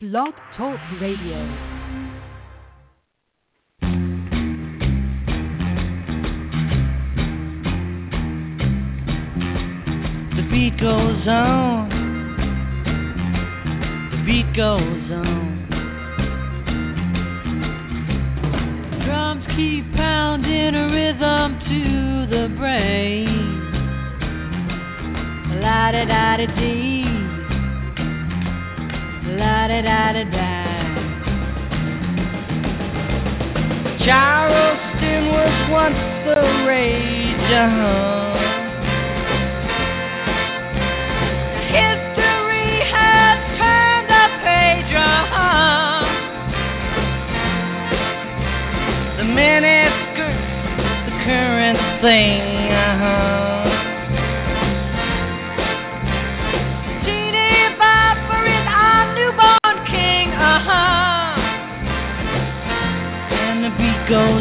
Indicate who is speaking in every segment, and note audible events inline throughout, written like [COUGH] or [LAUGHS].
Speaker 1: Blog Talk Radio.
Speaker 2: The beat goes on. The beat goes on. Drums keep pounding a rhythm to the brain. La da da da dee. La da da da da. Charleston was once the rage. Uh-huh. History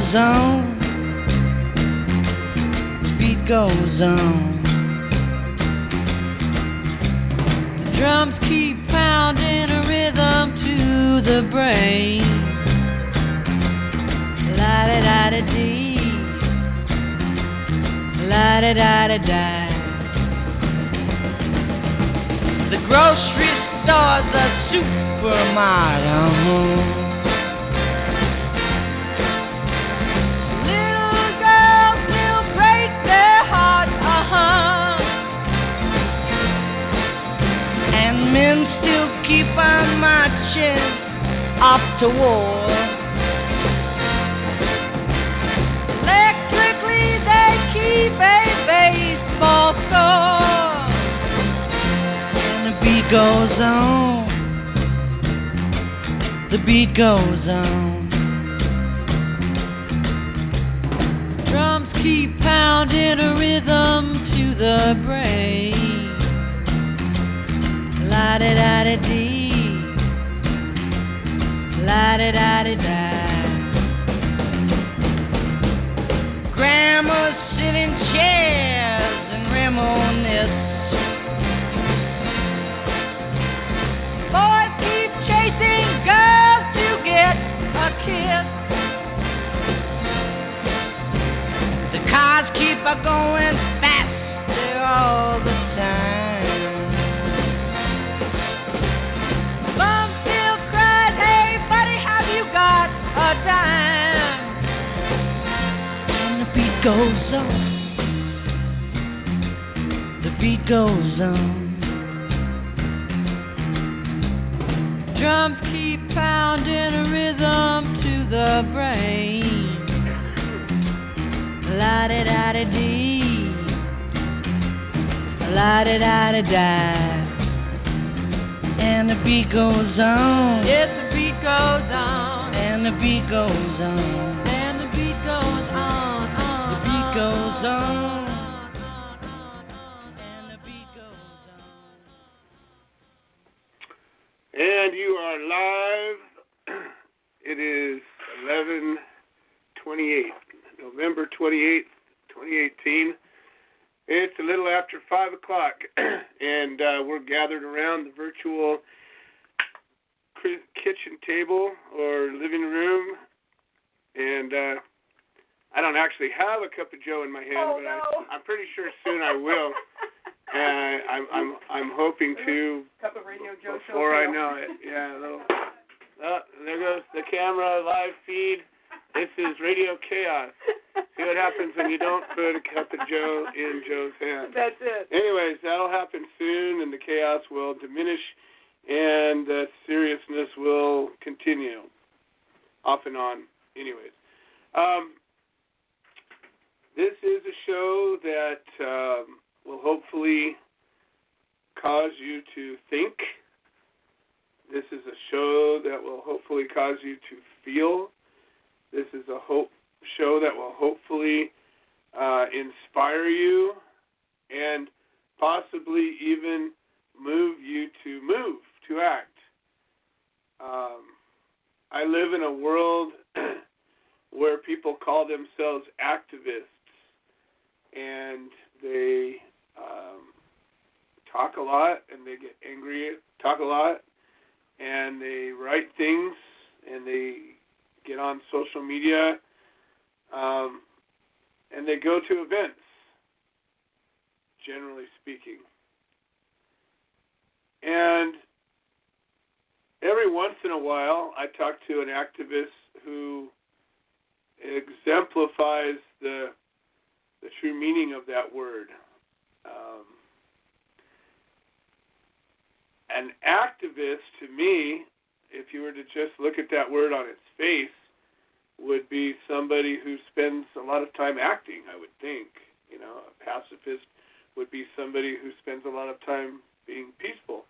Speaker 2: goes on. Beat goes on. The drums keep pounding a rhythm to the brain. La da da da dee. La da da da da. The grocery store's a supermarket. The beat goes on. The beat goes on. Drums keep pounding a rhythm to the brain. La da da da goes on. The beat goes on. Drums keep pounding a rhythm to the brain. La da da da dee. La da da da da. And the beat goes on. Yes,
Speaker 3: 28th, 2018. It's a little after five o'clock, [CLEARS THROAT] and uh, we're gathered around the virtual kitchen table or living room. And uh, I don't actually have a cup of Joe in my hand,
Speaker 4: Oh,
Speaker 3: but
Speaker 4: no.
Speaker 3: I, [LAUGHS] I'm pretty sure soon I will. And I'm I'm I'm hoping to
Speaker 4: Cup of Radio Joe show.
Speaker 3: before I know it. Yeah, a little. Oh, there goes the camera live feed. This is Radio Chaos. See what happens when you don't put a cup of Joe in Joe's hand.
Speaker 4: That's it.
Speaker 3: Anyways, that'll happen soon, and the chaos will diminish, and the seriousness will continue, off and on. Anyways, um, this is a show that um, will hopefully cause you to think. This is a show that will hopefully cause you to feel. This is a hope show that will hopefully uh, inspire you and possibly even move you to move, to act. Um, I live in a world [CLEARS THROAT] where people call themselves activists and they um, talk a lot and they get angry, talk a lot, and they write things and they get on social media um, and they go to events, generally speaking. And every once in a while, I talk to an activist who exemplifies the the true meaning of that word. Um, an activist, to me, if you were to just look at that word on its face, would be somebody who spends a lot of time acting. I would think. You know, a pacifist would be somebody who spends a lot of time being peaceful.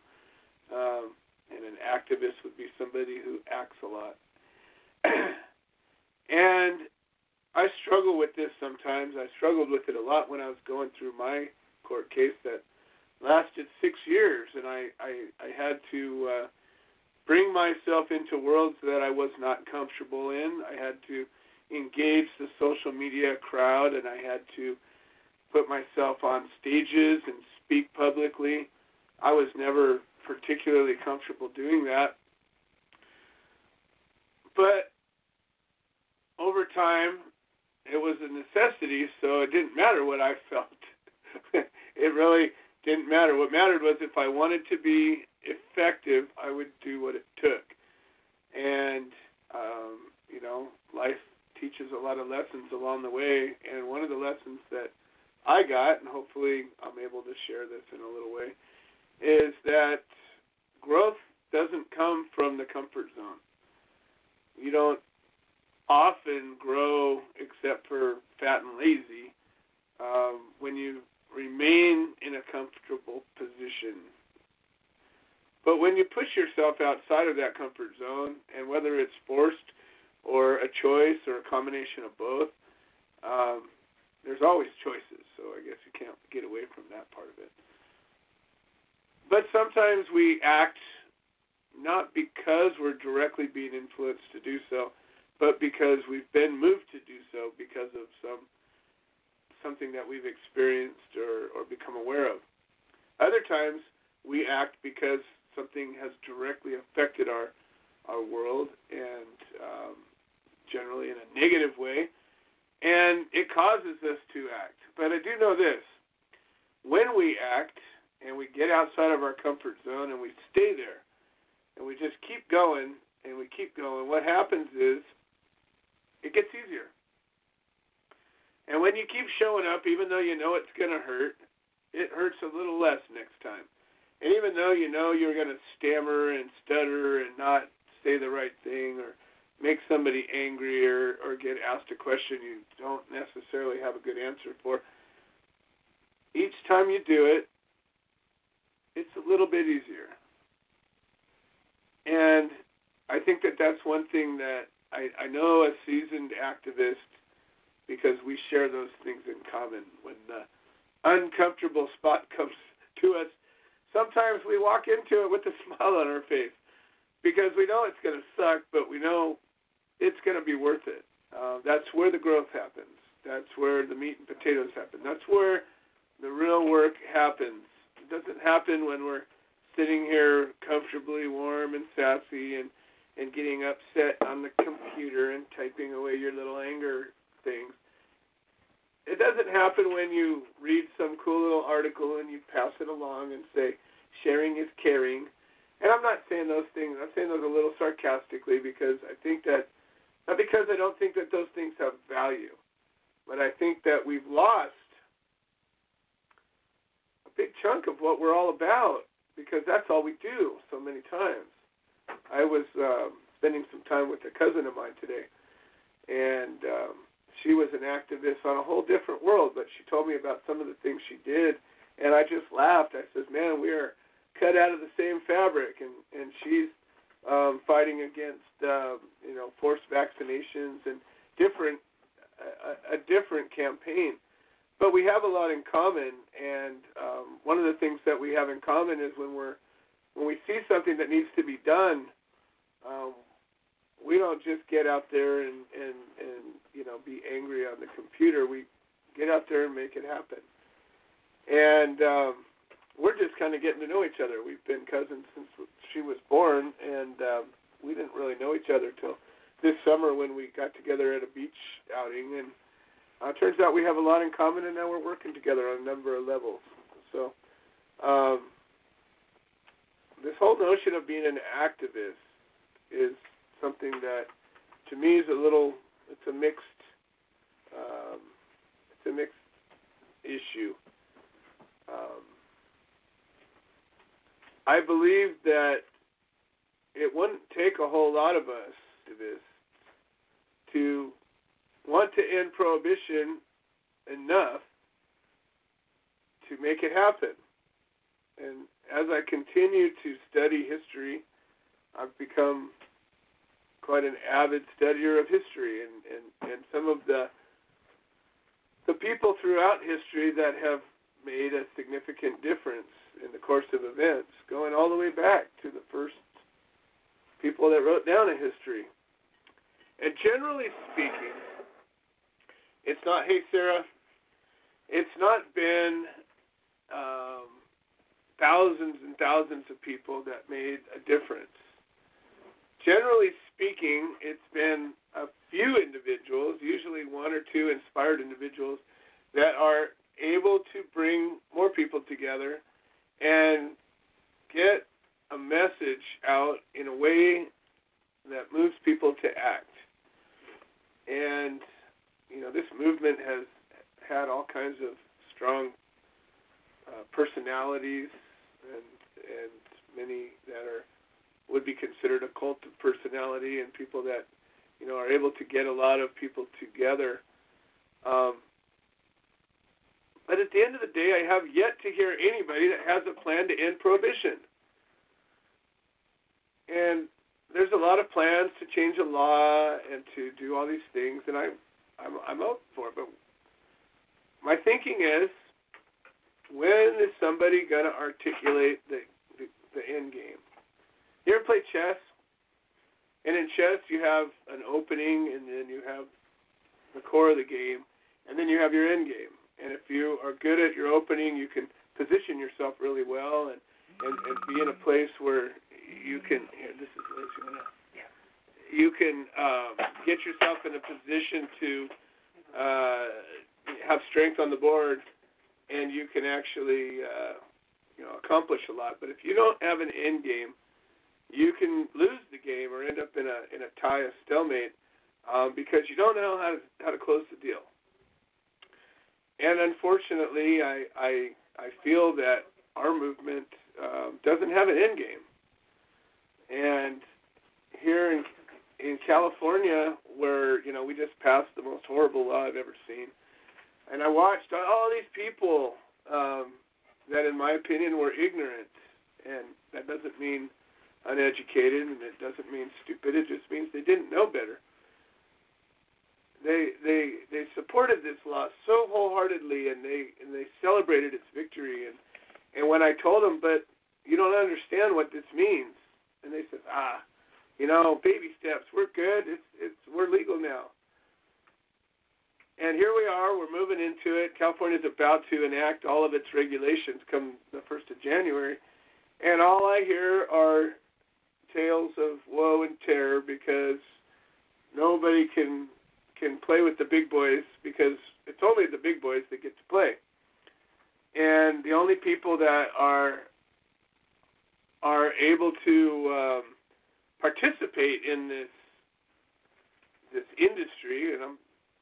Speaker 3: Um, and an activist would be somebody who acts a lot. [CLEARS THROAT] and I struggle with this sometimes. I struggled with it a lot when I was going through my court case that lasted six years, and I I, I had to uh, bring myself into worlds that I was not comfortable in. I had to engage the social media crowd, and I had to put myself on stages and speak publicly. I was never particularly comfortable doing that. But over time, it was a necessity, so it didn't matter what I felt. [LAUGHS] it really didn't matter. What mattered was if I wanted to be effective, I would do what it took. And, um, you know, life teaches a lot of lessons along the way. And one of the lessons that I got, and hopefully I'm able to share this in a little way, is that growth doesn't come from the comfort zone. You don't often grow except for fat and lazy um, when you remain in a comfortable position. But when you push yourself outside of that comfort zone, and whether it's forced or a choice or a combination of both, um, there's always choices. So I guess you can't get away from that part of it. But sometimes we act not because we're directly being influenced to do so, but because we've been moved to do so because of some something that we've experienced or, or become aware of. Other times we act because something has directly affected our our world and um, generally in a negative way, and it causes us to act. But I do know this: when we act, and we get outside of our comfort zone and we stay there and we just keep going and we keep going, what happens is it gets easier. And when you keep showing up, even though you know it's going to hurt, it hurts a little less next time. And even though you know you're going to stammer and stutter and not say the right thing or make somebody angry or, or get asked a question you don't necessarily have a good answer for, each time you do it, it's a little bit easier. And I think that that's one thing that I, I know a seasoned activist because we share those things in common. When the uncomfortable spot comes [LAUGHS] to us, sometimes we walk into it with a [LAUGHS] smile on our face because we know it's going to suck, but we know it's going to be worth it. Uh, that's where the growth happens. That's where the meat and potatoes happen. That's where the real work happens It doesn't happen when we're sitting here comfortably warm and sassy and and getting upset on the computer and typing away your little anger things. It doesn't happen when you read some cool little article and you pass it along and say sharing is caring. And I'm not saying those things. I'm saying those a little sarcastically because I think that not because I don't think that those things have value, but I think that we've lost a big chunk of what we're all about because that's all we do so many times. I was um, spending some time with a cousin of mine today, and um, she was an activist on a whole different world, but she told me about some of the things she did, and I just laughed. I says, "Man, we are cut out of the same fabric," and and she's um, fighting against um, you know forced vaccinations and different a, a different campaign but we have a lot in common, and um, one of the things that we have in common is when we're when we see something that needs to be done, um, we don't just get out there and, and and you know be angry on the computer. We get out there and make it happen. And um, we're just kind of getting to know each other. We've been cousins since she was born, and um, we didn't really know each other till this summer when we got together at a beach outing. And uh, turns out we have a lot in common, and now we're working together on a number of levels. So, um, this whole notion of being an activist is something that, to me, is a little. It's a mixed. Um, it's a mixed issue. Um, I believe that it wouldn't take a whole lot of us activists to want to end prohibition enough to make it happen. And as I continue to study history, I've become quite an avid studier of history and, and, and some of the the people throughout history that have made a significant difference in the course of events, going all the way back to the first people that wrote down a history. And generally speaking, it's not, hey, Sarah, it's not been um, thousands and thousands of people that made a difference. Generally speaking, it's been a few individuals, usually one or two inspired individuals, that are able to bring more people together and get a message out in a way that moves people to act. And, you know, this movement has had all kinds of strong uh, personalities and and many that are would be considered a cult of personality and people that you know are able to get a lot of people together. Um, but at the end of the day, I have yet to hear anybody that has a plan to end prohibition. And there's a lot of plans to change the law and to do all these things, and I, I'm I'm out for it. But my thinking is, when is somebody gonna articulate the the, the end game? You ever play chess? And in chess, you have an opening, and then you have the core of the game, and then you have your end game. And if you are good at your opening, you can position yourself really well and and, and be in a place where you can. Here, this is Liz. You wanna? You can um, get yourself in a position to uh, have strength on the board, and you can actually uh, you know accomplish a lot. But if you don't have an end game, you can lose the game or end up in a in a tie, a stalemate, um, because you don't know how to how to close the deal. And unfortunately, I I I feel that our movement um, doesn't have an end game. And here in in California, where you know we just passed the most horrible law I've ever seen, and I watched all these people um, that, in my opinion, were ignorant, and that doesn't mean uneducated, and it doesn't mean stupid. It just means they didn't know better. They they they supported this law so wholeheartedly, and they and they celebrated its victory. And and when I told them, but you don't understand what this means, and they said, ah, you know, baby steps. We're good. It's it's we're legal now. And here we are. We're moving into it. California is about to enact all of its regulations come the first of January, and all I hear are tales of woe and terror because nobody can can play with the big boys because it's only the big boys that get to play. And the only people that are are able to um, participate in this this industry, and I'm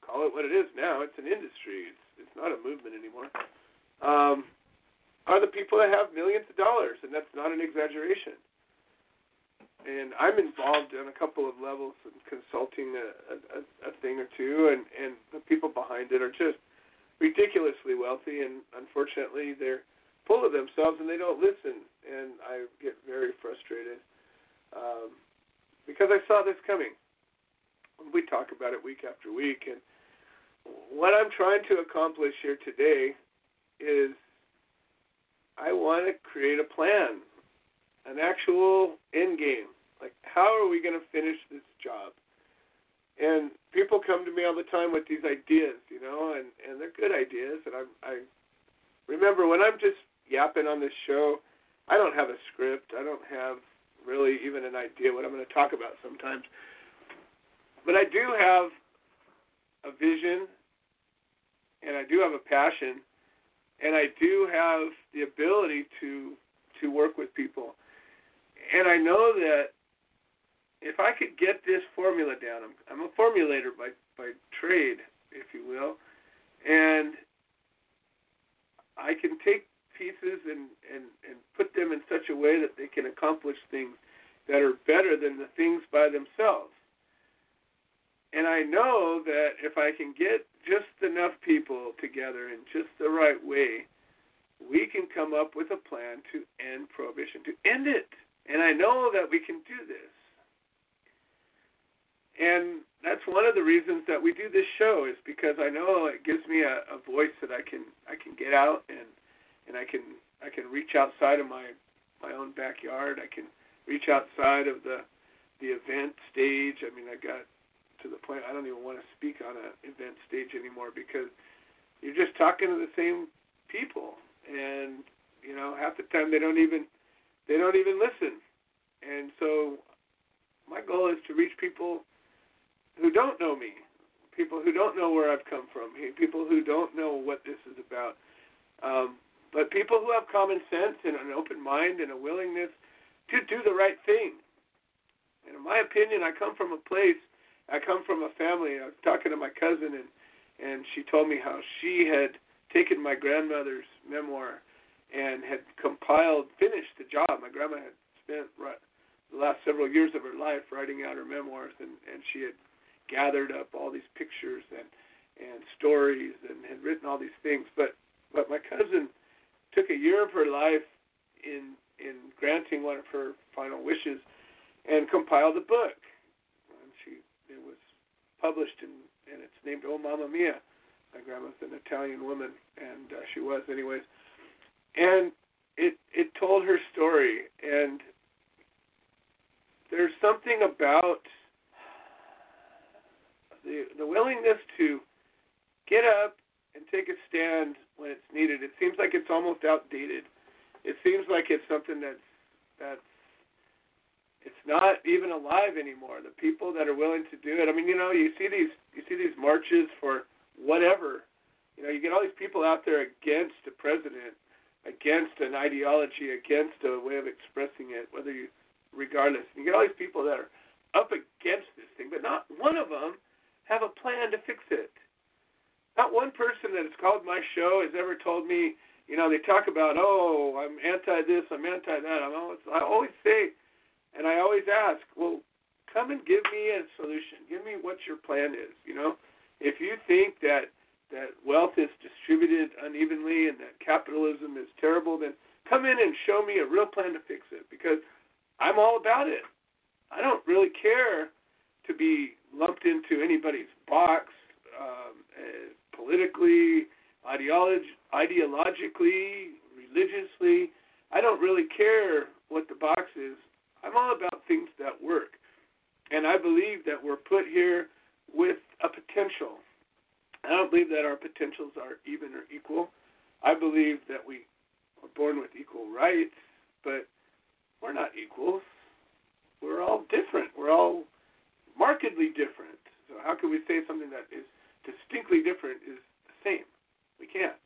Speaker 3: call it what it is now. It's an industry. It's it's not a movement anymore. Um, are the people that have millions of dollars, and that's not an exaggeration and I'm involved on a couple of levels in consulting a, a, a thing or two, and and the people behind it are just ridiculously wealthy, and unfortunately they're full of themselves and they don't listen, and I get very frustrated um, because I saw this coming. We talk about it week after week, and what I'm trying to accomplish here today is I want to create a plan, an actual end game like, how are we going to finish this job? And people come to me all the time with these ideas, you know, and and they're good ideas. And I I remember when I'm just yapping on this show. I don't have a script. I don't have really even an idea what I'm going to talk about sometimes. But I do have a vision and I do have a passion and I do have the ability to to work with people. And I know that if I could get this formula down, I'm, I'm a formulator by by trade, if you will, and I can take pieces and, and, and put them in such a way that they can accomplish things that are better than the things by themselves. And I know that if I can get just enough people together in just the right way, we can come up with a plan to end prohibition, to end it. And I know that we can do this. And that's one of the reasons that we do this show is because I know it gives me a, a voice that I can I can get out and and I can I can reach outside of my my own backyard. I can reach outside of the the event stage. I mean, I got to the point I don't even want to speak on an event stage anymore because you're just talking to the same people, and you know half the time they don't even they don't even listen. And so my goal is to reach people who don't know me, people who don't know where I've come from, people who don't know what this is about, um, but people who have common sense and an open mind and a willingness to do the right thing. And in my opinion, I come from a place, I come from a family. I was talking to my cousin, and and she told me how she had taken my grandmother's memoir and had compiled, finished the job. My grandma had spent right, the last several years of her life writing out her memoirs, and and she had gathered up all these pictures and and stories and had written all these things. But but my cousin took a year of her life in in granting one of her final wishes and compiled a book. And she it was published in and it's named Oh Mamma Mia. My grandma's an Italian woman, and uh, she was, anyways. And it it told her story, and there's something about the the willingness to get up and take a stand when it's needed. It seems like it's almost outdated. It seems like it's something that's that's it's not even alive anymore. The people that are willing to do it. I mean, you know, you see these you see these marches for whatever. You know, you get all these people out there against a president, against an ideology, against a way of expressing it, whether you regardless. You get all these people that are up against this thing, but not one of them have a plan to fix it. Not one person that has called my show has ever told me, you know, they talk about, oh, I'm anti this, I'm anti that. I'm always, I always say, and I always ask, well, come and give me a solution. Give me what your plan is. You know, if you think that that wealth is distributed unevenly and that capitalism is terrible, then come in and show me a real plan to fix it because I'm all about it. I don't really care to be lumped into anybody's box um, uh, politically, ideology, ideologically, religiously. I don't really care what the box is. I'm all about things that work. And I believe that we're put here with a potential. I don't believe that our potentials are even or equal. I believe that we are born with equal rights, but we're not equals. We're all different. We're all markedly different. So how can we say something that is distinctly different is the same? We can't.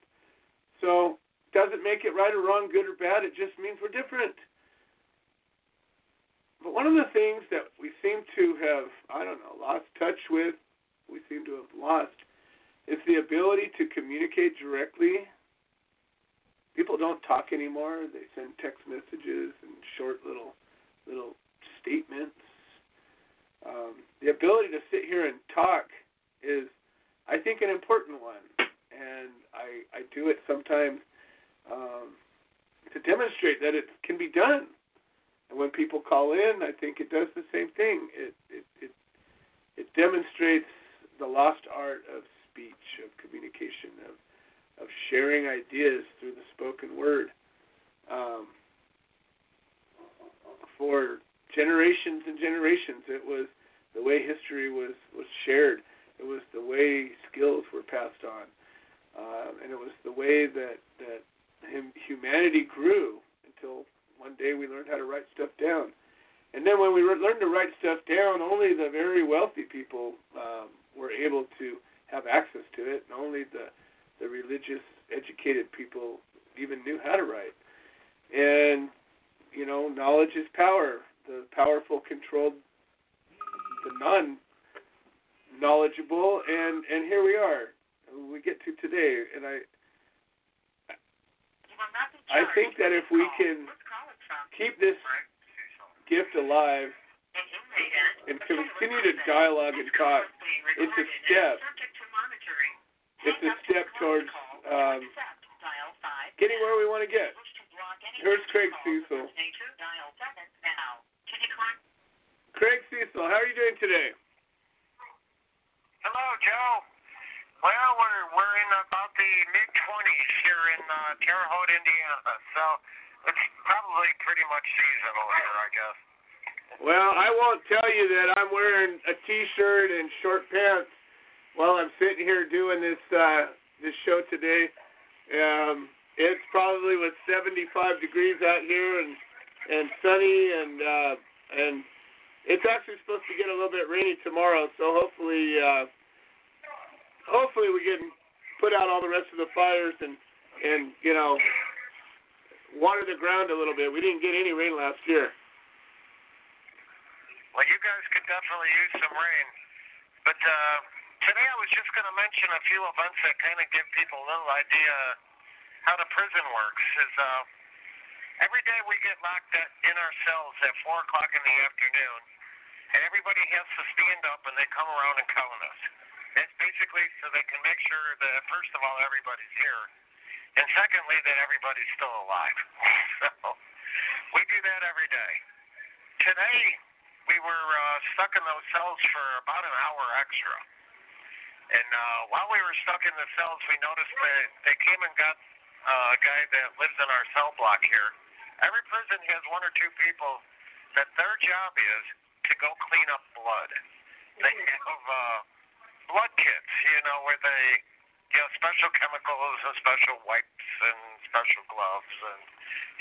Speaker 3: So doesn't make it right or wrong, good or bad. It just means we're different. But one of the things that we seem to have, I don't know, lost touch with, we seem to have lost, is the ability to communicate directly. People don't talk anymore. They send text messages and short little little statements um, the ability to sit here and talk is, I think, an important one, and I I do it sometimes um, to demonstrate that it can be done. And when people call in, I think it does the same thing. It it it, it demonstrates the lost art of speech, of communication, of of sharing ideas through the spoken word. Um, for generations and generations. It was the way history was was shared. It was the way skills were passed on, um, and it was the way that that humanity grew until one day we learned how to write stuff down. And then when we learned to write stuff down, only the very wealthy people um, were able to have access to it, and only the the religious, educated people even knew how to write. And you know, knowledge is power. The powerful controlled the non knowledgeable, and and here we are. We get to today, and I I think that if we can keep this gift alive and continue to dialogue and talk, it's a step. It's a step towards um, getting where we want to get. Here's Craig Cesal. Craig Cesal, how are you doing today?
Speaker 4: Hello, Joe. Well, we're we're in about the mid twenties here in uh, Terre Haute, Indiana. So it's probably pretty much seasonal here, I guess.
Speaker 3: Well, I won't tell you that I'm wearing a t-shirt and short pants while I'm sitting here doing this uh, this show today. Um, it's probably with 75 degrees out here and and sunny and uh, and it's actually supposed to get a little bit rainy tomorrow. So hopefully. Uh, hopefully we can put out all the rest of the fires and and you know water the ground a little bit. We didn't get any rain last year.
Speaker 4: Well, you guys could definitely use some rain. But uh, today I was just going to mention a few events that kind of give people a little idea how the prison works. Is uh, every day we get locked in our cells at four o'clock in the afternoon, and everybody has to stand up and they come around and count us. That's basically so they can make sure that first of all everybody's here, and secondly that everybody's still alive. [LAUGHS] so we do that every day. Today we were uh, stuck in those cells for about an hour extra. And uh, while we were stuck in the cells, we noticed that they came and got uh, a guy that lives in our cell block here. Every prison has one or two people that their job is to go clean up blood. They have uh, blood kits, you know, where they, you know, special chemicals and special wipes and special gloves and,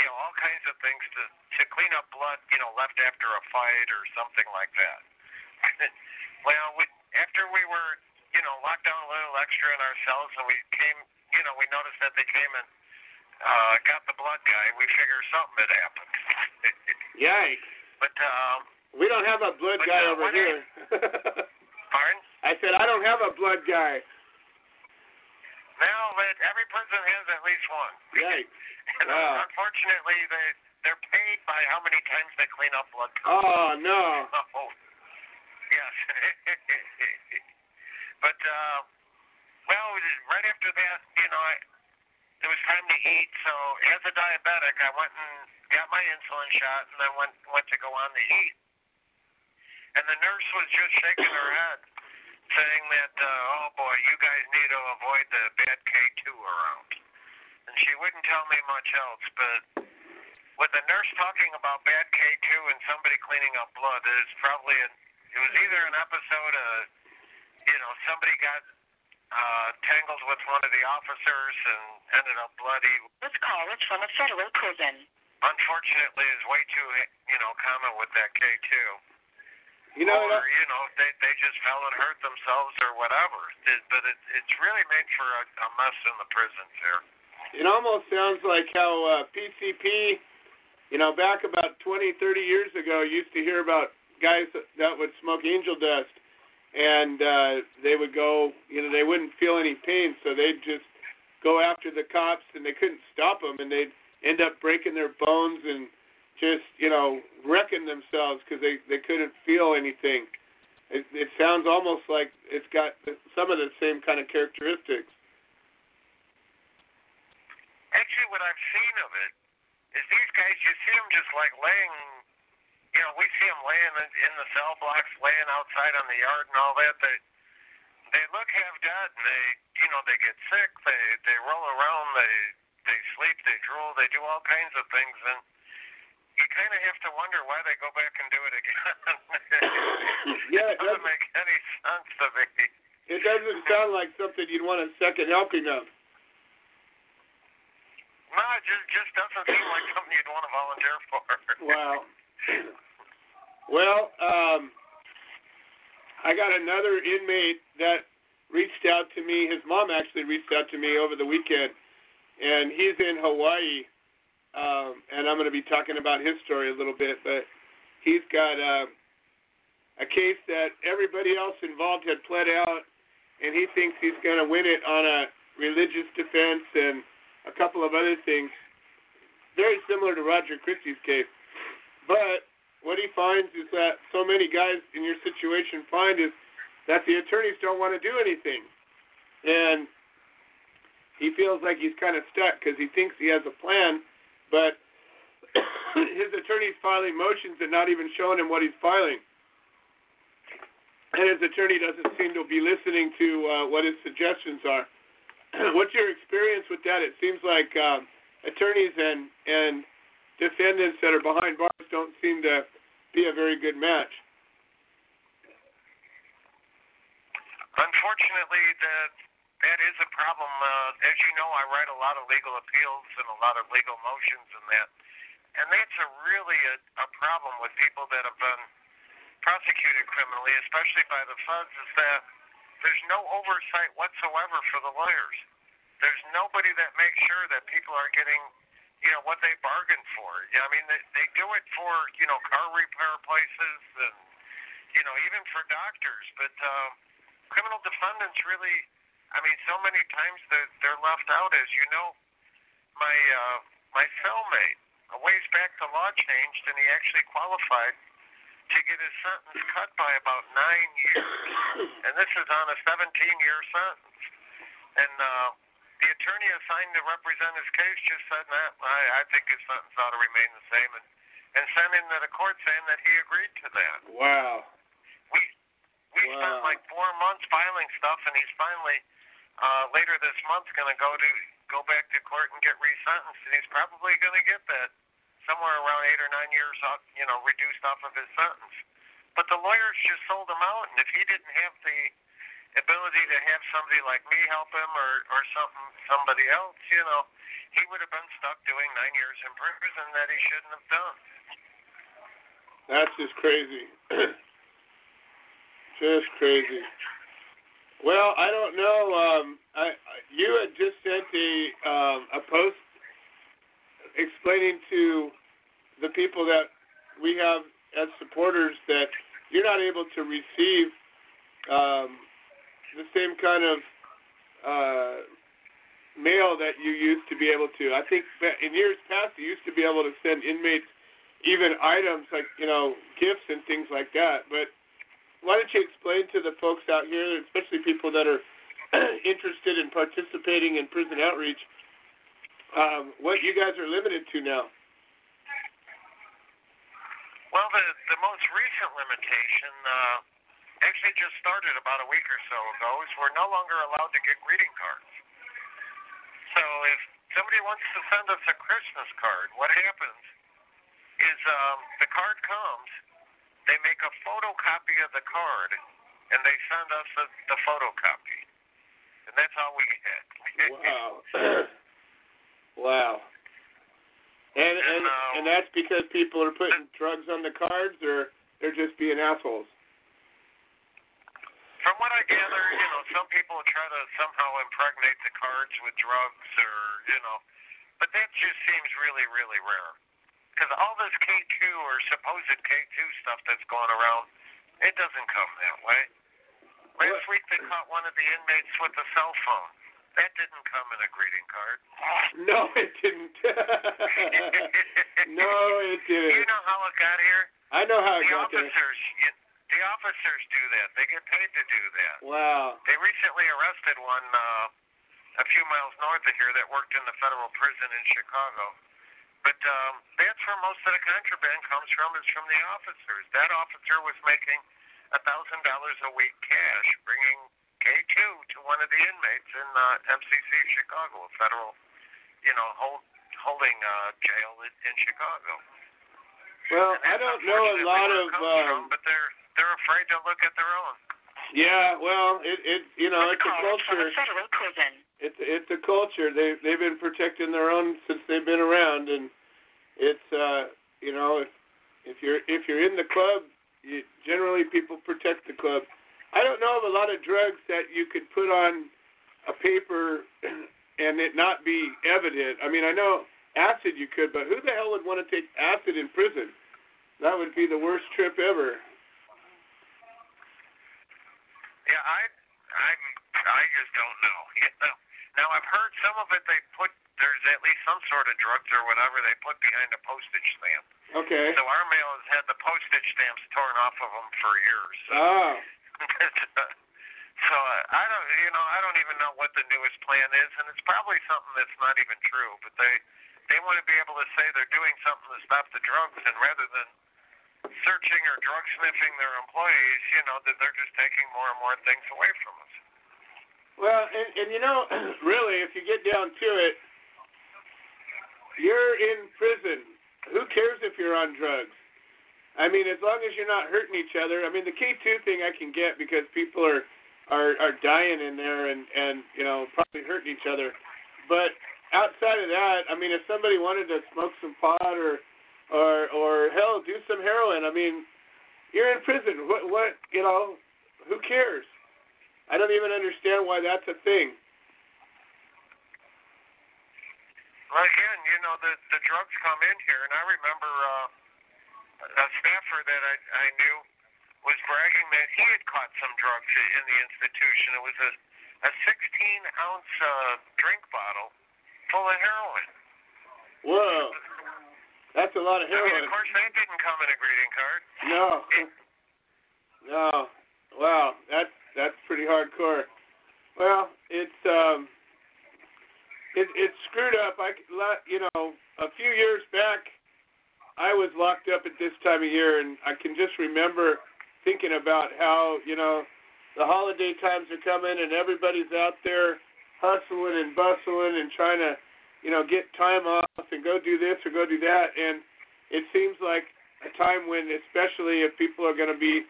Speaker 4: you know, all kinds of things to to clean up blood, you know, left after a fight or something like that. [LAUGHS] well, we, after we were, you know, locked down a little extra in our cells and we came, you know, we noticed that they came and uh, got the blood guy. We figured something had happened. [LAUGHS]
Speaker 3: Yikes!
Speaker 4: But um,
Speaker 3: we don't have a blood guy
Speaker 4: uh,
Speaker 3: over here. [LAUGHS]
Speaker 4: pardon?
Speaker 3: I said I don't have a blood guy.
Speaker 4: Now that every prison has at least one. [LAUGHS]
Speaker 3: Yikes!
Speaker 4: And
Speaker 3: Wow.
Speaker 4: unfortunately, they they're paid by how many times they clean up blood.
Speaker 3: Oh no!
Speaker 4: Oh, yes. but uh, well, right after that, you know, I, it was time to eat. So as a diabetic, I went and got my insulin shot, and then went went to go on to eat. And the nurse was just shaking her head, saying that, uh, oh boy, you guys need to avoid the bad K2 around. And she wouldn't tell me much else, but with the nurse talking about bad K2 and somebody cleaning up blood, it's probably an, it was either an episode of, you know, somebody got uh, tangled with one of the officers and ended up bloody.
Speaker 5: This call is from a federal prison.
Speaker 4: Unfortunately, is way too, you know, common with that K2.
Speaker 3: You know,
Speaker 4: or you know, they they just fell and hurt themselves or whatever. It, but it, it's really made for a, a mess in the prisons here.
Speaker 3: it almost sounds like how uh, PCP, you know, back about 20, 30 years ago, used to hear about guys that, that would smoke angel dust, and uh, they would go, you know, they wouldn't feel any pain, so they'd just go after the cops, and they couldn't stop them, and they'd end up breaking their bones and just, you know, wrecking themselves because they they couldn't feel anything. It, it sounds almost like it's got some of the same kind of characteristics.
Speaker 4: Actually, what I've seen of it is these guys. You see them just like laying. You know, we see them laying in, in the cell blocks, laying outside on the yard and all that. They they look half dead, and they you know they get sick. They they roll around. They they sleep. They drool. They do all kinds of things, and you kind of have to wonder why they go back and do it again. [LAUGHS]
Speaker 3: Yeah,
Speaker 4: it doesn't make any sense to me.
Speaker 3: It doesn't sound like something you'd want a second helping of.
Speaker 4: No, it just just doesn't seem like something you'd want to volunteer for.
Speaker 3: Wow. Well, um, I got another inmate that reached out to me. His mom actually reached out to me over the weekend, and he's in Hawaii. Um, and I'm going to be talking about his story a little bit, but he's got uh, a case that everybody else involved had pled out, and he thinks he's going to win it on a religious defense and a couple of other things. Very similar to Roger Christie's case. But what he finds is that so many guys in your situation find is that the attorneys don't want to do anything. And he feels like he's kind of stuck because he thinks he has a plan, but [COUGHS] his attorney's filing motions and not even showing him what he's filing. And his attorney doesn't seem to be listening to uh, what his suggestions are. [COUGHS] What's your experience with that? It seems like um, attorneys and and defendants that are behind bars don't seem to be a very good match.
Speaker 4: Unfortunately, that that is a problem. Uh, as you know, I write a lot of legal appeals and a lot of legal motions and that, and that's a really a, a problem with people that have been prosecuted criminally, especially by the feds, is that there's no oversight whatsoever for the lawyers. There's nobody that makes sure that people are getting, you know, what they bargained for. Yeah, I mean, they, they do it for, you know, car repair places and, you know, even for doctors. But uh, criminal defendants really, I mean, so many times they're, they're left out. As you know, my uh, my cellmate, a ways back the law changed, and he actually qualified to get his sentence cut by about nine years, and this is on a 17-year sentence. And uh, the attorney assigned to represent his case just said, "Nah, I, I think his sentence ought to remain the same," and and sent him to the court saying that he agreed to that.
Speaker 3: Wow.
Speaker 4: We we
Speaker 3: Wow.
Speaker 4: spent like four months filing stuff, and he's finally uh, later this month going to go to go back to court and get resentenced, and he's probably going to get that somewhere around eight or nine years off, you know, reduced off of his sentence. But the lawyers just sold him out, and if he didn't have the ability to have somebody like me help him or or something somebody else, you know, he would have been stuck doing nine years in prison that he shouldn't have done.
Speaker 3: That's just crazy. [CLEARS THROAT] just crazy. Well, I don't know. Um, I, you had just sent a um, a post explaining to the people that we have as supporters that you're not able to receive um, the same kind of uh, mail that you used to be able to. I think in years past you used to be able to send inmates even items like you know gifts and things like that. But why don't you explain to the folks out here, especially people that are [CLEARS THROAT] interested in participating in prison outreach, um, what you guys are limited to now?
Speaker 4: Well, the the most recent limitation uh, actually just started about a week or so ago. Is we're no longer allowed to get greeting cards. So if somebody wants to send us a Christmas card, what happens is um, the card comes, they make a photocopy of the card, and they send us a, the photocopy, and that's all we get.
Speaker 3: Wow. [LAUGHS] [COUGHS] wow. And and
Speaker 4: uh,
Speaker 3: and that's because people are putting drugs on the cards, or they're just being assholes.
Speaker 4: From what I gather, you know, some people try to somehow impregnate the cards with drugs or, you know, but that just seems really, really rare. Because all this K2 or supposed K2 stuff that's going around, it doesn't come that way. Last week they caught one of the inmates with a cell phone. That didn't come in a greeting card. [LAUGHS]
Speaker 3: No, it didn't. [LAUGHS] no, it didn't.
Speaker 4: Do [LAUGHS] you know how it got here?
Speaker 3: I know how it
Speaker 4: The
Speaker 3: got there.
Speaker 4: officers, you, the officers do that. They get paid to do that.
Speaker 3: Wow.
Speaker 4: They recently arrested one uh, a few miles north of here that worked in the federal prison in Chicago. But um, that's where most of the contraband comes from is from the officers. That officer was making a thousand dollars a week cash, bringing K2 to one of the inmates in uh, MCC Chicago, a federal, you know, hold, holding uh, jail in, in Chicago.
Speaker 3: Well, I don't know a lot of
Speaker 4: comes from,
Speaker 3: um,
Speaker 4: but they're they're afraid to look at their own.
Speaker 3: Yeah, well, it it you know it's a
Speaker 5: Call from
Speaker 3: culture.
Speaker 5: a federal prison.
Speaker 3: It's it's a culture. They they've been protecting their own since they've been around, and it's uh you know if if you're if you're in the club, you, generally people protect the club. I don't know of a lot of drugs that you could put on a paper [CLEARS THROAT] and it not be evident. I mean, I know acid you could, but who the hell would want to take acid in prison? That would be the worst trip ever.
Speaker 4: Yeah, I I'm I just don't know. [LAUGHS] You know. Now I've heard some of it they put there's at least some sort of drugs or whatever they put behind a postage stamp.
Speaker 3: Okay.
Speaker 4: So our mail has had the postage stamps torn off of them for years.
Speaker 3: Ah. [LAUGHS]
Speaker 4: so uh, I don't, you know, I don't even know what the newest plan is, and it's probably something that's not even true. But they they want to be able to say they're doing something to stop the drugs, and rather than searching or drug sniffing their employees, you know, that they're just taking more and more things away from us.
Speaker 3: Well, and, and you know, [CLEARS THROAT] really, if you get down to it, you're in prison. Who cares if you're on drugs? I mean, as long as you're not hurting each other. I mean, the K2 thing I can get because people are are are dying in there and and you know probably hurting each other. But outside of that, I mean, if somebody wanted to smoke some pot or or or hell, do some heroin. I mean, you're in prison. What what you know? Who cares? I don't even understand why that's a thing.
Speaker 4: Well, again, you know, the the drugs come in here, and I remember uh, a staffer that I I knew was bragging that he had caught some drugs in the institution. It was a a 16 ounce uh, drink bottle full of heroin.
Speaker 3: Whoa, that's a lot of
Speaker 4: I mean,
Speaker 3: heroin.
Speaker 4: of course, that didn't come in a greeting card.
Speaker 3: No, no. Wow, that's that's pretty hardcore. Well, it's um, it it's screwed up. I you know, a few years back, I was locked up at this time of year, and I can just remember thinking about how you know the holiday times are coming, and everybody's out there hustling and bustling and trying to you know get time off and go do this or go do that, and it seems like a time when, especially if people are going to be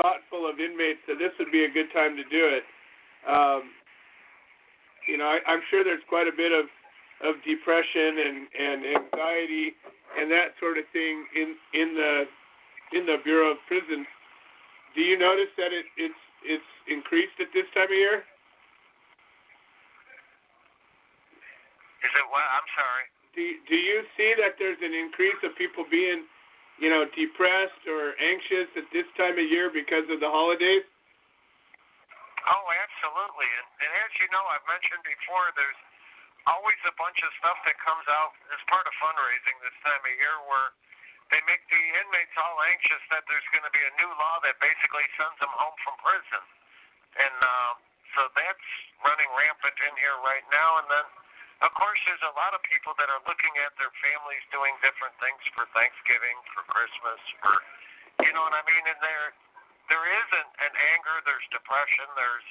Speaker 3: thoughtful of inmates, that this would be a good time to do it. Um, you know, I, I'm sure there's quite a bit of of depression and and anxiety and that sort of thing in in the in the Bureau of Prisons. Do you notice that it it's it's increased at this time of year?
Speaker 4: Is it what? I'm sorry.
Speaker 3: Do do you see that there's an increase of people being, you know, depressed or anxious at this time of year because of the holidays?
Speaker 4: Oh, absolutely. And, and as you know, I've mentioned before, there's always a bunch of stuff that comes out as part of fundraising this time of year where they make the inmates all anxious that there's going to be a new law that basically sends them home from prison. And uh, so that's running rampant in here right now. And then, of course, there's a lot of people that are looking at their families doing different things for Thanksgiving, for Christmas, for, you know what I mean? And there, there is an, an anger, there's depression, there's,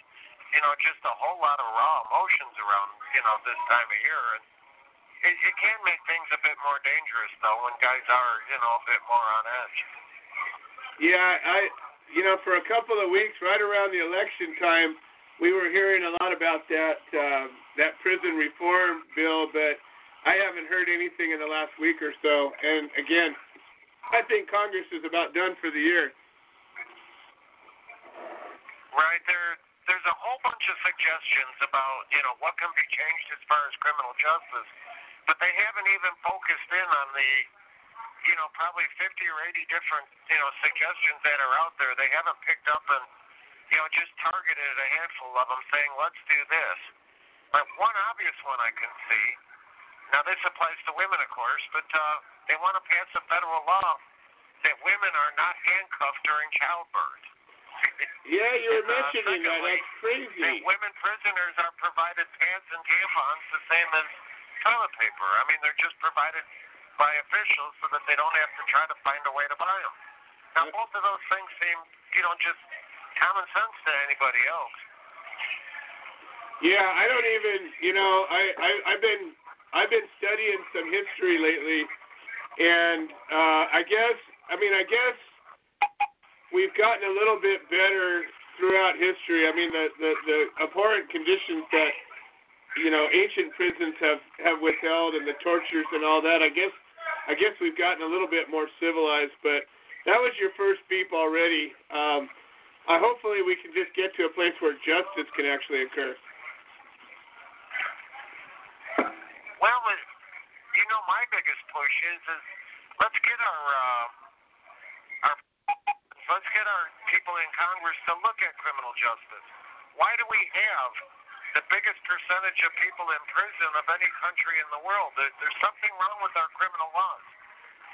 Speaker 4: you know, just a whole lot of raw emotions around, you know, this time of year. And it, it can make things a bit more dangerous, though, when guys are, you know, a bit more on edge.
Speaker 3: Yeah, I, you know, for a couple of weeks, right around the election time, we were hearing a lot about that uh, that prison reform bill, but I haven't heard anything in the last week or so. And again, I think Congress is about done for the year.
Speaker 4: Right there, there's a whole bunch of suggestions about, you know, what can be changed as far as criminal justice, but they haven't even focused in on the, you know, probably 50 or 80 different, you know, suggestions that are out there. They haven't picked up and, you know, just targeted a handful of them, saying, let's do this. But one obvious one I can see. Now this applies to women, of course, but uh, they want to pass a federal law that women are not handcuffed during childbirth.
Speaker 3: Yeah, you were
Speaker 4: And, uh,
Speaker 3: mentioning that.
Speaker 4: secondly,
Speaker 3: That's crazy.
Speaker 4: that women prisoners are provided pads and tampons the same as toilet paper. I mean, they're just provided by officials so that they don't have to try to find a way to buy them. Now, both of those things seem, you know, just common sense to anybody else.
Speaker 3: Yeah, I don't even, you know, I, I I've been I've been studying some history lately, and uh, I guess I mean I guess we've gotten a little bit better throughout history. I mean, the the, the abhorrent conditions that you know ancient prisons have have withheld and the tortures and all that. I guess I guess we've gotten a little bit more civilized, but that was your first beep already. Um, I hopefully we can just get to a place where justice can actually occur.
Speaker 4: Well, uh, you know, my biggest push is is let's get our uh, our let's get our people in Congress to look at criminal justice. Why do we have the biggest percentage of people in prison of any country in the world? There, there's something wrong with our criminal laws.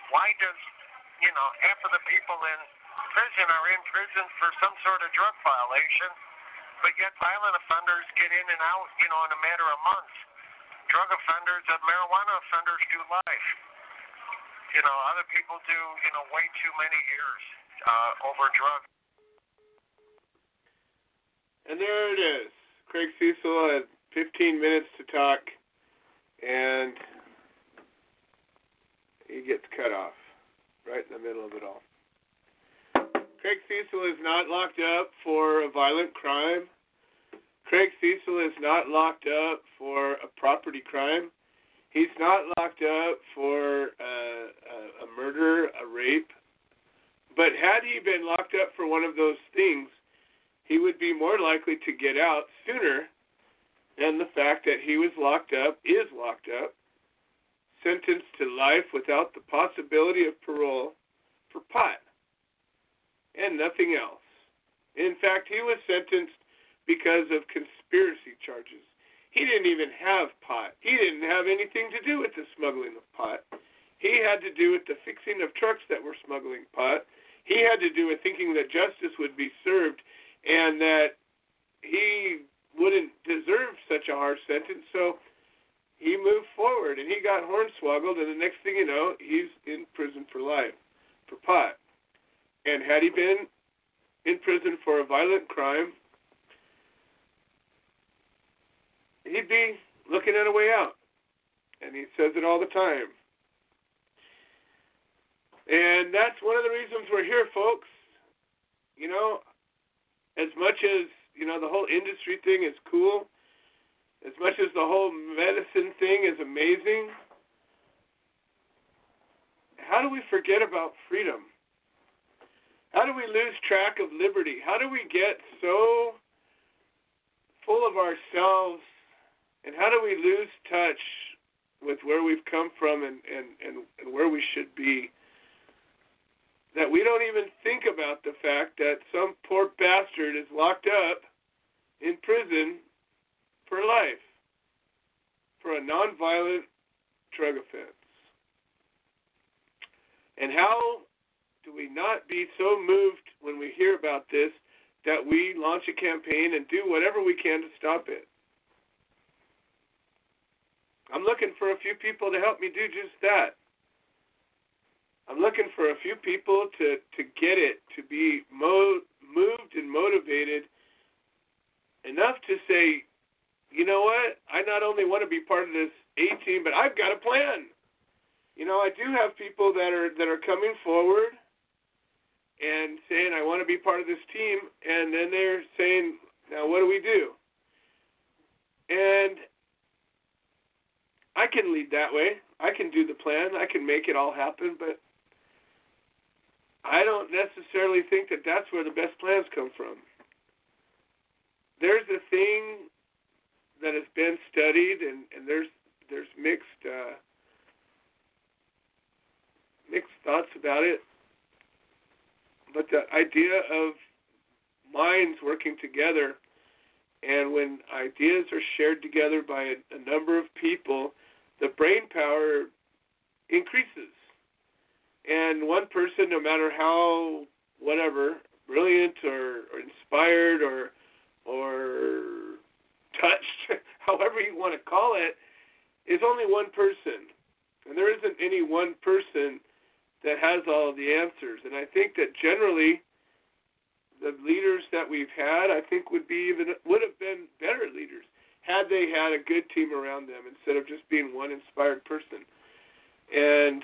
Speaker 4: Why does you know half of the people in prison are in prison for some sort of drug violation, but yet violent offenders get in and out, you know, in a matter of months. Drug offenders and marijuana offenders do life. You know, other people do, you know, way too many years uh, over drugs.
Speaker 3: And there it is. Craig Cesal had 15 minutes to talk, and he gets cut off right in the middle of it all. Craig Cesal is not locked up for a violent crime. Craig Cesal is not locked up for a property crime. He's not locked up for uh, a, a murder, a rape. But had he been locked up for one of those things, he would be more likely to get out sooner than the fact that he was locked up, is locked up, sentenced to life without the possibility of parole for pot and nothing else. In fact, he was sentenced because of conspiracy charges. He didn't even have pot. He didn't have anything to do with the smuggling of pot. He had to do with the fixing of trucks that were smuggling pot. He had to do with thinking that justice would be served and that he wouldn't deserve such a harsh sentence. So he moved forward and he got hornswoggled, and the next thing you know, he's in prison for life for pot. And had he been in prison for a violent crime, he'd be looking at a way out. And he says it all the time. And that's one of the reasons we're here, folks. You know, as much as, you know, the whole industry thing is cool, as much as the whole medicine thing is amazing, how do we forget about freedom? How do we lose track of liberty? How do we get so full of ourselves and how do we lose touch with where we've come from and, and, and, and where we should be? That we don't even think about the fact that some poor bastard is locked up in prison for life for a nonviolent drug offense. And how do we not be so moved when we hear about this that we launch a campaign and do whatever we can to stop it? I'm looking for a few people to help me do just that. I'm looking for a few people to, to get it, to be mo- moved and motivated enough to say, you know what? I not only want to be part of this A team, but I've got a plan. You know, I do have people that are that are coming forward and saying I want to be part of this team, and then they're saying, now what do we do? And I can lead that way. I can do the plan. I can make it all happen, but I don't necessarily think that that's where the best plans come from. There's a thing that has been studied, and, and there's there's mixed uh, mixed thoughts about it. But the idea of minds working together, and when ideas are shared together by a, a number of people, the brain power increases. And one person, no matter how whatever brilliant or, or inspired or or touched, [LAUGHS] however you want to call it, is only one person. And there isn't any one person that has all the answers. And I think that generally the leaders that we've had, I think would be even would have been better leaders had they had a good team around them instead of just being one inspired person. And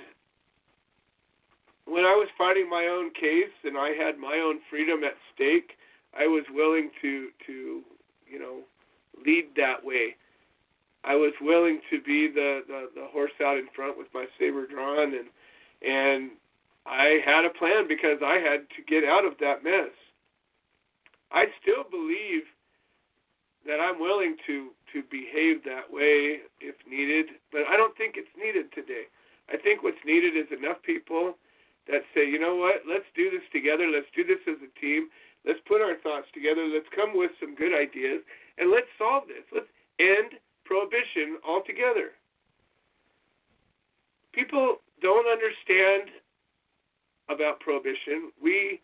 Speaker 3: when I was fighting my own case and I had my own freedom at stake, I was willing to to you know lead that way. I was willing to be the, the the horse out in front with my saber drawn and and I had a plan because I had to get out of that mess. I still believe that I'm willing to to behave that way if needed, but I don't think it's needed today. I think what's needed is enough people that say, you know what, let's do this together. Let's do this as a team. Let's put our thoughts together. Let's come with some good ideas and let's solve this. Let's end prohibition altogether. People don't understand about prohibition. We,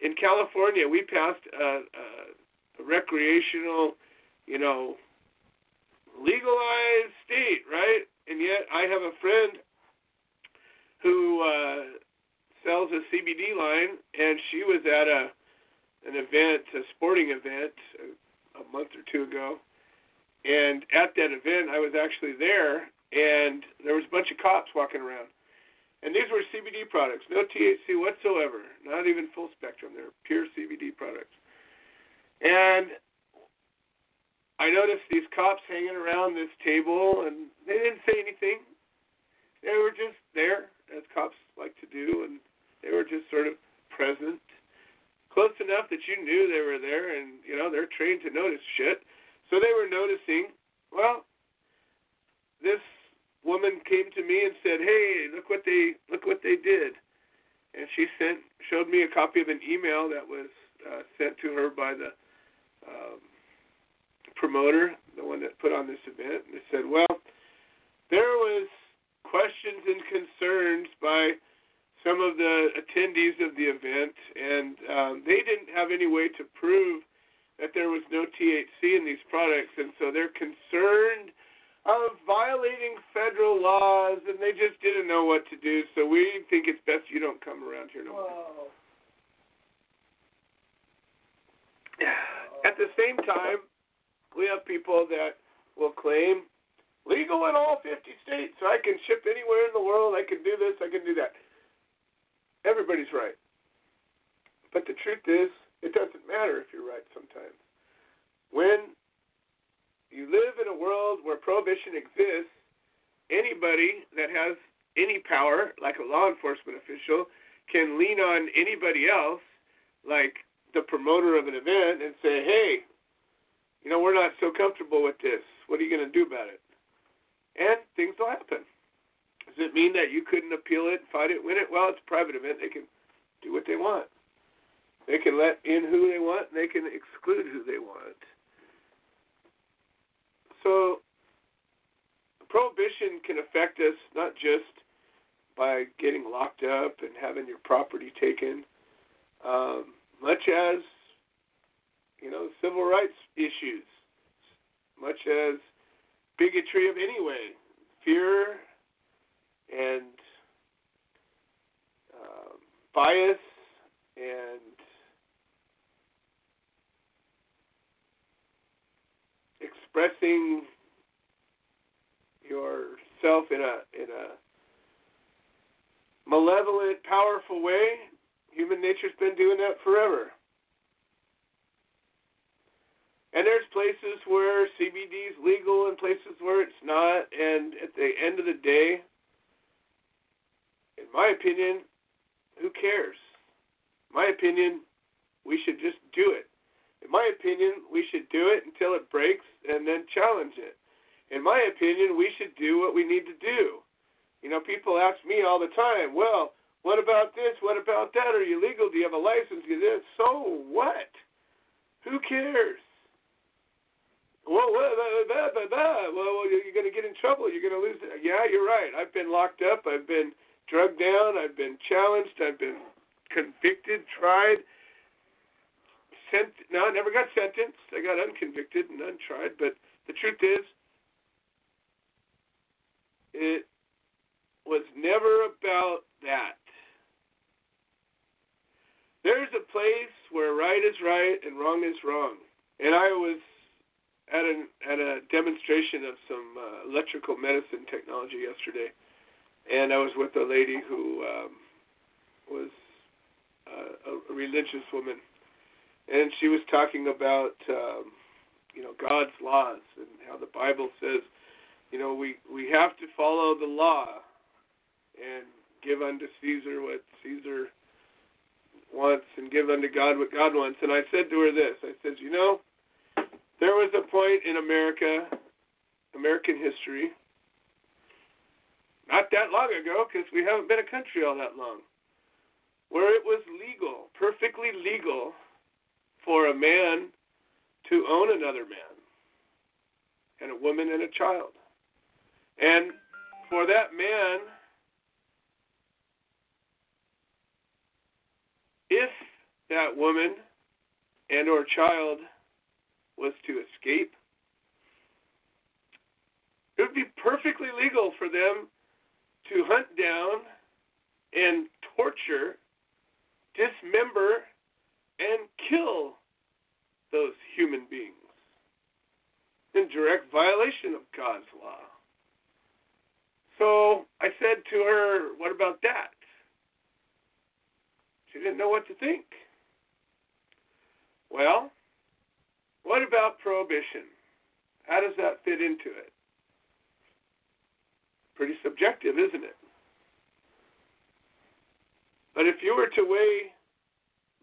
Speaker 3: in California, we passed a, a, recreational, you know, legalized state, right? And yet I have a friend who uh, sells a CBD line, and she was at a an event, a sporting event, a, a month or two ago. And at that event, I was actually there, and there was a bunch of cops walking around. And these were CBD products, no THC whatsoever, not even full spectrum. They're pure CBD products. And I noticed these cops hanging around this table, and they didn't say anything. They were just there, as cops like to do, and they were just sort of present, close enough that you knew they were there, and you know they're trained to notice shit. So they were noticing. Well, this woman came to me and said, "Hey, look what they look what they did," and she sent showed me a copy of an email that was uh, sent to her by the um, promoter, the one that put on this event, and it said, "Well, there was questions and concerns by." some of the attendees of the event, and um, they didn't have any way to prove that there was no THC in these products, and so they're concerned of violating federal laws, and they just didn't know what to do. So we think it's best you don't come around here no more. At the same time, we have people that will claim legal in all 50 states, so I can ship anywhere in the world. I can do this. I can do that everybody's right. But the truth is, it doesn't matter if you're right sometimes. When you live in a world where prohibition exists, anybody that has any power, like a law enforcement official, can lean on anybody else, like the promoter of an event, and say, hey, you know, we're not so comfortable with this. What are you going to do about it? And things will happen. Does it mean that you couldn't appeal it, fight it, win it? Well, it's a private event. They can do what they want. They can let in who they want, and they can exclude who they want. So, prohibition can affect us not just by getting locked up and having your property taken, um, much as you know civil rights issues, much as bigotry of any way, fear and uh, bias and expressing yourself in a in a malevolent, powerful way. Human nature's been doing that forever. And there's places where CBD is legal and places where it's not. And at the end of the day, in my opinion, who cares? My opinion, we should just do it. In my opinion, we should do it until it breaks and then challenge it. In my opinion, we should do what we need to do. You know, people ask me all the time, well, what about this? What about that? Are you legal? Do you have a license? So what? Who cares? Well, blah, blah, blah. well, you're going to get in trouble. You're going to lose. It. Yeah, you're right. I've been locked up. I've been drugged down. I've been challenged. I've been convicted, tried, sent. No, I never got sentenced. I got unconvicted and untried. But the truth is, it was never about that. There's a place where right is right and wrong is wrong. And I was at an at a demonstration of some uh, electrical medicine technology yesterday and I was with a lady who um, was uh, a religious woman, and she was talking about um, you know God's laws and how the Bible says you know we we have to follow the law and give unto Caesar what Caesar wants and give unto God what God wants. And I said to her this I said, you know, there was a point in America, American history, not that long ago, because we haven't been a country all that long, where it was legal, perfectly legal, for a man to own another man, and a woman and a child. And for that man, if that woman and or child was to escape, it would be perfectly legal for them to hunt down and torture, dismember, and kill those human beings in direct violation of God's law. So I said to her, What about that? She didn't know what to think. Well, what about prohibition? How does that fit into it? Pretty subjective, isn't it? But if you were to weigh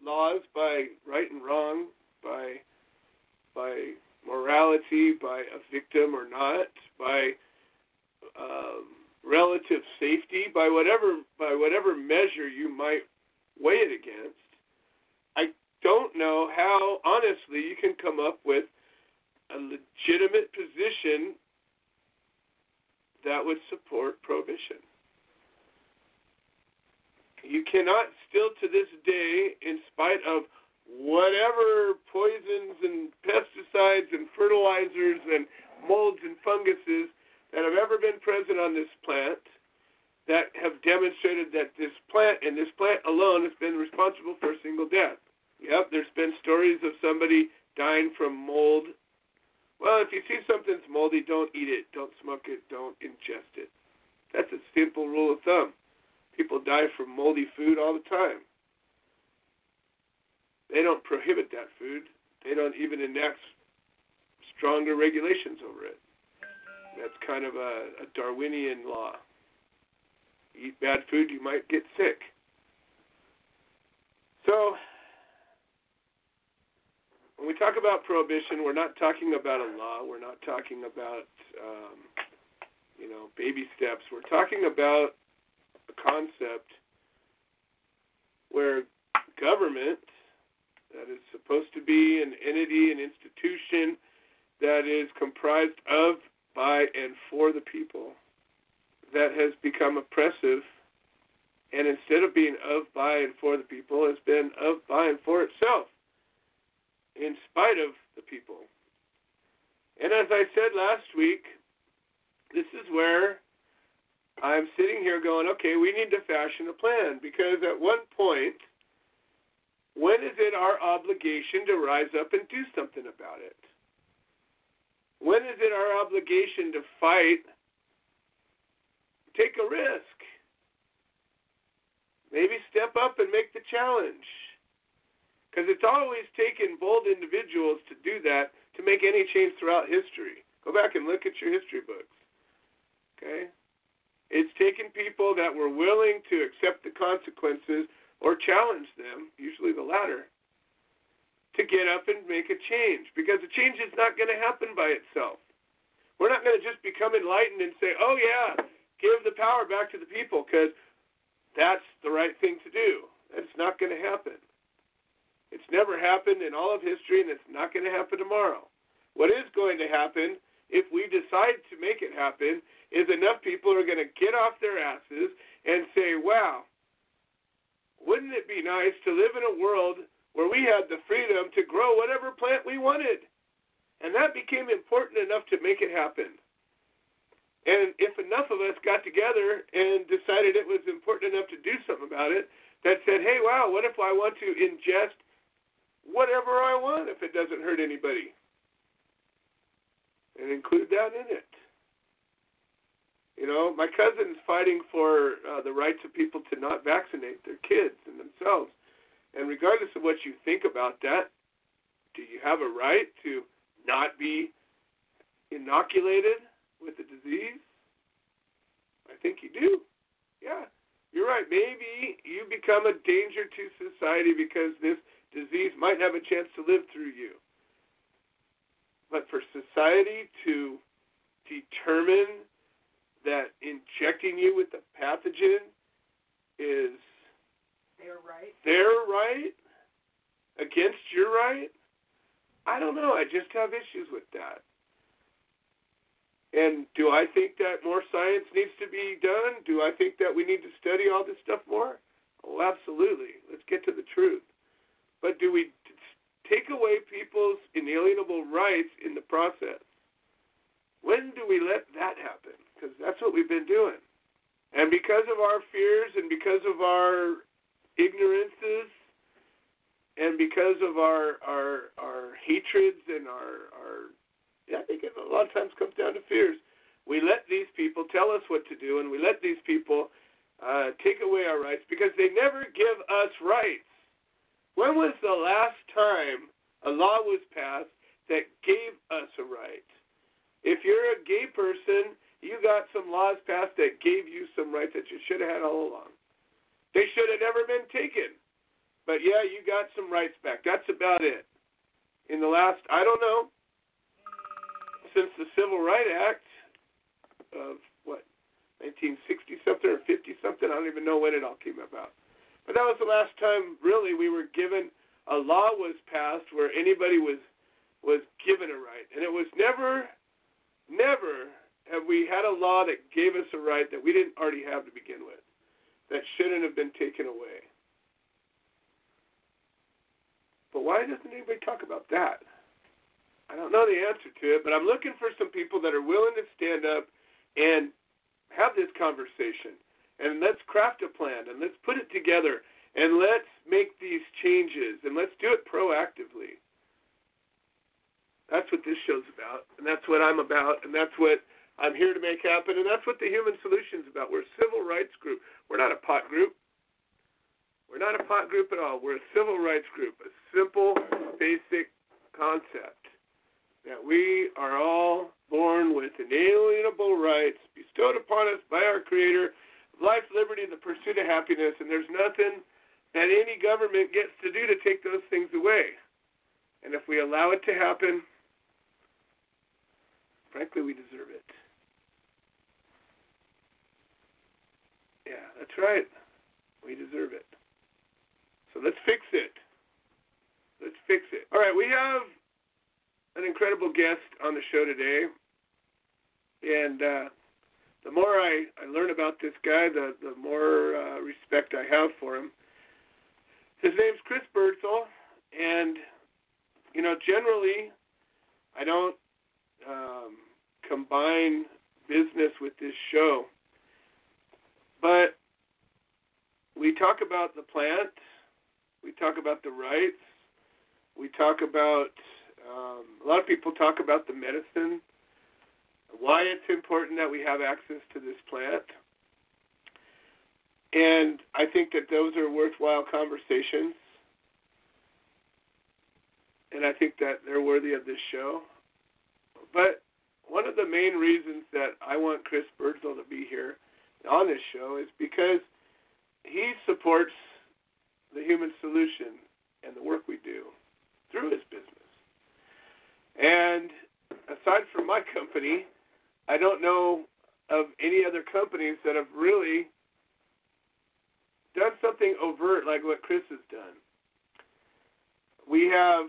Speaker 3: laws by right and wrong, by by morality, by a victim or not, by um, relative safety, by whatever by whatever measure you might weigh it against, I don't know how honestly you can come up with a legitimate position that would support prohibition. You cannot still to this day, in spite of whatever poisons and pesticides and fertilizers and molds and funguses that have ever been present on this plant, that have demonstrated that this plant and this plant alone has been responsible for a single death. Yep, there's been stories of somebody dying from mold. Well, if you see something's moldy, don't eat it, don't smoke it, don't ingest it. That's a simple rule of thumb. People die from moldy food all the time. They don't prohibit that food. They don't even enact stronger regulations over it. That's kind of a, a Darwinian law. Eat bad food, you might get sick. So, when we talk about prohibition, we're not talking about a law. We're not talking about, um, you know, baby steps. We're talking about concept where government that is supposed to be an entity, an institution that is comprised of, by, and for the people, that has become oppressive, and instead of being of, by, and for the people, has been of, by, and for itself, in spite of the people. And as I said last week, this is where I'm sitting here going, okay, we need to fashion a plan because at one point, when is it our obligation to rise up and do something about it? When is it our obligation to fight, take a risk, maybe step up and make the challenge? Because it's always taken bold individuals to do that to make any change throughout history. Go back and look at your history books. Okay? It's taken people that were willing to accept the consequences or challenge them, usually the latter, to get up and make a change because the change is not going to happen by itself. We're not going to just become enlightened and say, oh, yeah, give the power back to the people because that's the right thing to do. That's not going to happen. It's never happened in all of history, and it's not going to happen tomorrow. What is going to happen if we decide to make it happen is enough people are going to get off their asses and say, wow, wouldn't it be nice to live in a world where we had the freedom to grow whatever plant we wanted? And that became important enough to make it happen. And if enough of us got together and decided it was important enough to do something about it, that said, hey, wow, what if I want to ingest whatever I want if it doesn't hurt anybody? And include that in it. You know, my cousin's fighting for uh, the rights of people to not vaccinate their kids and themselves. And regardless of what you think about that, do you have a right to not be inoculated with the disease? I think you do. Yeah, you're right. Maybe you become a danger to society because this disease might have a chance to live through you. But for society to determine that injecting you with the pathogen is
Speaker 6: They're right.
Speaker 3: their right against your right, I don't know. I just have issues with that. And do I think that more science needs to be done? Do I think that we need to study all this stuff more? Oh, absolutely. Let's get to the truth. But do we take away people's inalienable rights in the process? When do we let that happen? Because that's what we've been doing. And because of our fears and because of our ignorances and because of our our our hatreds and our our I think it a lot of times comes down to fears. We let these people tell us what to do, and we let these people uh, take away our rights because they never give us rights. When was the last time a law was passed that gave us a right? If you're a gay person, you got some laws passed that gave you some rights that you should have had all along. They should have never been taken. But yeah, you got some rights back. That's about it. In the last, I don't know, since the Civil Rights Act of what, 1960 something or 50 something, I don't even know when it all came about. But that was the last time really we were given a law was passed where anybody was was given a right. And it was never never have we had a law that gave us a right that we didn't already have to begin with. That shouldn't have been taken away. But why doesn't anybody talk about that? I don't know the answer to it, but I'm looking for some people that are willing to stand up and have this conversation. And let's craft a plan and let's put it together and let's make these changes and let's do it proactively. That's what this show's about, and that's what I'm about, and that's what I'm here to make happen, and that's what the Human Solution's about. We're a civil rights group. We're not a pot group. We're not a pot group at all. We're a civil rights group, a simple, basic concept that we are all born with inalienable rights bestowed upon us by our Creator life, liberty, and the pursuit of happiness, and there's nothing that any government gets to do to take those things away. And if we allow it to happen, frankly, we deserve it. Yeah, that's right. We deserve it. So let's fix it. Let's fix it. All right, we have an incredible guest on the show today. And uh, the more I, I learn about this guy, the, the more uh, respect I have for him. His name's Chris Birdsall, and, you know, generally, I don't um, combine business with this show. But we talk about the plant, we talk about the rights, we talk about um, a lot of people talk about the medicine, why it's important that we have access to this plant. And I think that those are worthwhile conversations. And I think that they're worthy of this show. But one of the main reasons that I want Chris Birdsall to be here on this show is because he supports the human solution and the work we do through his business. And aside from my company, I don't know of any other companies that have really done something overt like what Chris has done. We have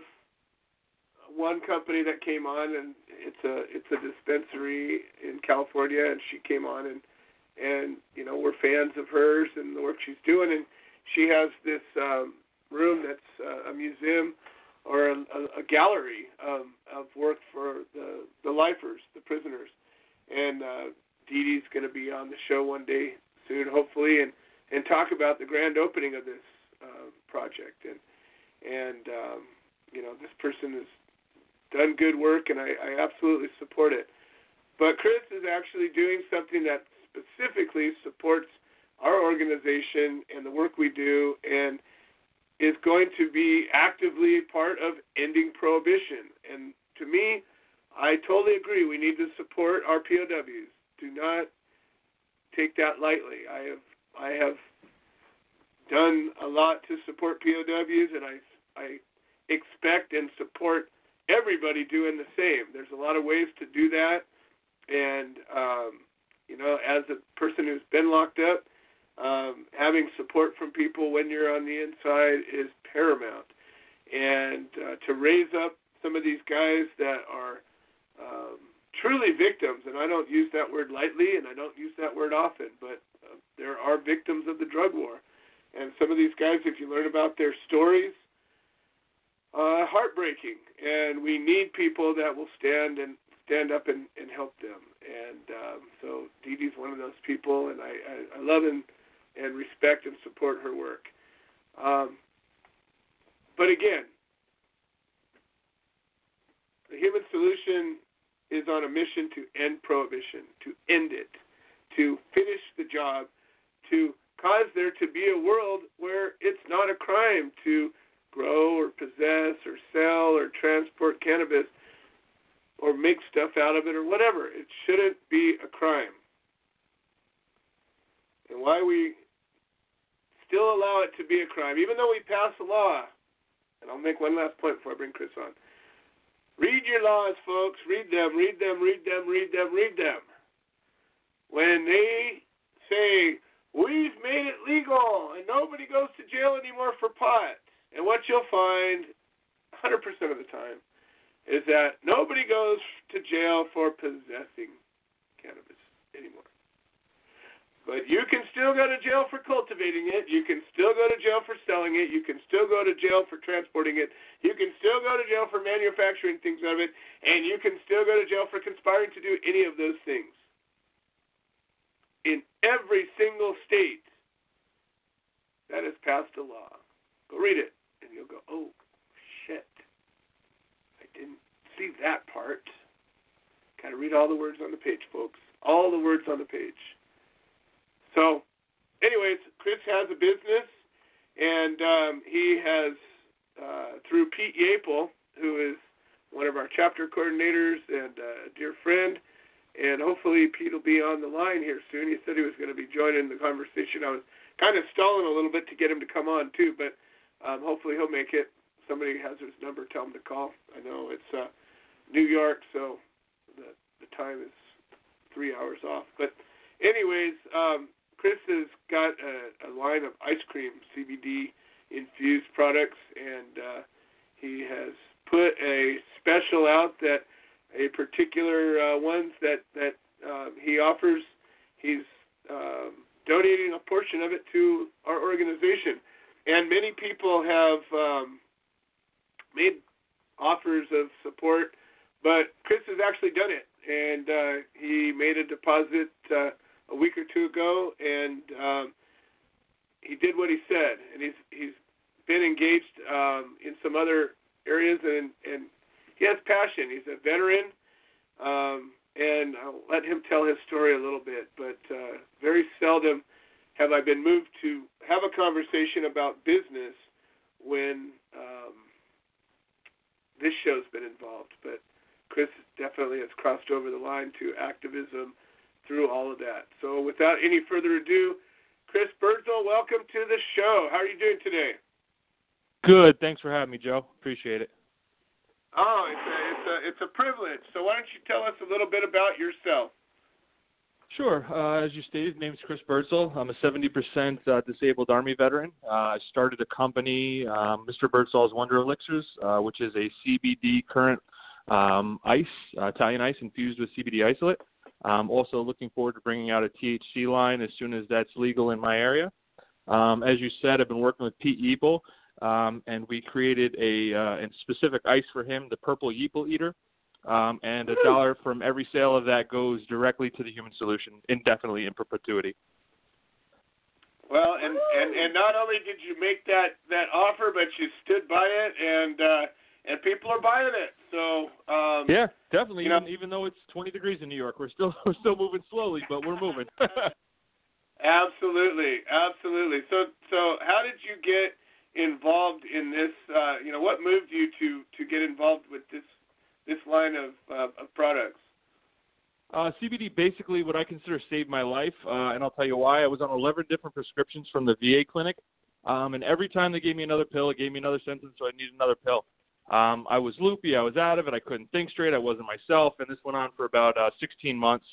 Speaker 3: one company that came on and it's a it's a dispensary in California and she came on and and you know we're fans of hers and the work she's doing and she has this um room that's uh, a museum or a, a, gallery um, of work for the the lifers, the prisoners. And uh, Dee Dee's going to be on the show one day soon, hopefully, and and talk about the grand opening of this uh, project. And and um, you know this person has done good work, and I, I absolutely support it. But Chris is actually doing something that specifically supports our organization and the work we do and is going to be actively part of ending prohibition. And to me, I totally agree. We need to support our POWs. Do not take that lightly. I have I have done a lot to support POWs, and I I expect and support everybody doing the same. There's a lot of ways to do that, and um, you know, as a person who's been locked up, um, having support from people when you're on the inside is paramount. And uh, to raise up some of these guys that are um, truly victims, and I don't use that word lightly, and I don't use that word often, but uh, there are victims of the drug war. And some of these guys, if you learn about their stories, uh, heartbreaking. And we need people that will stand and stand up and, and help them. And um, so Dee Dee's one of those people, and I, I, I love and, and respect and support her work. Um, but again, the human solution is on a mission to end prohibition, to end it, to finish the job, to cause there to be a world where it's not a crime to grow or possess or sell or transport cannabis or make stuff out of it or whatever. It shouldn't be a crime. And why we still allow it to be a crime, even though we pass a law. And I'll make one last point before I bring Chris on. Read your laws, folks. Read them, read them, read them, read them, read them. When they say, we've made it legal and nobody goes to jail anymore for pot, and what you'll find 100% of the time is that nobody goes to jail for possessing cannabis anymore. But you can still go to jail for cultivating it. You can still go to jail for selling it. You can still go to jail for transporting it. You can still go to jail for manufacturing things out of it. And you can still go to jail for conspiring to do any of those things. In every single state that has passed a law. Go read it, and you'll go, oh, see that part. Kind of read all the words on the page, folks. All the words on the page. So, anyways, Chris has a business, and um, he has uh, through Pete Yapel, who is one of our chapter coordinators and a dear friend, and hopefully Pete will be on the line here soon. He said he was going to be joining the conversation. I was kind of stalling a little bit to get him to come on too, but um, hopefully he'll make it. Somebody has his number. Tell him to call. I know it's uh, New York, so the the time is three hours off. But anyways, um, Chris has got a, a line of ice cream CBD infused products, and uh, he has put a special out that a particular uh, ones that that uh, he offers. He's um, donating a portion of it to our organization, and many people have um, made offers of support, but Chris has actually done it, and uh, he made a deposit. Uh, a week or two ago, and um, he did what he said, and he's he's been engaged um, in some other areas, and and he has passion. He's a veteran, um, and I'll let him tell his story a little bit. But uh, very seldom have I been moved to have a conversation about business when um, this show's been involved. But Chris definitely has crossed over the line to activism through all of that. So without any further ado, Chris Birdsall, welcome to the show. How are you doing today?
Speaker 7: Good. Thanks for having me, Joe. Appreciate it.
Speaker 3: Oh, it's a, it's a, it's a privilege. So why don't you tell us a little bit about yourself?
Speaker 7: Sure. Uh, as you stated, my name is Chris Birdsall. I'm a 70% uh, disabled Army veteran. Uh, I started a company, um, Mr. Birdsall's Wonder Elixirs, uh, which is a CBD current um, ice, uh, Italian ice infused with CBD isolate. I'm also looking forward to bringing out a THC line as soon as that's legal in my area. Um, as you said, I've been working with Pete Yeeple, um, and we created a uh, specific ice for him, the Purple Yeeple Eater. Um, and a dollar from every sale of that goes directly to the Human Solution, indefinitely in perpetuity.
Speaker 3: Well, and, and and not only did you make that that offer, but you stood by it, and uh, and people are buying it. So um,
Speaker 7: yeah, definitely.
Speaker 3: You
Speaker 7: even, even though it's 20 degrees in New York, we're still [LAUGHS] we're still moving slowly, but we're moving. [LAUGHS]
Speaker 3: absolutely, absolutely. So so how did you get involved in this? Uh, you know, what moved you to to get involved with this this line of uh, of products?
Speaker 7: Uh, CBD basically what I consider saved my life, uh, and I'll tell you why. I was on 11 different prescriptions from the VA clinic, um, and every time they gave me another pill, it gave me another symptom, so I needed another pill. Um, I was loopy, I was out of it, I couldn't think straight, I wasn't myself, and this went on for about uh, 16 months.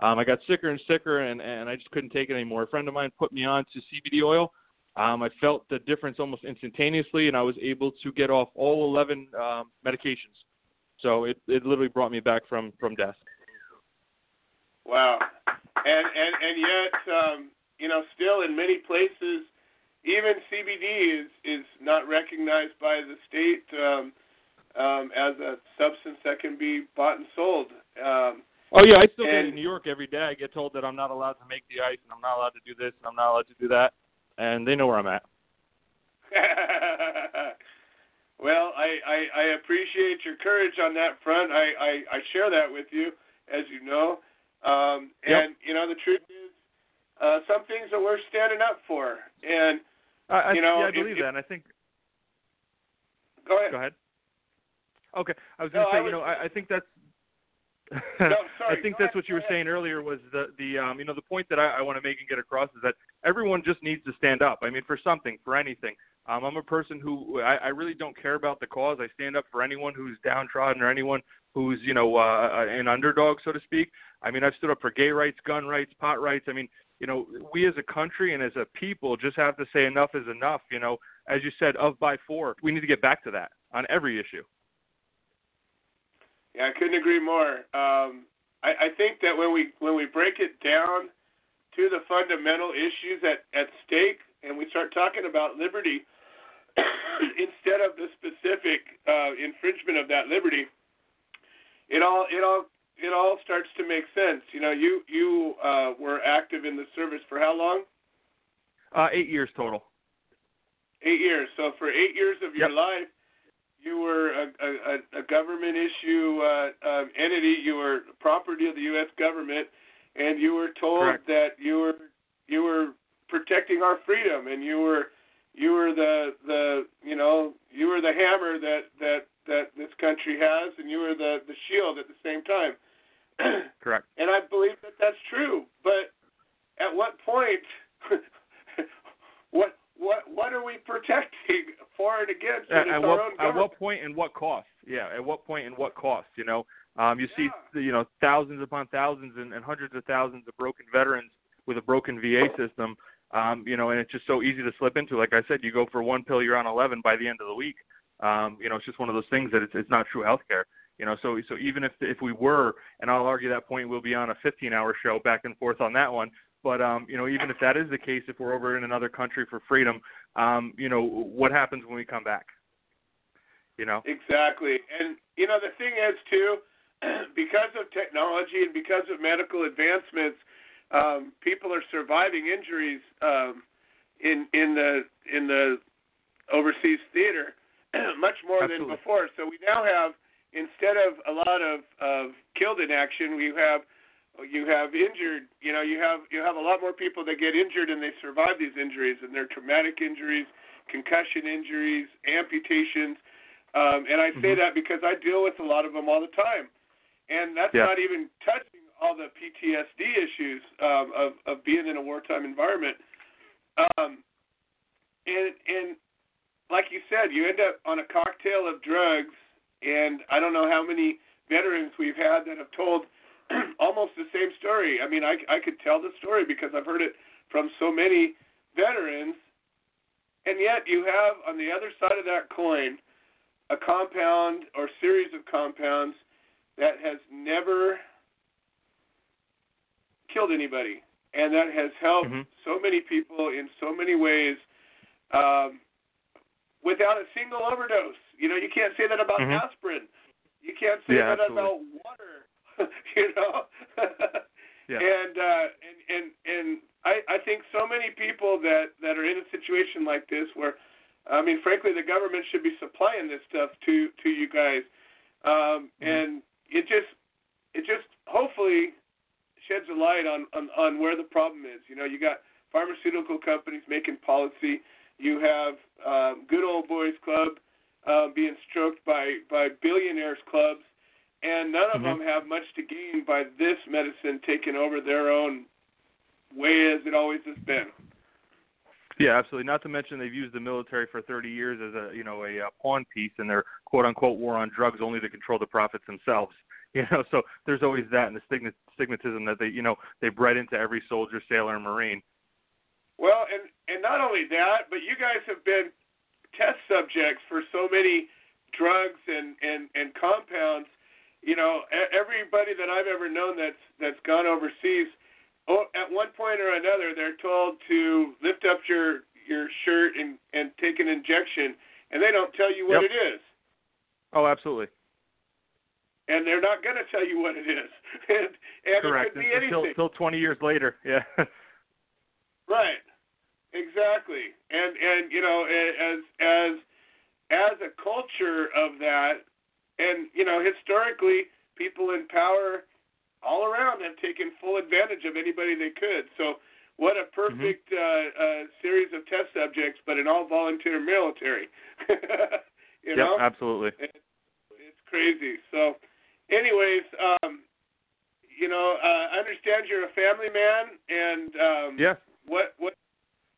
Speaker 7: Um, I got sicker and sicker, and, and I just couldn't take it anymore. A friend of mine put me on to CBD oil. Um, I felt the difference almost instantaneously, and I was able to get off all 11 um, medications. So it, it literally brought me back from, from death.
Speaker 3: Wow. And and and yet, um, you know, still in many places, even CBD is is not recognized by the state um, um, as a substance that can be bought and sold. Um,
Speaker 7: oh yeah, I still
Speaker 3: and,
Speaker 7: get in New York every day. I get told that I'm not allowed to make the ice, and I'm not allowed to do this, and I'm not allowed to do that, and they know where I'm at. [LAUGHS]
Speaker 3: well, I, I I appreciate your courage on that front. I I, I share that with you, as you know. Um, and
Speaker 7: yep.
Speaker 3: you know, the truth is, uh, some things that we're standing up for. And
Speaker 7: I,
Speaker 3: you know,
Speaker 7: yeah, I believe
Speaker 3: if,
Speaker 7: that. And I think.
Speaker 3: Go ahead.
Speaker 7: Go ahead. Okay, I was going to
Speaker 3: no,
Speaker 7: say,
Speaker 3: was,
Speaker 7: you know, I, I think that's. [LAUGHS]
Speaker 3: no, sorry.
Speaker 7: I think that's
Speaker 3: ahead,
Speaker 7: what you were
Speaker 3: ahead.
Speaker 7: saying earlier was the the um you know the point that I, I want to make and get across is that everyone just needs to stand up. I mean for something, for anything. Um I'm a person who I, I really don't care about the cause. I stand up for anyone who's downtrodden or anyone who's, you know, uh an underdog so to speak. I mean I've stood up for gay rights, gun rights, pot rights. I mean, you know, we as a country and as a people just have to say enough is enough, you know. As you said, of by four. We need to get back to that on every issue.
Speaker 3: Yeah, I couldn't agree more. Um, I, I think that when we when we break it down to the fundamental issues at, at stake, and we start talking about liberty [COUGHS] instead of the specific uh, infringement of that liberty, it all it all it all starts to make sense. You know, you you uh, were active in the service for how long?
Speaker 7: Uh, eight years total.
Speaker 3: Eight years. So for eight years of your life, you were a, a, a government issue uh, um, entity. You were property of the U.S. government, and you were told
Speaker 7: Correct.
Speaker 3: that you were you were protecting our freedom, and you were you were the the you know you were the hammer that that that this country has, and you were the the shield at the same time. [CLEARS THROAT]
Speaker 7: Correct.
Speaker 3: And I believe that that's true. But at what point, [LAUGHS] what what what are we [LAUGHS] protecting for and against?
Speaker 7: At, at what at what point and what cost? Yeah, at what point and what cost? You know, um, you see, you know, thousands upon thousands and, and hundreds of thousands of broken veterans with a broken VA system. Um, you know, and it's just so easy to slip into. Like I said, you go for one pill, you're on 11 by the end of the week. Um, you know, it's just one of those things that it's, it's not true healthcare. You know, so so even if if we were, and I'll argue that point, we'll be on a 15-hour show back and forth on that one. But um, you know, even if that is the case, if we're over in another country for freedom, um, you know, what happens when we come back? You know.
Speaker 3: Exactly. And you know the thing is too, [CLEARS THROAT] because of technology and because of medical advancements, um, people are surviving injuries um, in in the in the overseas theater [CLEARS THROAT] much more
Speaker 7: Absolutely.
Speaker 3: than before. So we now have instead of a lot of, of killed in action, we have you have injured. You know, you have you have a lot more people that get injured and they survive these injuries, and they're traumatic injuries, concussion injuries, amputations. Um, and I say
Speaker 7: Mhm.
Speaker 3: that because I deal with a lot of them all the time, and that's
Speaker 7: Yeah.
Speaker 3: not even touching all the PTSD issues um, of of being in a wartime environment. Um, and and like you said, you end up on a cocktail of drugs, and I don't know how many veterans we've had that have told [CLEARS THROAT] almost the same story. I mean, I I could tell the story because I've heard it from so many veterans, and yet you have on the other side of that coin a compound or series of compounds that has never killed anybody, and that has helped
Speaker 7: Mhm.
Speaker 3: so many people in so many ways um, without a single overdose. You know, you can't say that about
Speaker 7: Mhm.
Speaker 3: aspirin. You can't say
Speaker 7: Yeah,
Speaker 3: that
Speaker 7: absolutely.
Speaker 3: about water. [LAUGHS] you know.
Speaker 7: Yeah.
Speaker 3: And uh, and and and I I think so many people that that are in a situation like this where, I mean, frankly, the government should be supplying this stuff to to you guys, um,
Speaker 7: Mhm.
Speaker 3: and it just it just hopefully sheds a light on, on on where the problem is. You know, you got pharmaceutical companies making policy You have um, Good Old Boys Club uh, being stroked by by billionaires clubs, and none of
Speaker 7: Mhm.
Speaker 3: them have much to gain by this medicine taking over their own way as it always has been.
Speaker 7: Yeah, absolutely. Not to mention they've used the military for 30 years as a you know a, uh pawn piece in their quote unquote war on drugs, only to control the profits themselves. [LAUGHS] You know, so there's always that and the stigma, stigmatism that they you know they bred into every soldier, sailor, and marine.
Speaker 3: Well, and and not only that, but you guys have been test subjects for so many drugs and and and compounds. You know, everybody that I've ever known that's that's gone overseas, oh, at one point or another, they're told to lift up your your shirt and and take an injection, and they don't tell you what
Speaker 7: Yep.
Speaker 3: it is,
Speaker 7: Oh, absolutely.
Speaker 3: and they're not going to tell you what it is, [LAUGHS] and and
Speaker 7: Correct.
Speaker 3: it could be
Speaker 7: Until
Speaker 3: anything.
Speaker 7: until 20 years later. Yeah. [LAUGHS]
Speaker 3: Right. Exactly. And and you know as as as a culture of that and you know historically people in power all around have taken full advantage of anybody they could. So what a perfect uh, uh, series of test subjects, but an all volunteer military. [LAUGHS] you
Speaker 7: yep.
Speaker 3: know,
Speaker 7: Absolutely.
Speaker 3: it's crazy. So, anyways, um, you know, uh, I understand you're a family man, and um,
Speaker 7: Yeah.
Speaker 3: what what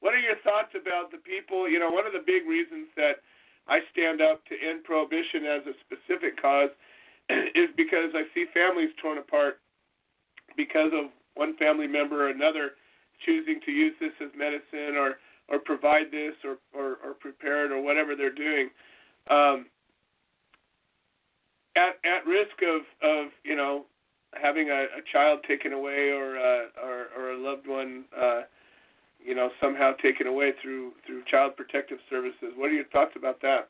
Speaker 3: what are your thoughts about the people? You know, one of the big reasons that I stand up to end prohibition as a specific cause [CLEARS THROAT] is because I see families torn apart because of one family member or another choosing to use this as medicine or or provide this or or, or prepare it or whatever they're doing. Um, at at risk of of you know having a, a child taken away or uh, or or a loved one uh, you know somehow taken away through through child protective services. What are your thoughts about that?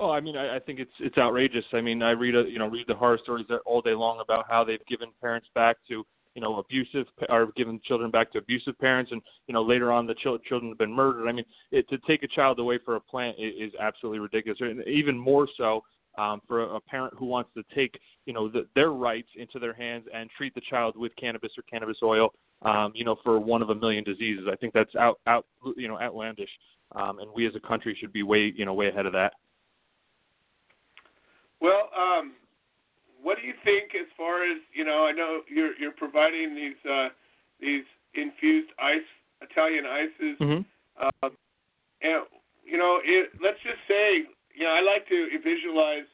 Speaker 7: Oh, I mean, I, I think it's it's outrageous. I mean, I read a, you know read the horror stories all day long about how they've given parents back to you know abusive or given children back to abusive parents, and you know later on the chil- children have been murdered. I mean, it, to take a child away for a plant is, is absolutely ridiculous, and even more so um, for a, a parent who wants to take you know the, their rights into their hands and treat the child with cannabis or cannabis oil, um, you know, for one of a million diseases. I think that's out out you know outlandish, um, and we as a country should be way you know way ahead of that.
Speaker 3: Well, um, what do you think as far as you know? I know you're you're providing these uh, these infused ice Italian ices,
Speaker 7: Mm-hmm.
Speaker 3: um, and you know, it, let's just say, you know, I like to visualize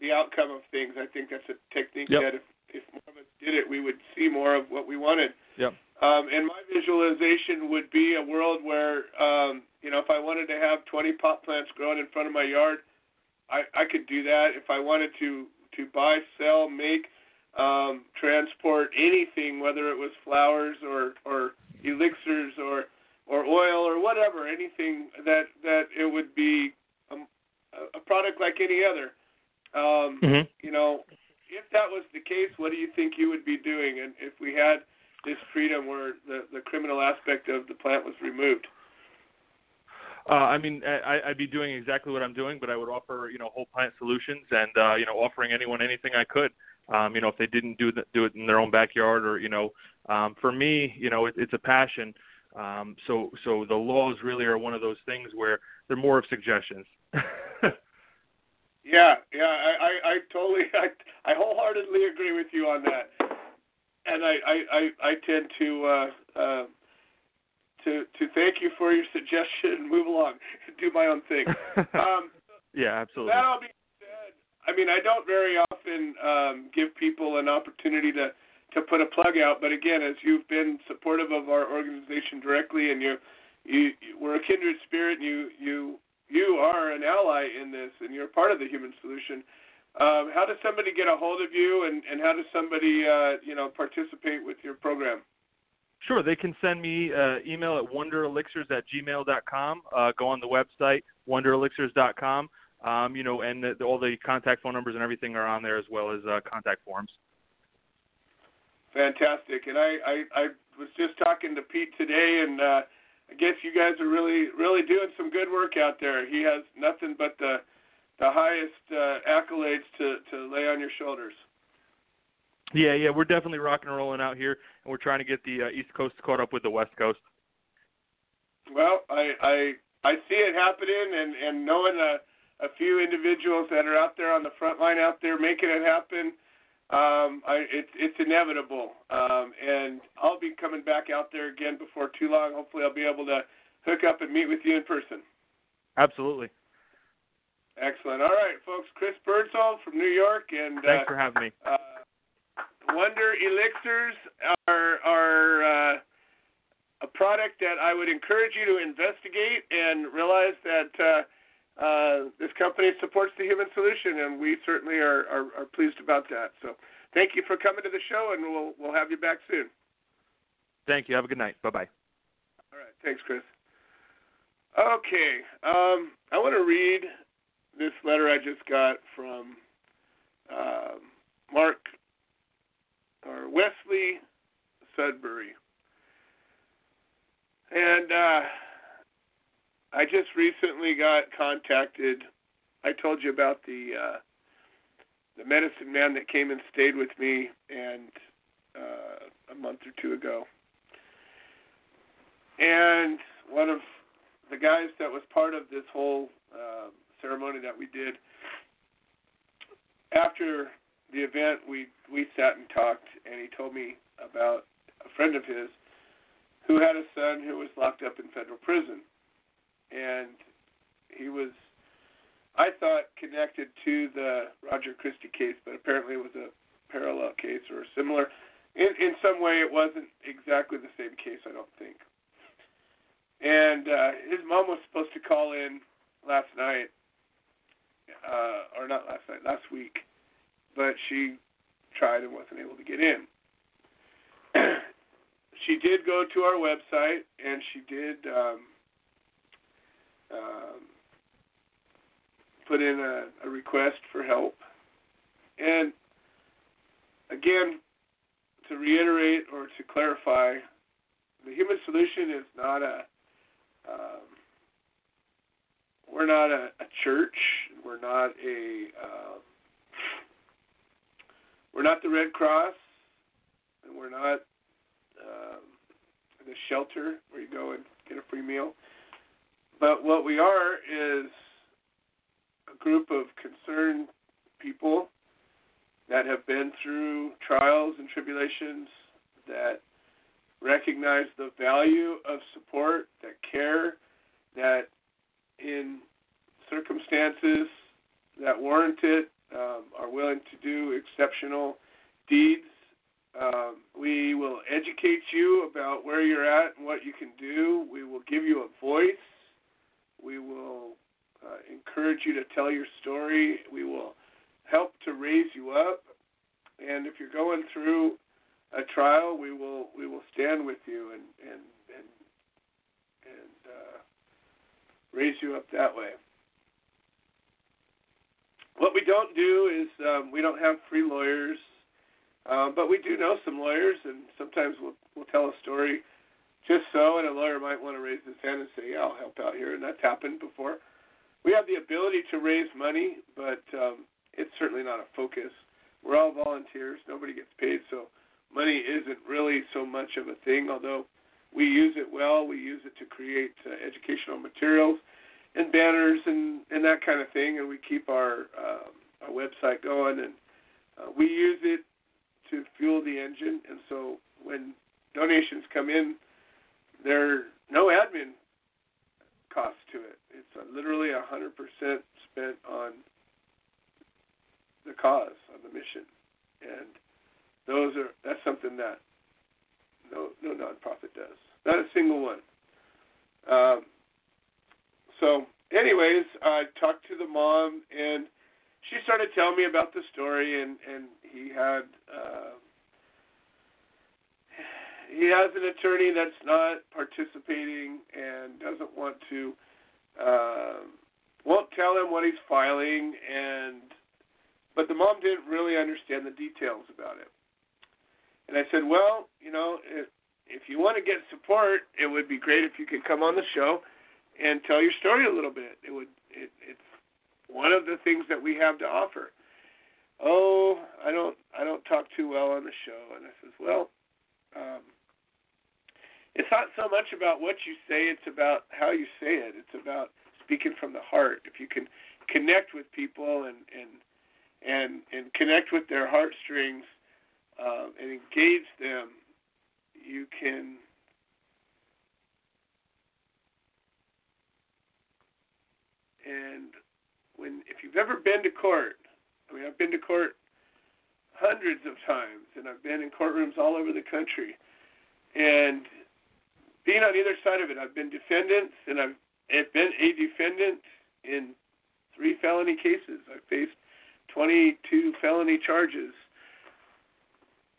Speaker 3: the outcome of things. I think that's a technique
Speaker 7: Yep.
Speaker 3: that if if more of us did it, we would see more of what we wanted.
Speaker 7: Yep.
Speaker 3: Um, and my visualization would be a world where, um, you know, if I wanted to have 20 pot plants growing in front of my yard, I, I could do that. If I wanted to to buy, sell, make, um, transport anything, whether it was flowers or or elixirs or or oil or whatever, anything that that it would be um, a, a product like any other. Um,
Speaker 7: Mm-hmm.
Speaker 3: You know, if that was the case, what do you think you would be doing? And if we had this freedom where the the criminal aspect of the plant was removed?
Speaker 7: Uh, I mean, I, I'd be doing exactly what I'm doing, but I would offer, you know, whole plant solutions and, uh, you know, offering anyone anything I could. Um, you know, if they didn't do the, do it in their own backyard, or you know, um, for me, you know, it, it's a passion. Um, so, so the laws really are one of those things where they're more of suggestions. [LAUGHS]
Speaker 3: Yeah, yeah, I, I, I totally, [LAUGHS] I, I wholeheartedly agree with you on that, and I, I, I, I tend to, uh, uh, to, to thank you for your suggestion and move along, [LAUGHS] do my own thing. [LAUGHS] Um,
Speaker 7: yeah, absolutely.
Speaker 3: that all being said, I mean, I don't very often um, give people an opportunity to to put a plug out, but again, as you've been supportive of our organization directly, and you, you, you we're a kindred spirit, and you, you, you are an ally in this, and you're part of the human solution. Um, how does somebody get a hold of you, and, and how does somebody, uh, you know, participate with your program?
Speaker 7: Sure, they can send me uh, email at wonderelixirs at gmail.com. Uh, go on the website, wonderelixirs.com. Um, you know, and the, all the contact phone numbers and everything are on there as well as uh, contact forms.
Speaker 3: Fantastic. And I, I, I was just talking to Pete today, and uh, I guess you guys are really, really doing some good work out there. He has nothing but the, the highest uh, accolades to, to lay on your shoulders.
Speaker 7: Yeah, yeah, we're definitely rocking and rolling out here, and we're trying to get the uh, East Coast caught up with the West Coast.
Speaker 3: Well, I I I see it happening, and and knowing a a few individuals that are out there on the front line out there making it happen. Um, I, it's it's inevitable, um, and I'll be coming back out there again before too long. Hopefully, I'll be able to hook up and meet with you in person.
Speaker 7: Absolutely.
Speaker 3: Excellent. All right, folks. Chris Birdsall from New York, and
Speaker 7: Thanks
Speaker 3: uh,
Speaker 7: for having me.
Speaker 3: uh, Wonder Elixirs are are uh, a product that I would encourage you to investigate and realize that uh, uh, this company supports the human solution, and we certainly are, are, are pleased about that. So, thank you for coming to the show, and we'll we'll have you back soon.
Speaker 7: Thank you. Have a good night. Bye bye.
Speaker 3: All right. Thanks, Chris. Okay. Um, I want to read this letter I just got from um Mark or Wesley Sudbury. And uh, I just recently got contacted. I told you about the uh, the medicine man that came and stayed with me, and uh, a month or two ago. And one of the guys that was part of this whole uh, ceremony that we did, after the event, we we sat and talked, and he told me about a friend of his who had a son who was locked up in federal prison, and he was, I thought, connected to the Roger Christie case, but apparently it was a parallel case or similar. In in some way, it wasn't exactly the same case, I don't think. And uh, his mom was supposed to call in last night, uh, or not last night, last week, but she tried and wasn't able to get in. [CLEARS THROAT] she did go to our website and she did um, um, put in a, a request for help. And again, to reiterate or to clarify, the human solution is not a um, we're not a, a church. We're not a um, we're not the Red Cross, and we're not um, the shelter where you go and get a free meal. But what we are is a group of concerned people that have been through trials and tribulations that recognize the value of support, that care, that in circumstances that warrant it, um, are willing to do exceptional deeds. Um, we will educate you about where you're at and what you can do. We will give you a voice. We will uh, encourage you to tell your story. We will help to raise you up. And if you're going through a trial, we will we will stand with you and and and and uh, raise you up that way. What we don't do is um, we don't have free lawyers, um, but we do know some lawyers, and sometimes we'll we'll tell a story just so, and a lawyer might want to raise his hand and say, "Yeah, I'll help out here," and that's happened before. We have the ability to raise money, but um, it's certainly not a focus. We're all volunteers; nobody gets paid, so money isn't really so much of a thing. Although we use it well, we use it to create uh, educational materials and banners and and that kind of thing, and we keep our um, our website going, and uh, we use it to fuel the engine. And so when donations come in, there are no admin costs to it. It's literally a hundred percent spent on the cause, on the mission, and those are that's something that no no nonprofit does. Not a single one. Um, so, anyways, I talked to the mom, and she started telling me about the story, and and he had uh, he has an attorney that's not participating and doesn't want to uh, won't tell him what he's filing, and but the mom didn't really understand the details about it. And I said, well, you know, if, if you want to get support, it would be great if you could come on the show and tell your story a little bit. It would it, it's one of the things that we have to offer. Oh, I don't I don't talk too well on the show, and I says, well, um, it's not so much about what you say; it's about how you say it. It's about speaking from the heart. If you can connect with people and and and and connect with their heartstrings um, and engage them, you can and when if you've ever been to court, I mean I've been to court hundreds of times and I've been in courtrooms all over the country and being on either side of it, I've been defendants and I've, I've been a defendant in three felony cases. I've faced 22 felony charges.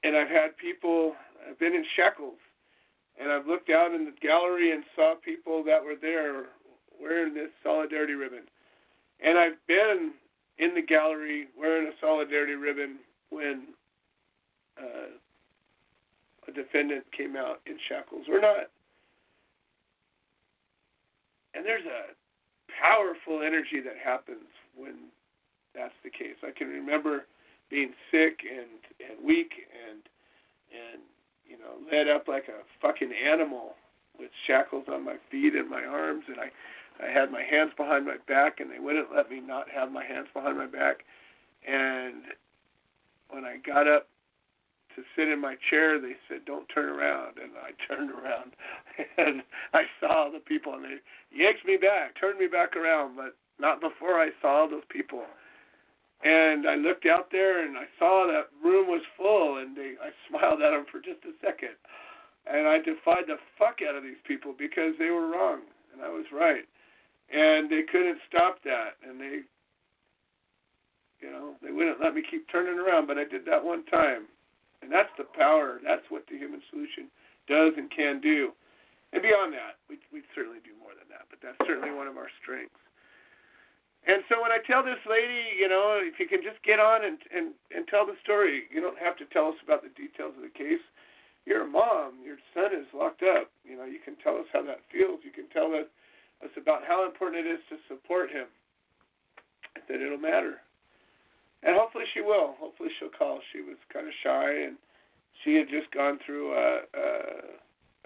Speaker 3: And I've had people, I've been in shackles, and I've looked out in the gallery and saw people that were there wearing this solidarity ribbon. And I've been in the gallery wearing a solidarity ribbon when uh, a defendant came out in shackles or not. And there's a powerful energy that happens when that's the case. I can remember being sick and and weak and and you know led up like a fucking animal with shackles on my feet and my arms and I I had my hands behind my back and they wouldn't let me not have my hands behind my back and when I got up to sit in my chair they said don't turn around and I [LAUGHS] turned around and I saw the people and they yanked me back turned me back around but not before I saw those people and I looked out there and I saw that room was full, and they, I smiled at them for just a second. And I defied the fuck out of these people because they were wrong and I was right. And they couldn't stop that. And they, you know, they wouldn't let me keep turning around, but I did that one time. And that's the power. That's what the human solution does and can do. And beyond that, we we certainly do more than that, but that's certainly one of our strengths. And so when I tell this lady, you know, if you can just get on and and and tell the story, you don't have to tell us about the details of the case. You're a mom. Your son is locked up. You know, you can tell us how that feels. You can tell us us about how important it is to support him. That it'll matter. And hopefully she will. Hopefully she'll call. She was kind of shy, and she had just gone through a, a,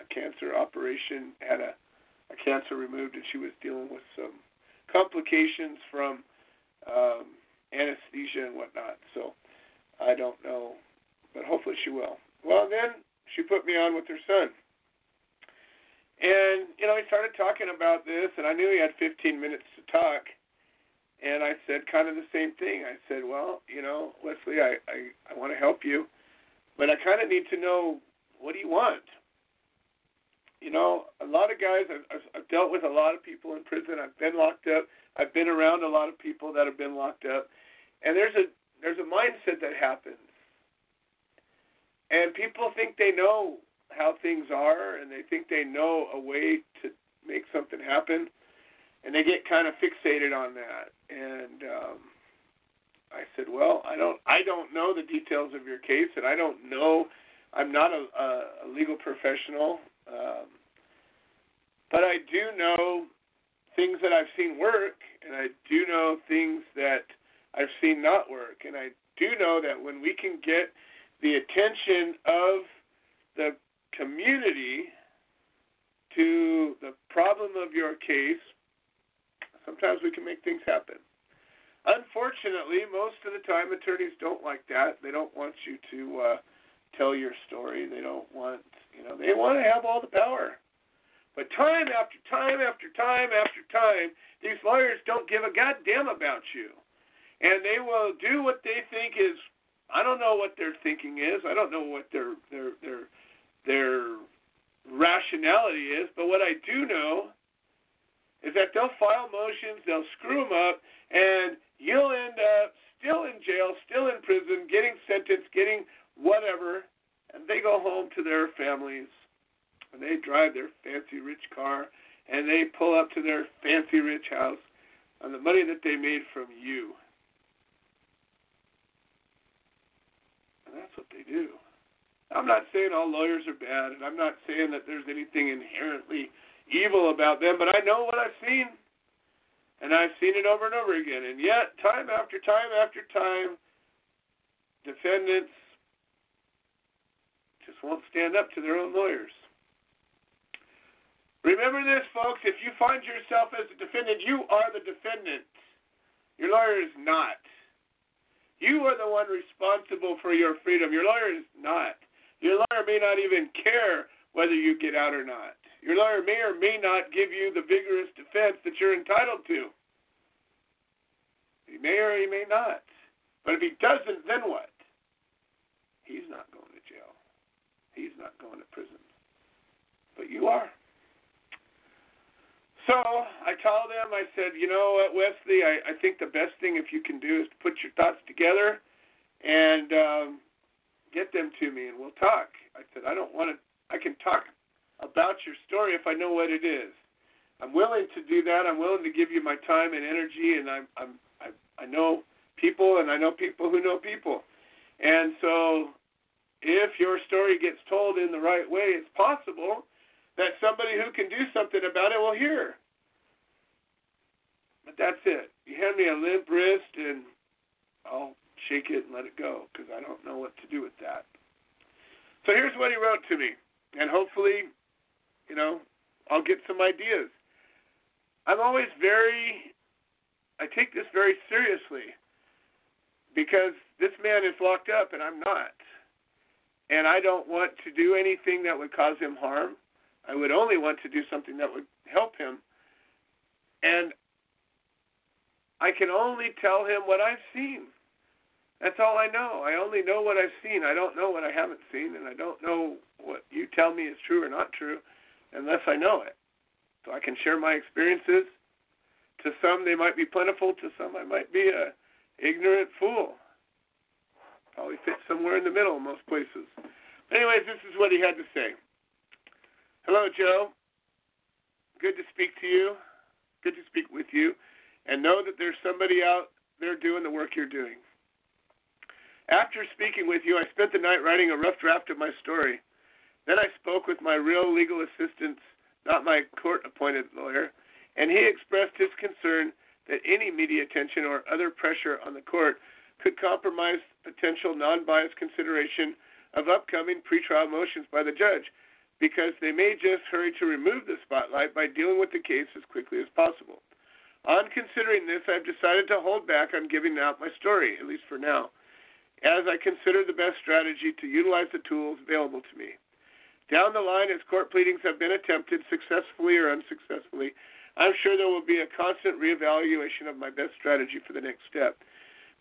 Speaker 3: a cancer operation, had a, a cancer removed, and she was dealing with some complications from um, anesthesia and whatnot. So I don't know, but hopefully she will. Well, then she put me on with her son. And, you know, we started talking about this, and I knew he had 15 minutes to talk. And I said kind of the same thing. I said, well, you know, Leslie, I, I, I want to help you, but I kind of need to know what do you want? you know, a lot of guys. I've, I've dealt with a lot of people in prison. I've been locked up. I've been around a lot of people that have been locked up, and there's a there's a mindset that happens, and people think they know how things are, and they think they know a way to make something happen, and they get kind of fixated on that. And um, I said, well, I don't I don't know the details of your case, and I don't know. I'm not a, a, legal professional. Um, but I do know things that I've seen work, and I do know things that I've seen not work. And I do know that when we can get the attention of the community to the problem of your case, sometimes we can make things happen. Unfortunately, most of the time attorneys don't like that. They don't want you to uh, tell your story. They don't want, you know, they want to have all the power. But time after time after time after time, these lawyers don't give a goddamn about you. And they will do what they think is I don't know what their thinking is. I don't know what their their their their rationality is, but what I do know is that they'll file motions, they'll screw them up, and you'll end up still in jail, still in prison, getting sentenced, getting whatever, and they go home to their families and they drive their fancy rich car and they pull up to their fancy rich house on the money that they made from you. And that's what they do. I'm not saying all lawyers are bad, and I'm not saying that there's anything inherently evil about them, but I know what I've seen. And I've seen it over and over again. And yet, time after time after time, defendants just won't stand up to their own lawyers. Remember this, folks. If you find yourself as a defendant, you are the defendant. Your lawyer is not. You are the one responsible for your freedom. Your lawyer is not. Your lawyer may not even care whether you get out or not. Your lawyer may or may not give you the vigorous defense that you're entitled to. He may or he may not. But if he doesn't, then what? He's not going to jail. He's not going to prison. But you are. So I told them, I said, you know what, Wesley, I, I think the best thing if you can do is to put your thoughts together and um, get them to me, and we'll talk. I said, I don't want to. I can talk about your story if I know what it is. I'm willing to do that. I'm willing to give you my time and energy, and I'm, I'm I, I know people, and I know people who know people, and so if your story gets told in the right way, it's possible that somebody who can do something about it will hear. But that's it. You hand me a limp wrist, and I'll shake it and let it go because I don't know what to do with that. So here's what he wrote to me, and hopefully, you know, I'll get some ideas. I'm always very, I take this very seriously because this man is locked up and I'm not. And I don't want to do anything that would cause him harm. I would only want to do something that would help him. And I can only tell him what I've seen. That's all I know. I only know what I've seen. I don't know what I haven't seen, and I don't know what you tell me is true or not true unless I know it. So I can share my experiences. To some, they might be plentiful. To some, I might be a ignorant fool. Probably fit somewhere in the middle in most places. Anyways, this is what he had to say. Hello, Joe. Good to speak to you. Good to speak with you. And know that there's somebody out there doing the work you're doing. After speaking with you, I spent the night writing a rough draft of my story. Then I spoke with my real legal assistant, not my court appointed lawyer, and he expressed his concern that any media attention or other pressure on the court could compromise potential non biased consideration of upcoming pretrial motions by the judge because they may just hurry to remove the spotlight by dealing with the case as quickly as possible. On considering this, I've decided to hold back on giving out my story, at least for now, as I consider the best strategy to utilize the tools available to me. Down the line, as court pleadings have been attempted successfully or unsuccessfully, I'm sure there will be a constant reevaluation of my best strategy for the next step.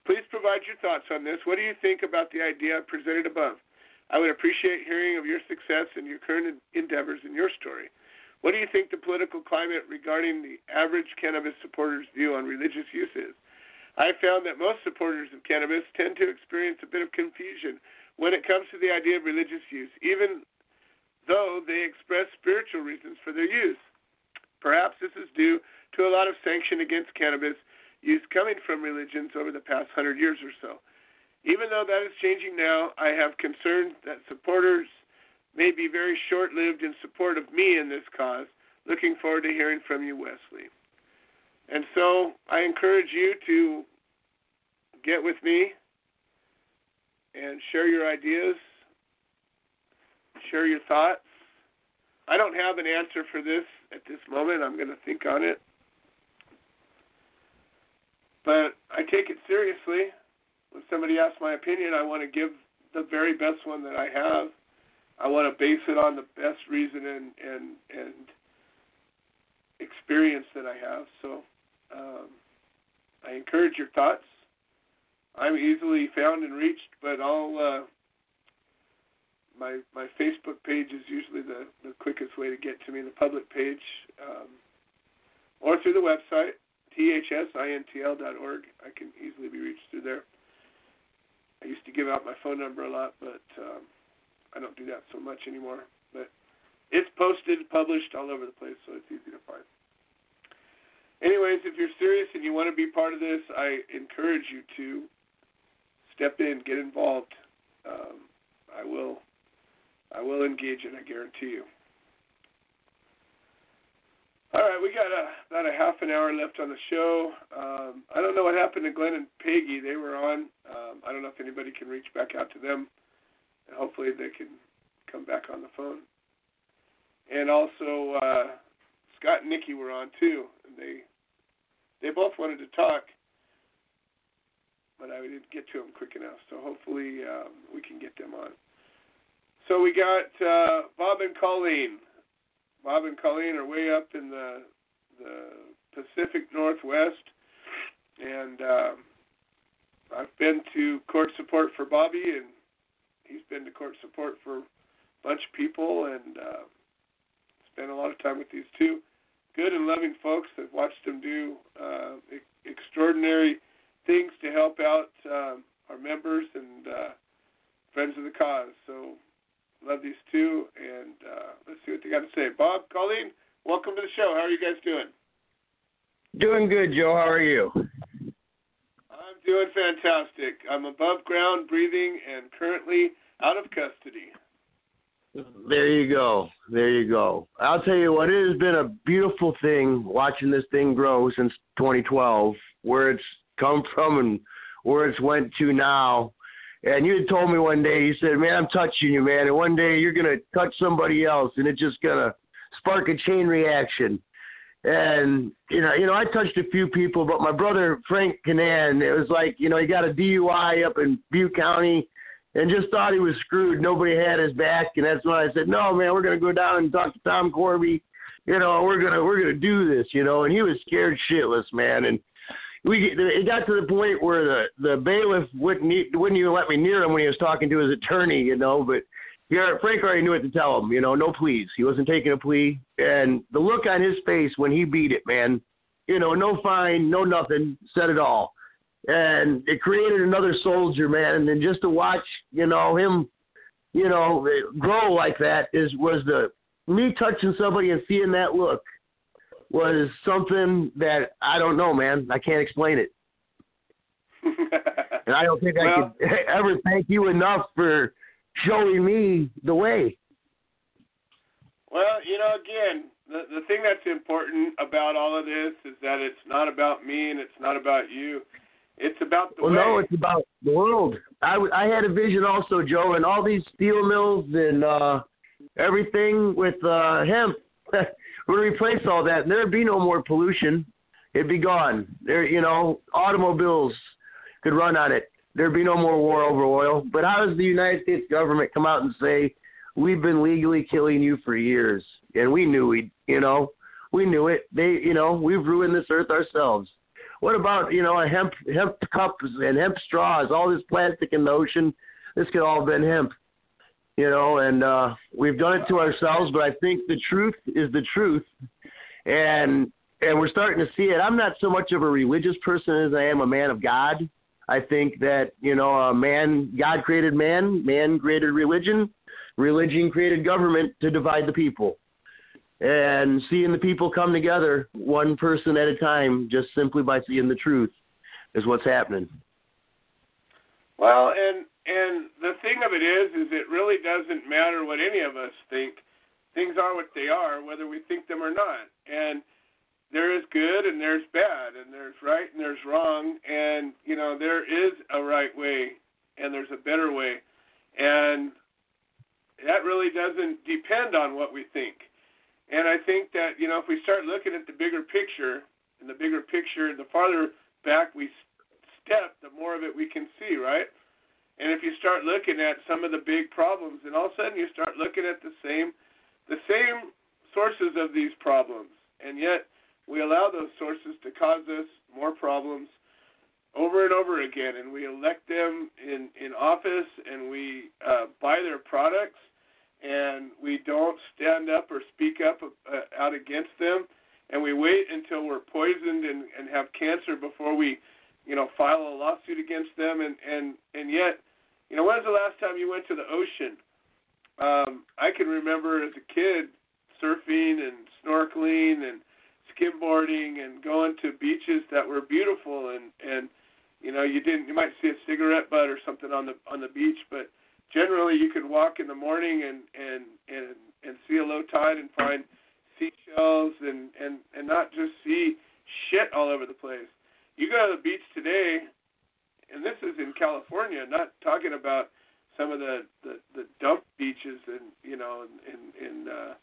Speaker 3: Please provide your thoughts on this. What do you think about the idea presented above? I would appreciate hearing of your success and your current endeavors in your story. What do you think the political climate regarding the average cannabis supporter's view on religious use is? I found that most supporters of cannabis tend to experience a bit of confusion when it comes to the idea of religious use, even though they express spiritual reasons for their use. Perhaps this is due to a lot of sanction against cannabis use coming from religions over the past hundred years or so. Even though that is changing now, I have concerns that supporters may be very short lived in support of me in this cause. Looking forward to hearing from you, Wesley. And so I encourage you to get with me and share your ideas, share your thoughts. I don't have an answer for this at this moment. I'm going to think on it. But I take it seriously when somebody asks my opinion, I want to give the very best one that I have. I want to base it on the best reason and and and experience that I have. So um, I encourage your thoughts. I'm easily found and reached, but I'll uh, my my Facebook page is usually the the quickest way to get to me. The public page, um, or through the website thsintl.org. I can easily be reached through there. I used to give out my phone number a lot, but um, I don't do that so much anymore. But it's posted, published all over the place, so it's easy to find. Anyways, if you're serious and you want to be part of this, I encourage you to step in, get involved. Um, I will, I will engage it. I guarantee you. All right, we got a, about a half an hour left on the show. Um, I don't know what happened to Glenn and Peggy. They were on. Um, I don't know if anybody can reach back out to them, and hopefully they can come back on the phone. And also, uh, Scott and Nikki were on too, and they they both wanted to talk, but I didn't get to them quick enough. So hopefully um, we can get them on. So we got uh, Bob and Colleen. Bob and Colleen are way up in the the Pacific Northwest, and um, I've been to court support for Bobby, and he's been to court support for a bunch of people, and uh, spent a lot of time with these two good and loving folks. I've watched them do uh, e- extraordinary things to help out um, our members and uh, friends of the cause. So love these two, and uh, let's see what they got to say. Bob, Colleen, welcome to the show. How are you guys doing?
Speaker 8: Doing good, Joe. How are you?
Speaker 3: I'm doing fantastic. I'm above ground, breathing, and currently out of custody.
Speaker 8: There you go. There you go. I'll tell you what, it has been a beautiful thing watching this thing grow since 2012, where it's come from and where it's went to now. And you had told me one day, you said, "Man, I'm touching you, man." And one day you're gonna touch somebody else, and it's just gonna spark a chain reaction. And you know, you know, I touched a few people, but my brother Frank Canan, it was like, you know, he got a DUI up in Butte County, and just thought he was screwed. Nobody had his back, and that's when I said, "No, man, we're gonna go down and talk to Tom Corby. You know, we're gonna we're gonna do this." You know, and he was scared shitless, man. And we it got to the point where the the bailiff wouldn't wouldn't even let me near him when he was talking to his attorney. You know, but yeah, Frank already knew what to tell him. You know, no pleas. He wasn't taking a plea, and the look on his face when he beat it, man. You know, no fine, no nothing, said it all and it created another soldier, man. And just to watch, you know, him, you know, grow like that is was the me touching somebody and seeing that look was something that I don't know, man. I can't explain it, [LAUGHS] and I don't think
Speaker 3: well,
Speaker 8: I could [LAUGHS] ever thank you enough for showing me the way.
Speaker 3: Well, you know, again, the the thing that's important about all of this is that it's not about me and it's not about you. It's about the
Speaker 8: well,
Speaker 3: way.
Speaker 8: no, it's about the world. I, I had a vision also, Joe, and all these steel mills and uh, everything with uh, hemp. [LAUGHS] We're replace all that, and there'd be no more pollution. It'd be gone. There, you know, automobiles could run on it. There'd be no more war over oil. But how does the United States government come out and say we've been legally killing you for years, and we knew we, you know, we knew it. They, you know, we've ruined this earth ourselves. What about you know a hemp hemp cups and hemp straws? All this plastic in the ocean. This could all have been hemp, you know. And uh, we've done it to ourselves. But I think the truth is the truth, and and we're starting to see it. I'm not so much of a religious person as I am a man of God. I think that you know, a man, God created man, man created religion, religion created government to divide the people and seeing the people come together one person at a time just simply by seeing the truth is what's happening
Speaker 3: well and and the thing of it is is it really doesn't matter what any of us think. Things are what they are whether we think them or not. And there is good and there's bad and there's right and there's wrong. And you know there is a right way and there's a better way. And that really doesn't depend on what we think. And I think that, you know, if we start looking at the bigger picture, and the bigger picture, the farther back we step, the more of it we can see, right? And if you start looking at some of the big problems, and all of a sudden you start looking at the same, the same sources of these problems, and yet we allow those sources to cause us more problems over and over again, and we elect them in in office, and we uh, buy their products, and we don't stand up or speak up uh, out against them, and we wait until we're poisoned and, and have cancer before we, you know, file a lawsuit against them, and and and yet, you know, when's the last time you went to the ocean? Um, I can remember as a kid surfing and snorkeling and skimboarding and going to beaches that were beautiful and and you know you didn't you might see a cigarette butt or something on the on the beach but generally you could walk in the morning and and and and see a low tide and find seashells and and and not just see shit all over the place. You go to the beach today, and this is in California. Not talking about some of the the, the dump beaches and you know in in in, uh,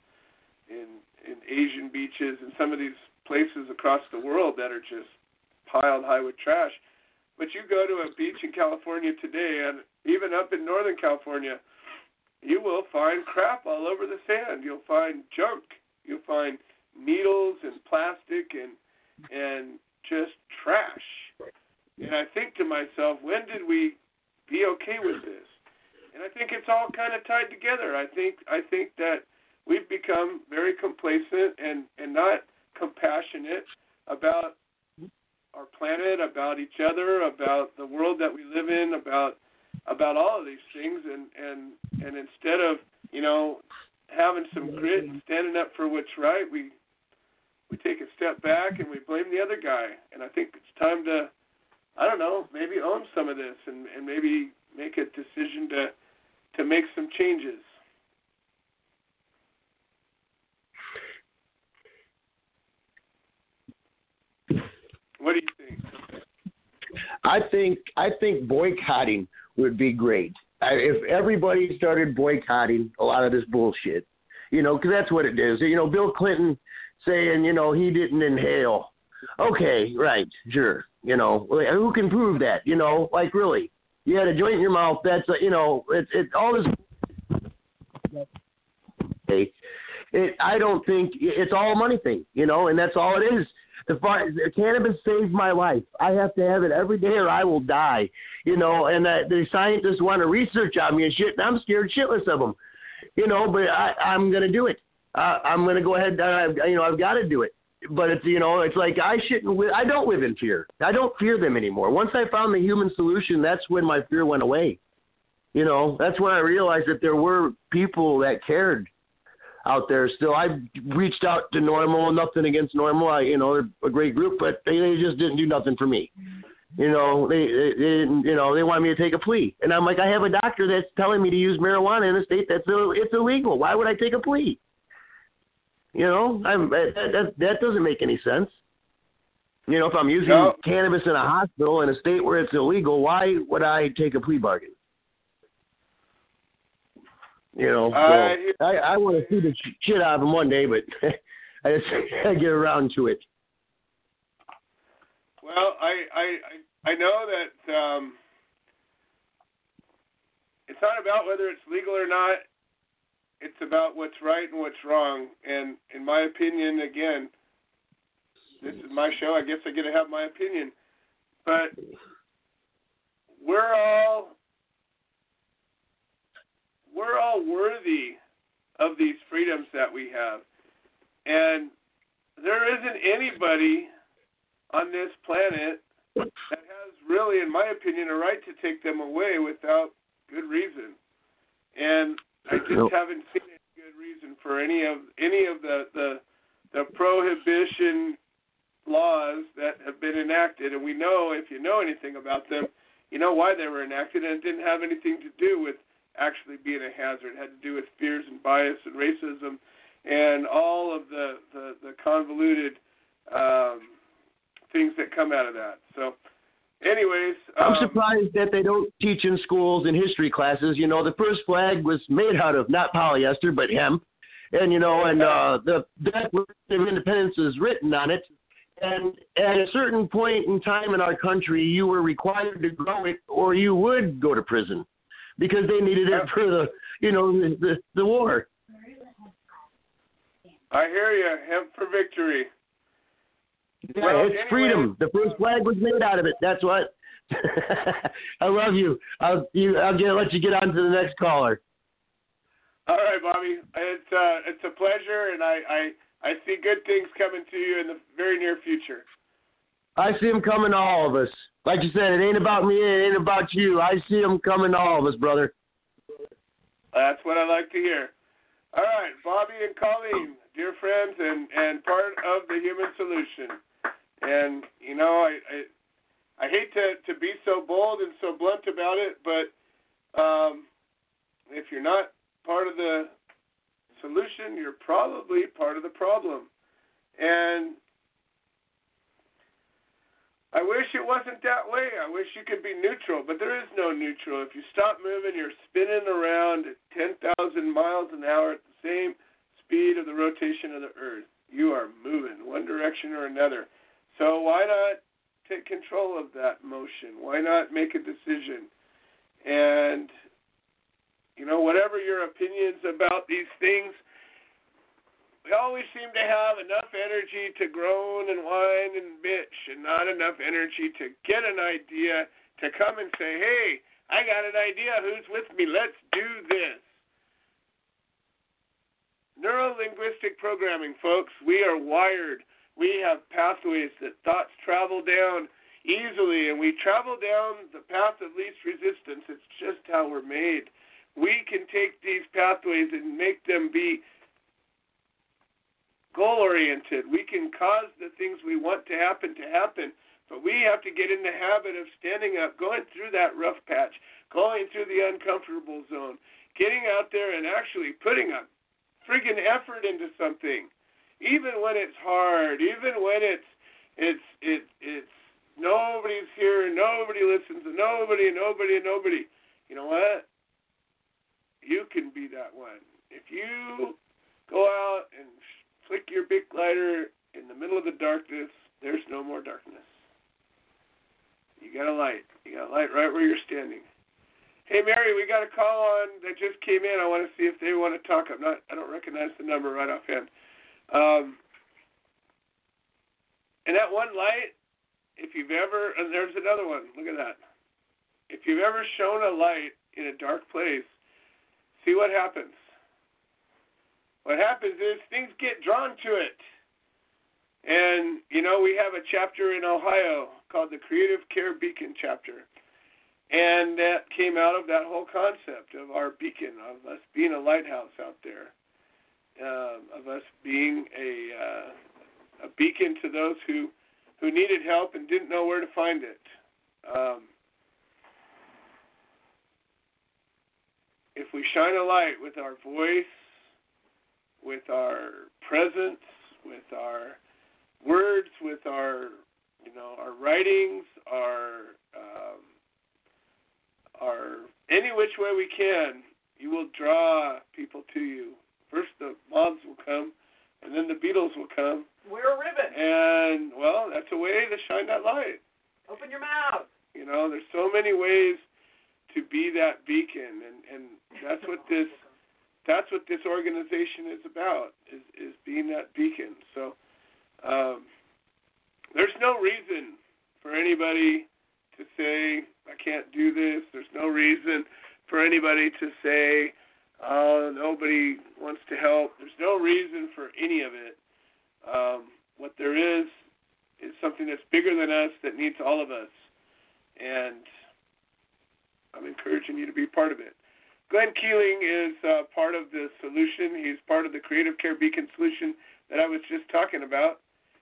Speaker 3: in in Asian beaches and some of these places across the world that are just piled high with trash. But you go to a beach in California today, and even up in Northern California, you will find crap all over the sand. You'll find junk. You'll find needles and plastic and and just trash. And I think to myself, when did we be okay with this? And I think it's all kind of tied together. I think I think that we've become very complacent and and not compassionate about our planet, about each other, about the world that we live in, about about all of these things and and and instead of, you know, having some grit and standing up for what's right, we we take a step back and we blame the other guy. And I think it's time to I don't know, maybe own some of this and and maybe make a decision to to make some changes. What do you think?
Speaker 8: I think I think boycotting would be great. I, if everybody started boycotting a lot of this bullshit, you know, because that's what it is. You know, Bill Clinton saying, you know, he didn't inhale. Okay, right, sure. You know, who can prove that? You know, like really, you had a joint in your mouth. That's a, you know, it's it all this. Okay, it I don't think it's all a money thing. You know, and that's all it is. The, the cannabis saved my life. I have to have it every day or I will die. You know, and uh, the scientists want to research on me and shit, and I'm scared shitless of them. You know, but I, I'm to do it. Uh, I'm to go ahead. Uh, you know, I've got to do it. But it's you know, it's like I shouldn't. I don't live in fear. I don't fear them anymore. Once I found the human solution, that's when my fear went away. You know, that's when I realized that there were people that cared out there still. I reached out to NORML, nothing against NORML. I, you know, they're a great group, but they, they just didn't do nothing for me. You know, they, they, they didn't, you know, they wanted me to take a plea. And I'm like, I have a doctor that's telling me to use marijuana in a state that's it's illegal. Why would I take a plea? You know, I'm, that, that, that doesn't make any sense. You know, if I'm using
Speaker 3: No.
Speaker 8: cannabis in a hospital in a state where it's illegal, why would I take a plea bargain? You know,
Speaker 3: I
Speaker 8: so I, I want to see the shit out of him one day, but [LAUGHS] I just [LAUGHS] gotta get around to it.
Speaker 3: Well, I I I I know that um, it's not about whether it's legal or not. It's about what's right and what's wrong. And in my opinion, again, this is my show. I guess I get to have my opinion. But we're all we're all worthy of these freedoms that we have. And there isn't anybody on this planet that has really, in my opinion, a right to take them away without good reason. And I just
Speaker 8: Nope.
Speaker 3: haven't seen any good reason for any of any of the the, the prohibition laws that have been enacted. And we know, if you know anything about them, you know why they were enacted, and it didn't have anything to do with actually being a hazard. It had to do with fears and bias and racism and all of the the, the convoluted um, things that come out of that. So, anyways,
Speaker 8: I'm
Speaker 3: um,
Speaker 8: surprised that they don't teach in schools in history classes. You know, the first flag was made out of not polyester but hemp, and you know, and uh, the Declaration of Independence is written on it. And at a certain point in time in our country, you were required to grow it, or you would go to prison, because they needed it for the, you know, the the, the war.
Speaker 3: I hear you. Hemp for victory.
Speaker 8: Yeah,
Speaker 3: Well,
Speaker 8: it's
Speaker 3: anyway-
Speaker 8: freedom. The first flag was made out of it. That's what. [LAUGHS] I love you. I'll you. I'll get, let you get on to the next caller.
Speaker 3: All right, Bobby. It's uh, it's a pleasure, and I, I I see good things coming to you in the very near future.
Speaker 8: I see them coming to all of us. Like you said, it ain't about me. It ain't about you. I see them coming to all of us, brother.
Speaker 3: That's what I like to hear. All right, Bobby and Colleen, dear friends, and and part of the human solution. And you know, I I, I hate to to be so bold and so blunt about it, but um, if you're not part of the solution, you're probably part of the problem. And I wish it wasn't that way. I wish you could be neutral, but there is no neutral. If you stop moving, you're spinning around at 10,000 miles an hour at the same speed of the rotation of the Earth. You are moving one direction or another. So why not take control of that motion? Why not make a decision? And you know, whatever your opinions about these things, we always seem to have enough energy to groan and whine and bitch, and not enough energy to get an idea to come and say, "Hey, I got an idea. Who's with me? Let's do this." Neuro linguistic programming, folks. We are wired. We have pathways that thoughts travel down easily, and we travel down the path of least resistance. It's just how we're made. We can take these pathways and make them be goal oriented. We can cause the things we want to happen to happen, but we have to get in the habit of standing up, going through that rough patch, going through the uncomfortable zone, getting out there and actually putting a friggin' effort into something, even when it's hard, even when it's it's it it's nobody's here, nobody listens, nobody, nobody, nobody. You know what? You can be that one. If you go out and flick your big lighter in the middle of the darkness, there's no more darkness. You got a light. You got a light right where you're standing. Hey Mary, we got a call on that just came in. I want to see if they want to talk. I'm not. I don't recognize the number right offhand. Um, and that one light, if you've ever, and there's another one. Look at that. If you've ever shown a light in a dark place, see what happens. What happens is things get drawn to it. And, you know, we have a chapter in Ohio called the Creative Care Beacon chapter. And that came out of that whole concept of our beacon, of us being a lighthouse out there, um, of us being a uh, a beacon to those who who needed help and didn't know where to find it. Um, if we shine a light with our voice, with our presence, with our words, with our you know our writings, our um, are any which way we can, you will draw people to you. First, the moths will come, and then the beetles will come.
Speaker 9: We're a ribbon.
Speaker 3: And well, that's a way to shine that light.
Speaker 9: Open your mouth.
Speaker 3: You know, there's so many ways to be that beacon, and and that's what this that's what this organization is about is is being that beacon. So um, there's no reason for anybody to say I can't do this. There's no reason for anybody to say, oh, nobody wants to help. There's no reason for any of it. Um, what there is is something that's bigger than us that needs all of us. And I'm encouraging you to be part of it. Glenn Keeling is uh, part of the solution. He's part of the Creative Care Beacon solution that I was just talking about.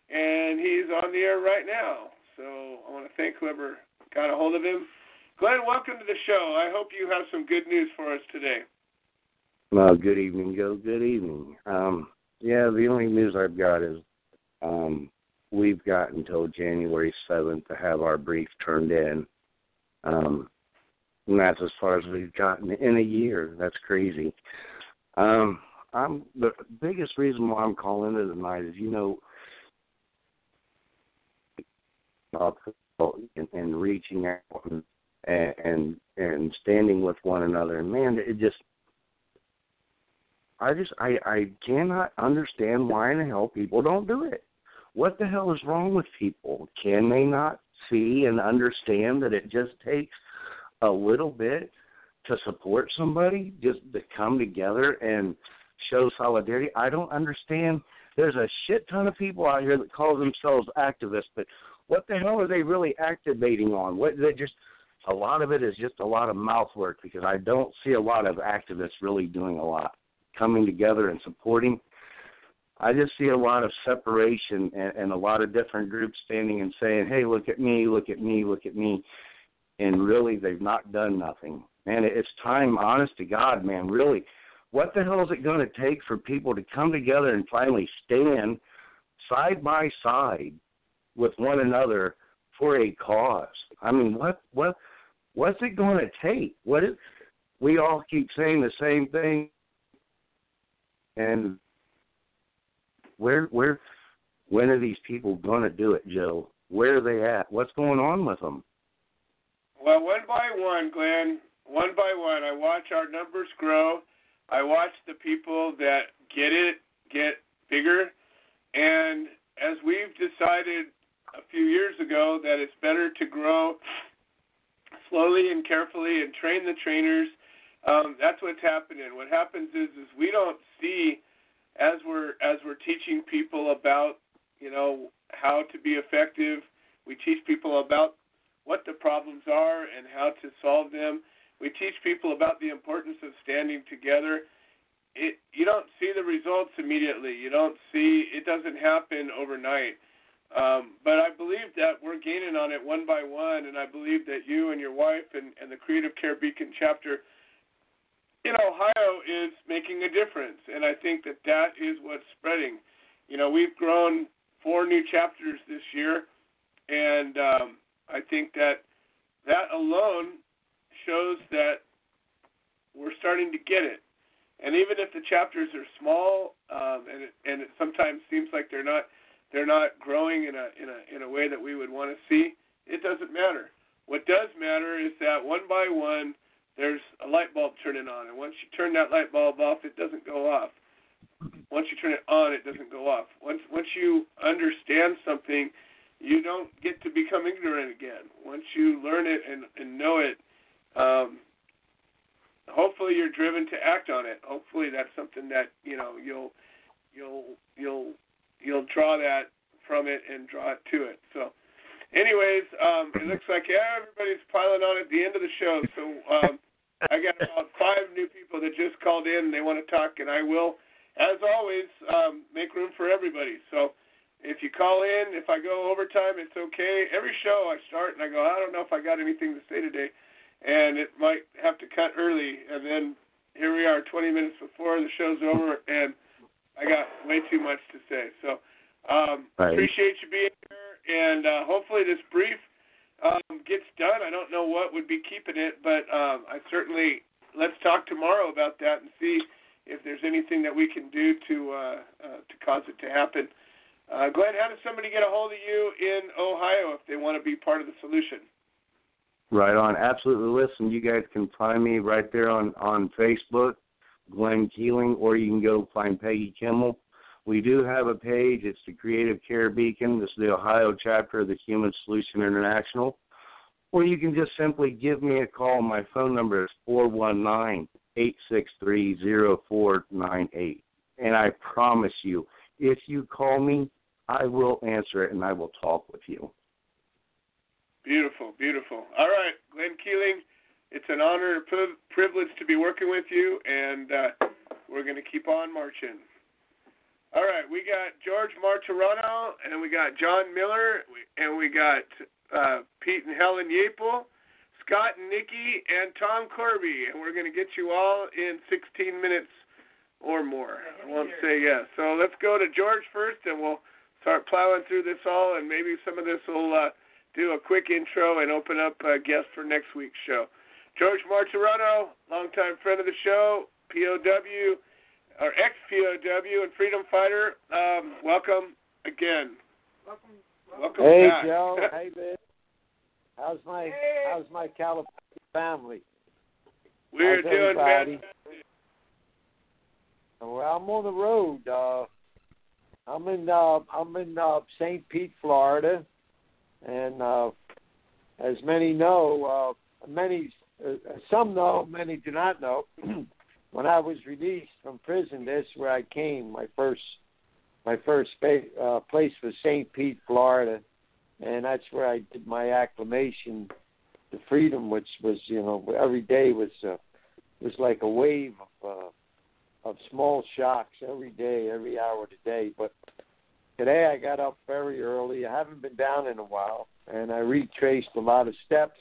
Speaker 3: And he's on the air right now. So I want to thank whoever got a hold of him. Glenn, welcome to the show. I hope you have some good news for us today.
Speaker 10: Well, good evening, Joe. Good evening. Um, yeah, the only news I've got is um, we've got until January 7th to have our brief turned in. Um, and that's as far as we've gotten in a year. That's crazy. Um, I'm the biggest reason why I'm calling it tonight is you know and, and reaching out and, and and standing with one another. And man, it just I just I I cannot understand why in the hell people don't do it. What the hell is wrong with people? Can they not see and understand that it just takes a little bit to support somebody, just to come together and show solidarity? I don't understand. There's a shit ton of people out here that call themselves activists, but what the hell are they really activating on? What they just a lot of it is just a lot of mouth work because I don't see a lot of activists really doing a lot, coming together and supporting. I just see a lot of separation and, and a lot of different groups standing and saying, "Hey, look at me, look at me, look at me," and really they've not done nothing. Man, it's time, honest to God, man, really. What the hell is it going to take for people to come together and finally stand side by side with one another for a cause. I mean, what what what's it going to take? What is we all keep saying the same thing, and
Speaker 8: where where when are these people going to do it, Joe? Where are they at? What's going on with them?
Speaker 3: Well, one by one, Glenn, one by one, I watch our numbers grow. I watch the people that get it get bigger. And as we've decided a few years ago that it's better to grow slowly and carefully and train the trainers, um, that's what's happening. What happens is is we don't see as we're as we're teaching people about you know how to be effective. We teach people about what the problems are and how to solve them. We teach people about the importance of standing together. It you don't see the results immediately. You don't see it doesn't happen overnight. Um, but I believe that we're gaining on it one by one, and I believe that you and your wife and, and the Creative Care Beacon chapter in Ohio is making a difference, and I think that that is what's spreading. You know, we've grown four new chapters this year, and um, I think that that alone shows that we're starting to get it. And even if the chapters are small, um, and it, and it sometimes seems like they're not they're not growing in a in a in a way that we would want to see, it doesn't matter. What does matter is that one by one, there's a light bulb turning on, and once you turn that light bulb off, it doesn't go off. Once you turn it on, it doesn't go off. Once once you understand something, you don't get to become ignorant again. Once you learn it and and know it, um, hopefully you're driven to act on it. Hopefully that's something that you know you'll you'll you'll you'll draw that from it and draw it to it. So, anyways, um, it looks like everybody's piling on at the end of the show. So um, I got about five new people that just called in. They want to talk, and I will, as always, um, make room for everybody. So. If you call in, if I go overtime, it's okay. Every show I start and I go, I don't know if I got anything to say today and it might have to cut early. And then here we are, 20 minutes before the show's over, and I got way too much to say. So um,
Speaker 8: right.
Speaker 3: appreciate you being here, and uh, hopefully this brief um, gets done. I don't know what would be keeping it, but um, I certainly let's talk tomorrow about that and see if there's anything that we can do to uh, uh, to cause it to happen. Uh, Glenn, how does somebody get a hold of you in Ohio if they want to be part of the solution?
Speaker 8: Right on. Absolutely. Listen, you guys can find me right there on on Facebook, Glenn Keeling, or you can go find Peggy Kimmel. We do have a page. It's the Creative Care Beacon. This is the Ohio chapter of the Human Solution International. Or you can just simply give me a call. My phone number is four one nine eight six three zero four nine eight. And I promise you, if you call me, I will answer it and I will talk with you.
Speaker 3: Beautiful, beautiful. All right, Glenn Keeling, it's an honor and privilege to be working with you, and uh, we're going to keep on marching. All right, we got George Martorano, and we got John Miller, and we got uh, Pete and Helen Yapel, Scott and Nikki, and Tom Corby, and we're going to get you all in 16 minutes or more. I won't say yes. So let's go to George first, and we'll start plowing through this all, and maybe some of this will. Uh, do a quick intro and open up a guest for next week's show. George Martorano, longtime friend of the show, POW or ex POW and freedom fighter. Um, welcome again.
Speaker 6: Welcome.
Speaker 3: Welcome
Speaker 11: hey
Speaker 3: back.
Speaker 11: Joe, [LAUGHS] hey Ben. How's my
Speaker 6: hey.
Speaker 11: how's my California family?
Speaker 3: We're
Speaker 11: how's
Speaker 3: doing
Speaker 11: everybody?
Speaker 3: fantastic.
Speaker 11: Well, I'm on the road. Uh, I'm in uh, I'm in uh, St. Pete, Florida. And uh, as many know, uh, many uh, some know, many do not know. [CLEARS THROAT] when I was released from prison, this is where I came. My first my first spa- uh, place was St. Pete, Florida, and that's where I did my acclamation to freedom, which was you know every day was uh, was like a wave of uh, of small shocks every day, every hour of the day. But today I got up very early. I haven't been down in a while, and I retraced a lot of steps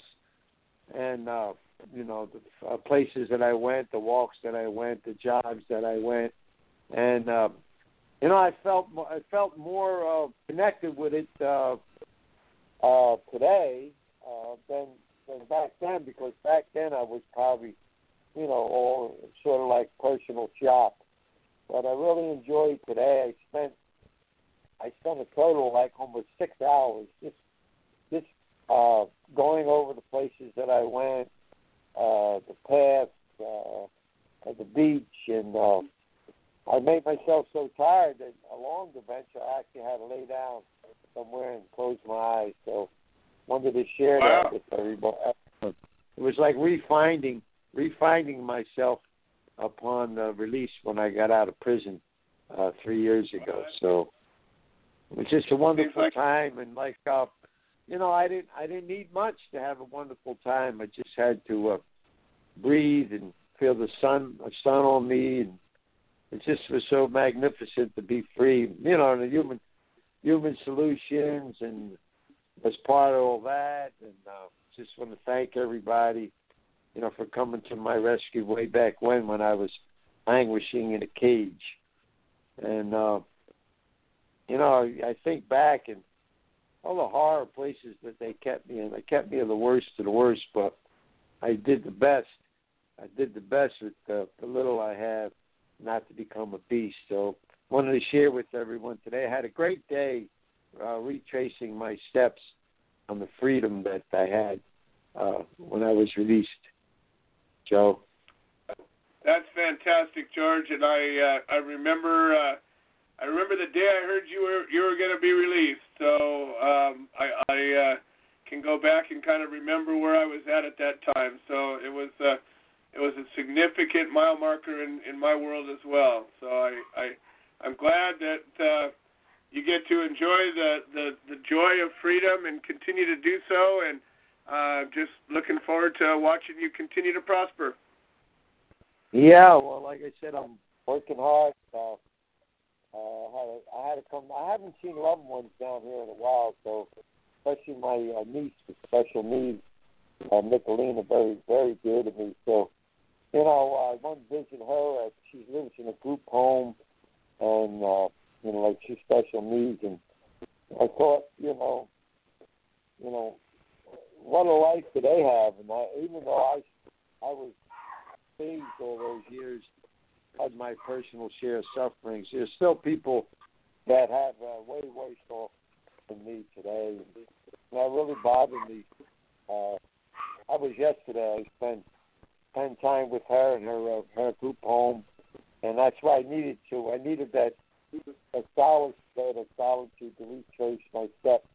Speaker 11: and uh, you know the uh, places that I went, the walks that I went, the jobs that I went, and uh, you know I felt I felt more uh, connected with it uh, uh, today uh, than than back then because back then I was probably you know all sort of like personal shop. But I really enjoyed today. I spent I spent a total like almost six hours just just uh, going over the places that I went, uh, the path, uh, at the beach, and uh, I made myself so tired that along the bench I actually had to lay down somewhere and close my eyes. So wanted to share
Speaker 3: Wow.
Speaker 11: that with everybody. It was like refinding refinding myself upon the release when I got out of prison uh, three years ago. So it was just a wonderful time, and like uh, you know, I didn't I didn't need much to have a wonderful time. I just had to uh, breathe and feel the sun the sun on me, and it just was so magnificent to be free. You know, the human human solutions and as part of all that, and uh, just want to thank everybody, you know, for coming to my rescue way back when when I was languishing in a cage, and uh, you know, I think back and all the horror places that they kept me in. They kept me in the worst of the worst, but I did the best. I did the best with the, the little I have, not to become a beast. So, wanted to share with everyone today. I had a great day uh, retracing my steps on the freedom that I had uh, when I was released. Joe.
Speaker 3: That's fantastic, George. And I uh, I remember uh, I remember the day I heard you were you were going to be released. So um, I I uh, can go back and kind of remember where I was at at that time. So it was uh, it was a significant mile marker in, in my world as well. So I, I I'm glad that uh, you get to enjoy the, the the joy of freedom and continue to do so. And uh, just looking forward to watching you continue to prosper.
Speaker 11: Yeah, well, like I said, I'm working hard. Uh, uh, I, had to, I had to come. I haven't seen loved ones down here in a while, so especially my uh, niece with special needs, uh, Nicolina, very very dear to me. So, you know, I went to visit her. Uh, she lives in a group home, and uh, you know, like she's special needs, and I thought, you know, you know, what a life do they have? And I, even though I, I was saved all those years, had my personal share of sufferings. There's still people that have uh, way worse off than me today, and that really bothered me. Uh, I was yesterday. I spent spent time with her in her uh, her group home, and that's what I needed to. I needed that a solid state of solitude to retrace my steps.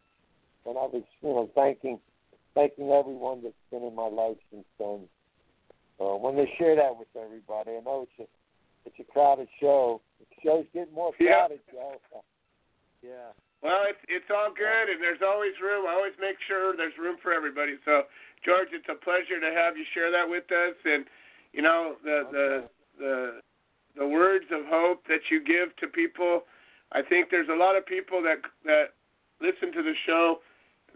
Speaker 11: And I was, you know, thanking thanking everyone that's been in my life since then. Uh, when they share that with everybody, I know it's a it's a crowded show. The show's getting more
Speaker 3: Yeah.
Speaker 11: crowded, Joe. Yeah.
Speaker 3: Well, it's it's all good, and there's always room. I always make sure there's room for everybody. So, George, it's a pleasure to have you share that with us. And you know the the the the words of hope that you give to people. I think there's a lot of people that that listen to the show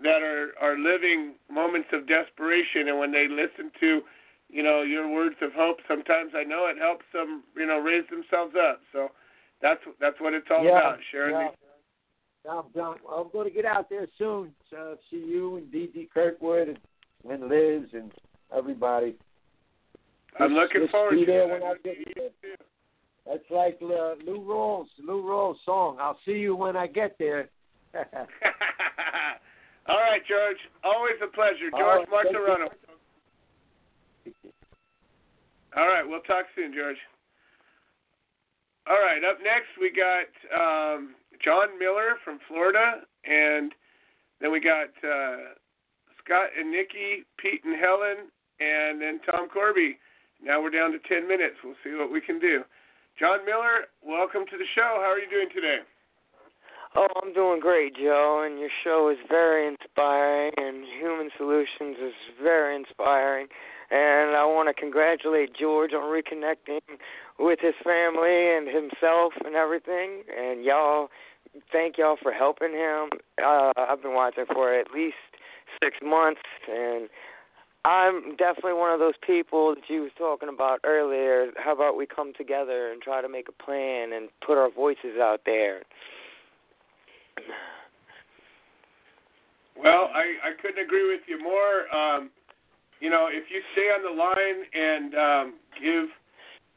Speaker 3: that are are living moments of desperation, and when they listen to you know your words of hope, sometimes I know it helps them you know raise themselves up. So that's that's what it's all
Speaker 11: yeah,
Speaker 3: about, sharing
Speaker 11: yeah. I'm, done. I'm going to get out there soon. So see you and Dee Kirkwood and, and Liz and everybody.
Speaker 3: I'm
Speaker 11: Just-
Speaker 3: looking
Speaker 11: just
Speaker 3: forward
Speaker 11: be
Speaker 3: to
Speaker 11: there
Speaker 3: it.
Speaker 11: when I get there. That's like uh, Lou Rawls, Lou Rawls song. I'll see you when I get there. [LAUGHS] [LAUGHS]
Speaker 3: All right, George. Always a pleasure. George
Speaker 11: right,
Speaker 3: Martorano. All right, we'll talk soon, George. All right, up next we got um, John Miller from Florida, and then we got uh, Scott and Nikki, Pete and Helen, and then Tom Corby. Now we're down to 10 minutes. We'll see what we can do. John Miller, welcome to the show. How are you doing today?
Speaker 12: Oh, I'm doing great, Joe, and your show is very inspiring, and Human Solutions is very inspiring. And I want to congratulate George on reconnecting with his family and himself and everything. And y'all, thank y'all for helping him. Uh, I've been watching for at least six months, and I'm definitely one of those people that you was talking about earlier. How about we come together and try to make a plan and put our voices out there?
Speaker 3: Well, I, I couldn't agree with you more. Um, you know, if you stay on the line and um, give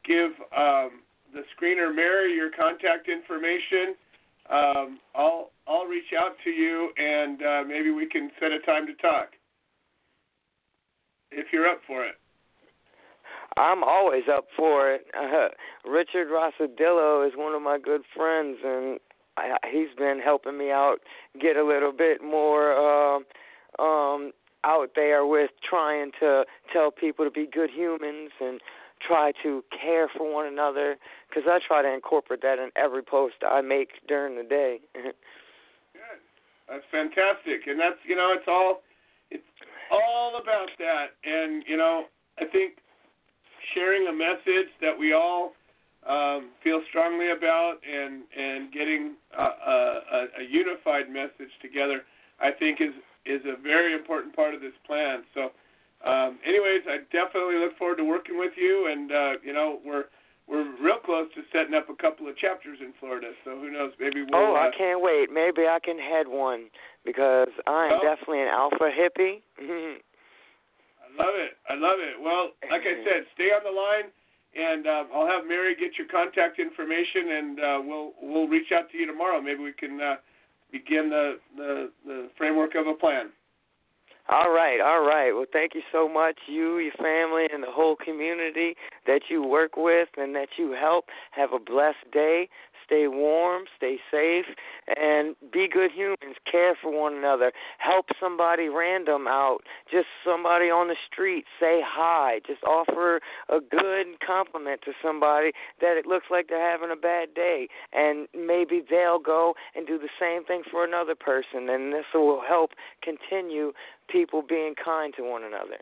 Speaker 3: give um, the screener Mary your contact information, um, I'll I'll reach out to you and uh, maybe we can set a time to talk if you're up for it.
Speaker 12: I'm always up for it. Uh, Richard Rosadillo is one of my good friends, and I, he's been helping me out get a little bit more uh, um, out there with trying to tell people to be good humans and try to care for one another because I try to incorporate that in every post I make during the day.
Speaker 3: Good. That's fantastic, and that's you know it's all it's all about that, and you know I think sharing a message that we all um, feel strongly about and and getting a, a, a unified message together, I think is is a very important part of this plan. So, um, anyways, I definitely look forward to working with you, and uh, you know we're we're real close to setting up a couple of chapters in Florida. So who knows? Maybe we'll.
Speaker 12: Oh, I
Speaker 3: uh,
Speaker 12: can't wait. Maybe I can head one because I'm
Speaker 3: Well-
Speaker 12: definitely an alpha hippie.
Speaker 3: I love it. I love it. Well, like I [LAUGHS] said, stay on the line, and uh, I'll have Mary get your contact information, and uh, we'll we'll reach out to you tomorrow. Maybe we can uh, begin the, the the framework of a plan.
Speaker 12: All right, all right. Well, thank you so much, you, your family, and the whole community that you work with and that you help. Have a blessed day. Stay warm, stay safe, and be good humans. Care for one another. Help somebody random out. Just somebody on the street. Say hi. Just offer a good compliment to somebody that it looks like they're having a bad day. And maybe they'll go and do the same thing for another person. And this will help continue people being kind to one another.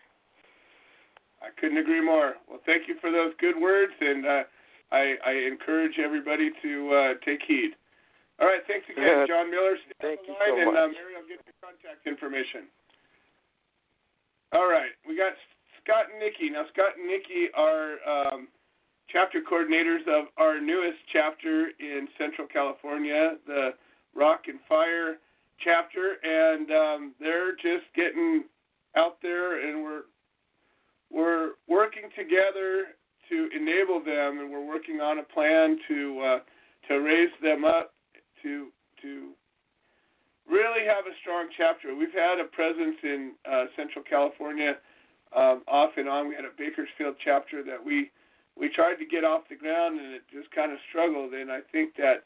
Speaker 3: I couldn't agree more. Well, thank you for those good words, and uh, I, I encourage everybody to uh, take heed. All right, thanks again, John Miller. Stay
Speaker 12: Thank you so
Speaker 3: and uh,
Speaker 12: much.
Speaker 3: Mary will get the contact information. All right, we got Scott and Nikki. Now, Scott and Nikki are um, chapter coordinators of our newest chapter in Central California, the Rock and Fire chapter, and um, they're just getting out there, and we're we're working together to enable them, and we're working on a plan to uh, to raise them up to to really have a strong chapter. We've had a presence in uh, Central California um, off and on. We had a Bakersfield chapter that we we tried to get off the ground, and it just kind of struggled. And I think that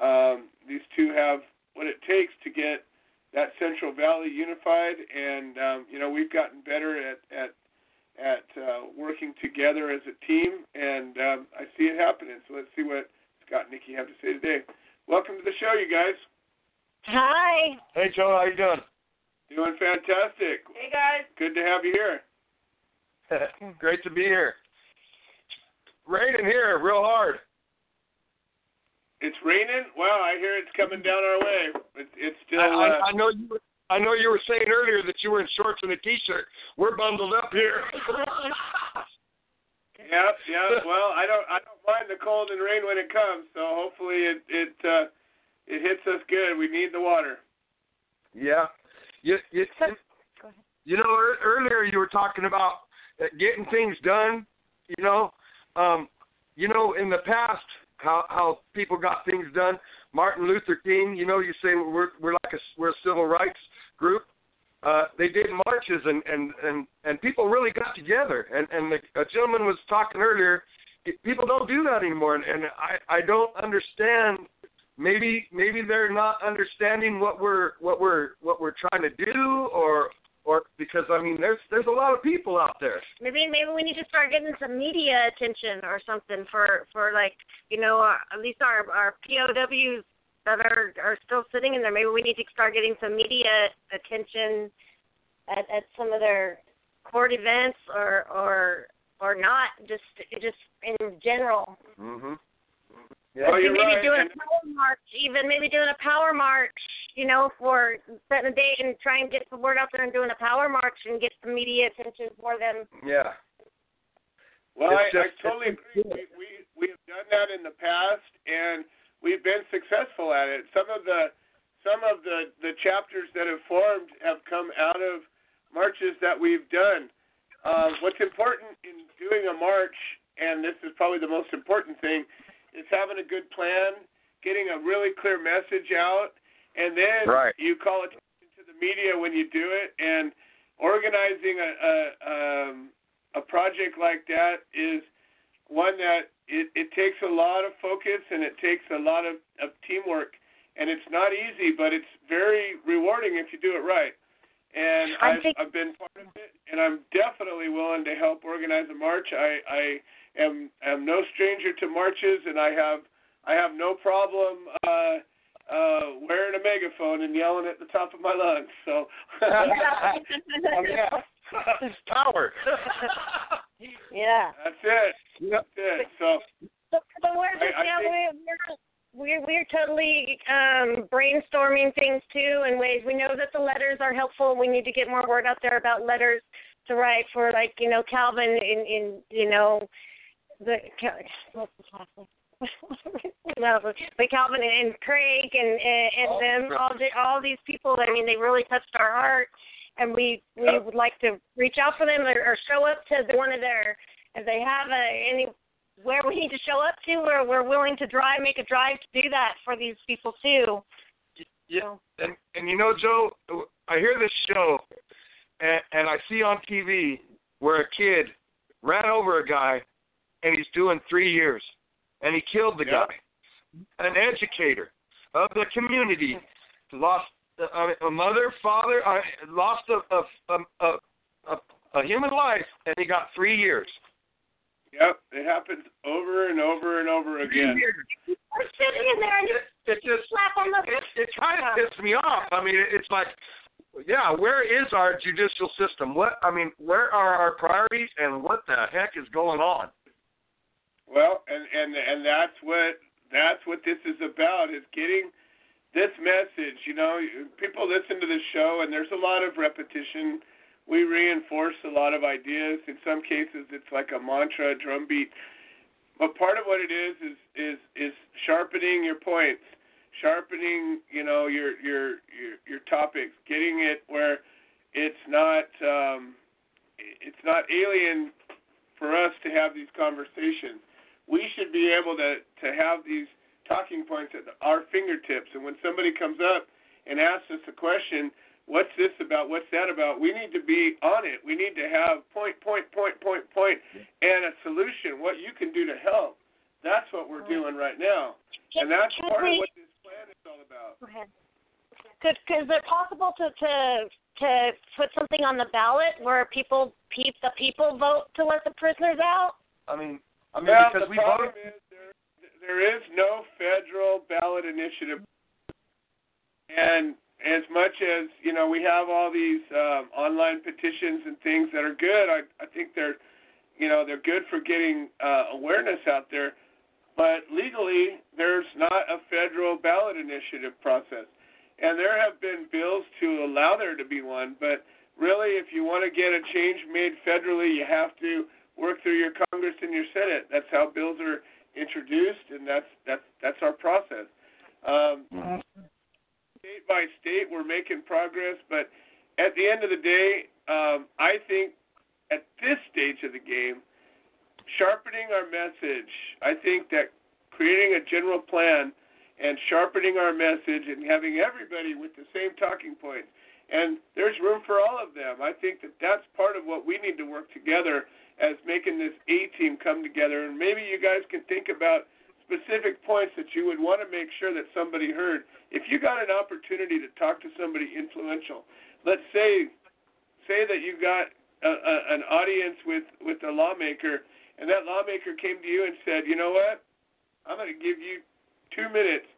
Speaker 3: um, these two have what it takes to get that Central Valley unified. And um, you know, we've gotten better at at at uh, working together as a team, and um, I see it happening. So let's see what Scott and Nikki have to say today. Welcome to the show, you guys.
Speaker 13: Hi.
Speaker 8: Hey, Joe, how you doing?
Speaker 3: Doing fantastic.
Speaker 13: Hey guys.
Speaker 3: Good to have you here. [LAUGHS]
Speaker 8: Great to be here. Raining here real hard.
Speaker 3: It's raining. Wow, I hear it's coming down our way. It's, it's still.
Speaker 8: I, I,
Speaker 3: uh,
Speaker 8: I know you. Were, I know you were saying earlier that you were in shorts and a t-shirt. We're bundled up here. [LAUGHS]
Speaker 3: yeah, yeah. Well, I don't. I don't mind the cold and rain when it comes. So hopefully it it uh, it hits us good. We need the water.
Speaker 8: yeah. You, you, you know, ear- earlier you were talking about uh, getting things done. You know, um, you know, in the past, how how people got things done. Martin Luther King. You know, you say we're we're like a we're a civil rights group. Uh, they did marches and and and and people really got together. And and the, a gentleman was talking earlier. People don't do that anymore, and, and I I don't understand. Maybe maybe they're not understanding what we're what we're what we're trying to do, or or because I mean there's there's a lot of people out there.
Speaker 13: Maybe maybe we need to start getting some media attention or something for for like you know uh, at least our our POWs that are are still sitting in there. Maybe we need to start getting some media attention at at some of their court events or or or not just just in general.
Speaker 8: Mhm.
Speaker 3: Oh,
Speaker 13: Maybe
Speaker 3: you're right.
Speaker 13: doing
Speaker 3: And-
Speaker 13: a power march, even maybe doing a power march, you know, for setting a date and try and get the word out there and doing a power march and get some media attention for them.
Speaker 8: Yeah.
Speaker 3: Well, I,
Speaker 8: It's
Speaker 3: I
Speaker 8: just-
Speaker 3: totally agree. We, we we have done that in the past, and we've been successful at it. Some of the some of the the chapters that have formed have come out of marches that we've done. Uh, what's important in doing a march, and this is probably the most important thing, is having a good plan getting a really clear message out, and then
Speaker 8: Right.
Speaker 3: you call attention to the media when you do it. And organizing a a, um, a project like that is one that it, it takes a lot of focus and it takes a lot of, of teamwork, and it's not easy, but it's very rewarding if you do it right. And
Speaker 13: I
Speaker 3: I've,
Speaker 13: think-
Speaker 3: I've been part of it, and I'm definitely willing to help organize a march. I, I am am no stranger to marches, and I have I have no problem uh, uh, wearing a megaphone and yelling at the top of my lungs. So [LAUGHS]
Speaker 8: Oh, yeah. [LAUGHS] Power. [LAUGHS]
Speaker 13: yeah.
Speaker 3: that's it.
Speaker 8: Yep.
Speaker 3: That's it. So
Speaker 13: So, so we're just
Speaker 3: I- I
Speaker 13: yeah,
Speaker 3: think-
Speaker 13: we're, we're we're totally um, brainstorming things too in ways we know that the letters are helpful. We need to get more word out there about letters to write for like you know Calvin in in you know the what's his last name? [LAUGHS] no, but Calvin and Craig and and, and
Speaker 8: Oh,
Speaker 13: them all the, all these people. I mean, they really touched our heart, and we we
Speaker 8: Yep.
Speaker 13: would like to reach out for them or, or show up to the, one of their if they have a, any where we need to show up to, where we're willing to drive, make a drive to do that for these people too.
Speaker 14: Yeah, and and you know, Joe, I hear this show, and and I see on TV where a kid ran over a guy, and he's doing three years, and he killed the
Speaker 3: Yeah.
Speaker 14: guy. An educator of the community lost a, a mother, father, uh, lost a a, a a a a human life, and he got three years.
Speaker 3: Yep, it happens over and over and over again.
Speaker 13: We're sitting in there and
Speaker 14: It, it just
Speaker 13: slap on the
Speaker 14: it, it kind of pisses me off. I mean, it, it's like, yeah, where is our judicial system? What I mean, where are our priorities, and what the heck is going on?
Speaker 3: Well, and and and that's what that's what this is about is getting this message. You know, people listen to this show, and there's a lot of repetition. We reinforce a lot of ideas. In some cases, it's like a mantra, a drumbeat. But part of what it is is is is sharpening your points, sharpening you know your your your, your topics, getting it where it's not um, it's not alien for us to have these conversations. We should be able to to have these talking points at our fingertips. And when somebody comes up and asks us a question, what's this about? What's that about? We need to be on it. We need to have point, point, point, point, point, and a solution. What you can do to help. That's what we're doing right now, and that's
Speaker 13: Can
Speaker 3: part of what this plan is all about.
Speaker 13: Go ahead. Could, could, is it possible to, to to put something on the ballot where people peep the people vote to let the prisoners out?
Speaker 14: I mean, I mean,
Speaker 3: well,
Speaker 14: because we voted.
Speaker 3: is there is no federal ballot initiative, and as much as you know, we have all these um, online petitions and things that are good. I I think they're you know they're good for getting uh, awareness out there, but legally there's not a federal ballot initiative process, and there have been bills to allow there to be one, but really, if you want to get a change made federally, you have to work through your Congress and your Senate. That's how bills are introduced, and that's that's that's our process. Um, state by state, we're making progress, but at the end of the day, um, I think at this stage of the game, sharpening our message. I think that creating a general plan and sharpening our message and having everybody with the same talking points. And there's room for all of them. I think that that's part of what we need to work together as making this A team come together. And maybe you guys can think about specific points that you would want to make sure that somebody heard. If you got an opportunity to talk to somebody influential, let's say say that you got a, a, an audience with with a lawmaker, and that lawmaker came to you and said, you know what, I'm going to give you two minutes,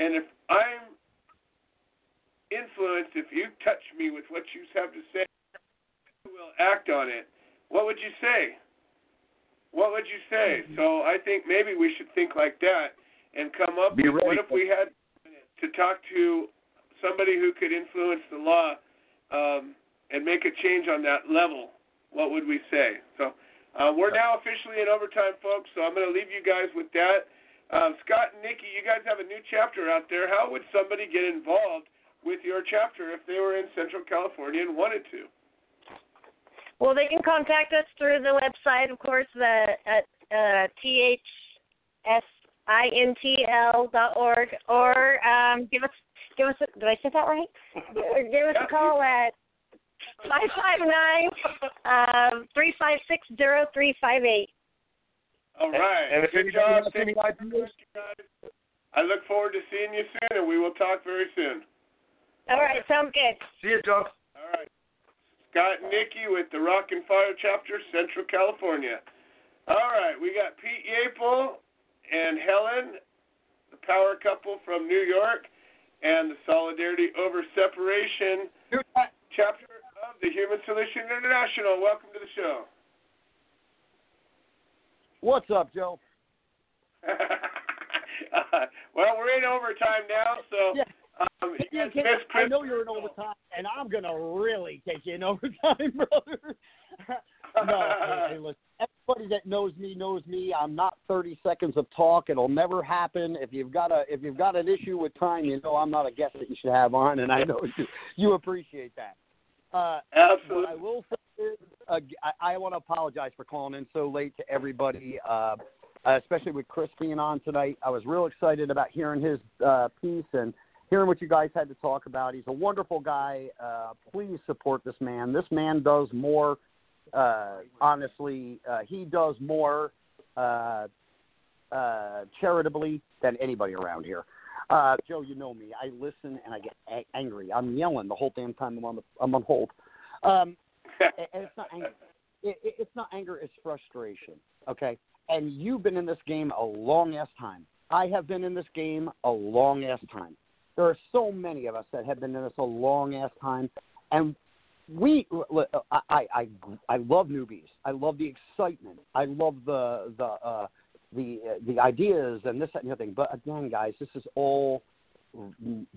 Speaker 3: and if I'm influenced, if you touch me with what you have to say, I will act on it. What would you say? What would you say? So I think maybe we should think like that and come up
Speaker 8: Be
Speaker 3: with what if we had to talk to somebody who could influence the law um, and make a change on that level. What would we say? So uh, we're now officially in overtime, folks. So I'm going to leave you guys with that. Um, Scott and Nikki, you guys have a new chapter out there. How would somebody get involved with your chapter if they were in Central California and wanted to?
Speaker 13: Well, they can contact us through the website, of course, the at uh, THSIA dot org, or um, give us give us. A, did I say that right? give us a call at five five nine um, three five six zero three five eight.
Speaker 3: All right.
Speaker 14: And if
Speaker 3: Good
Speaker 14: anybody
Speaker 3: job.
Speaker 14: has any
Speaker 3: Thank you, guys. I look forward to seeing you soon, and we will talk very soon.
Speaker 13: All right, sounds good.
Speaker 14: See you, Joe.
Speaker 3: All right. Scott and Nikki with the Rock and Fire chapter, Central California. All right, we got Pete Yapel and Helen, the power couple from New York, and the Solidarity Over Separation chapter of the Human Solution International. Welcome to the show.
Speaker 15: What's up, Joe? [LAUGHS]
Speaker 3: uh, well, we're in overtime now, so
Speaker 15: Yeah.
Speaker 3: Um,
Speaker 15: Yeah, I know you're in overtime, and I'm gonna really take you in [LAUGHS] overtime, brother. [LAUGHS] no, hey, listen. Everybody that knows me knows me. I'm not 30 seconds of talk. It'll never happen. If you've got a if you've got an issue with time, you know I'm not a guest that you should have on, and I know [LAUGHS] you, you appreciate that. Uh,
Speaker 3: Absolutely.
Speaker 15: I will say is, uh, I, I want to apologize for calling in so late to everybody, uh, especially with Chris being on tonight. I was real excited about hearing his uh, piece and hearing what you guys had to talk about. He's a wonderful guy. Uh, please support this man. This man does more. Uh, honestly, uh, he does more uh, uh, charitably than anybody around here. Uh, Joe, you know me. I listen and I get a- angry. I'm yelling the whole damn time I'm on the I'm on hold. Um, and it's not anger. It, it, it's not anger. It's frustration. Okay. And you've been in this game a long ass time. I have been in this game a long ass time. There are so many of us that have been in this a long ass time, and we. I I I, I love newbies. I love the excitement. I love the the uh, the uh, the ideas and this that, and the other thing. But again, guys, this is all.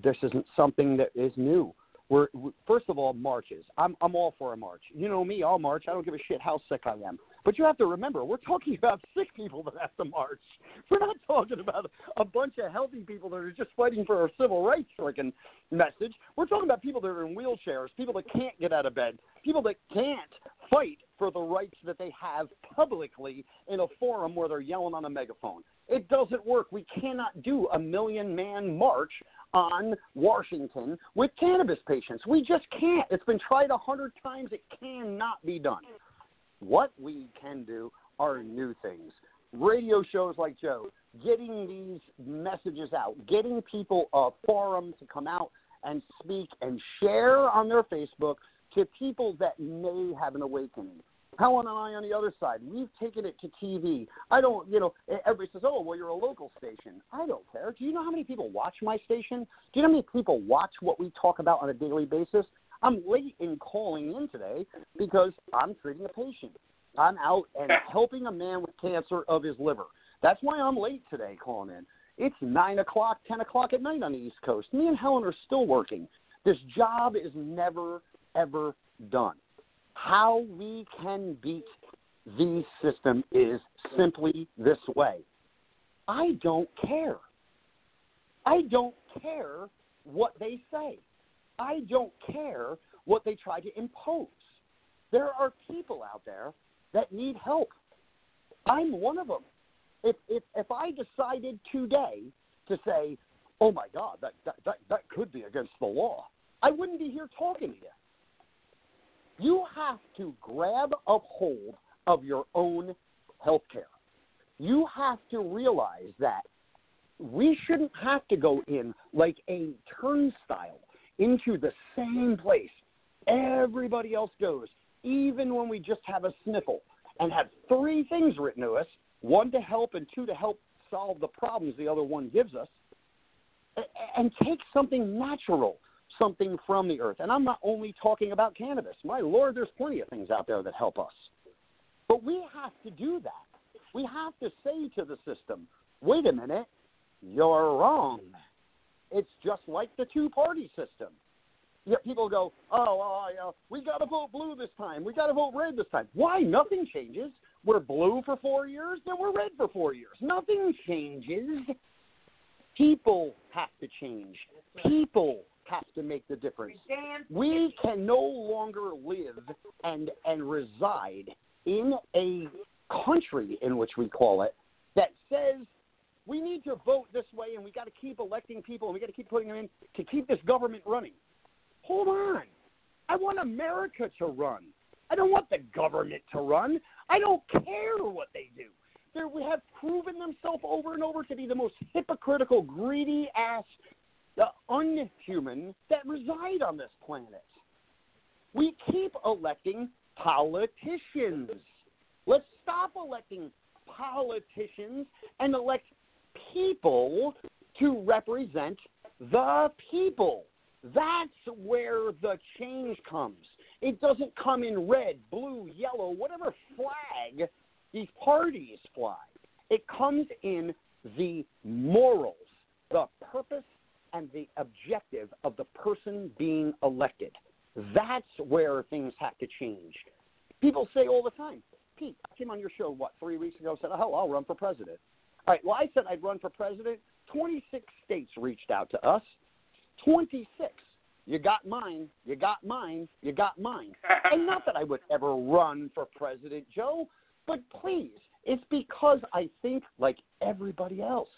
Speaker 15: This isn't something that is new. We're we- first of all marches. I'm I'm all for a march. You know me, I'll march. I don't give a shit how sick I am. But you have to remember, we're talking [LAUGHS] about sick people that have to march. We're not talking about a bunch of healthy people that are just fighting for our civil rights freaking message. We're talking about people that are in wheelchairs, people that can't get out of bed, people that can't fight for the rights that they have publicly in a forum where they're yelling on a megaphone. It doesn't work. We cannot do a million man march on Washington with cannabis patients. We just can't. It's been tried a hundred times. It cannot be done. What we can do are new things. Radio shows like Joe, getting these messages out, getting people uh, a forum to come out and speak and share on their Facebook to people that may have an awakening. Helen and I on the other side, we've taken it to TV. I don't, you know, everybody says, oh, well, you're a local station. I don't care. Do you know how many people watch my station? Do you know how many people watch what we talk about on a daily basis? I'm late in calling in today because I'm treating a patient. I'm out and helping a man with cancer of his liver. That's why I'm late today calling in. It's 9 o'clock, 10 o'clock at night on the East Coast. Me and Helen are still working. This job is never, ever done. How we can beat the system is simply this way. I don't care. I don't care what they say. I don't care what they try to impose. There are people out there that need help. I'm one of them. If if if I decided today to say, "Oh my God, that that that, that could be against the law," I wouldn't be here talking to you. You have to grab a hold of your own health care. You have to realize that we shouldn't have to go in like a turnstile into the same place everybody else goes, even when we just have a sniffle and have three things written to us one to help and two to help solve the problems the other one gives us, and take something natural, something from the earth. And I'm not only talking about cannabis. My Lord, there's plenty of things out there that help us. But we have to do that. We have to say to the system, wait a minute, you're wrong. It's just like the two party system. Yet people go, oh, oh, oh yeah, we got to vote blue this time. We got to vote red this time. Why? Nothing changes. We're blue for four years, then we're red for four years. Nothing changes. People have to change. People have to make the difference. We can no longer live and and reside in a country in which we call it that says we need to vote this way, and we got to keep electing people, and we got to keep putting them in to keep this government running. Hold on. I want America to run. I don't want the government to run. I don't care what they do. They have proven themselves over and over to be the most hypocritical, greedy ass, the unhuman that reside on this planet. We keep electing politicians. Let's stop electing politicians and elect people to represent the people. That's where the change comes. It doesn't come in red, blue, yellow, whatever flag these parties fly. It comes in the morals, the purpose, and the objective of the person being elected. That's where things have to change. People say all the time, Pete, I came on your show, what, three weeks ago, said, oh, I'll run for president. All right, well, I said I'd run for president. 26 states reached out to us. 26. You got mine, you got mine, you got mine. and not that I would ever run for president, Joe, but please, it's because I think like everybody else.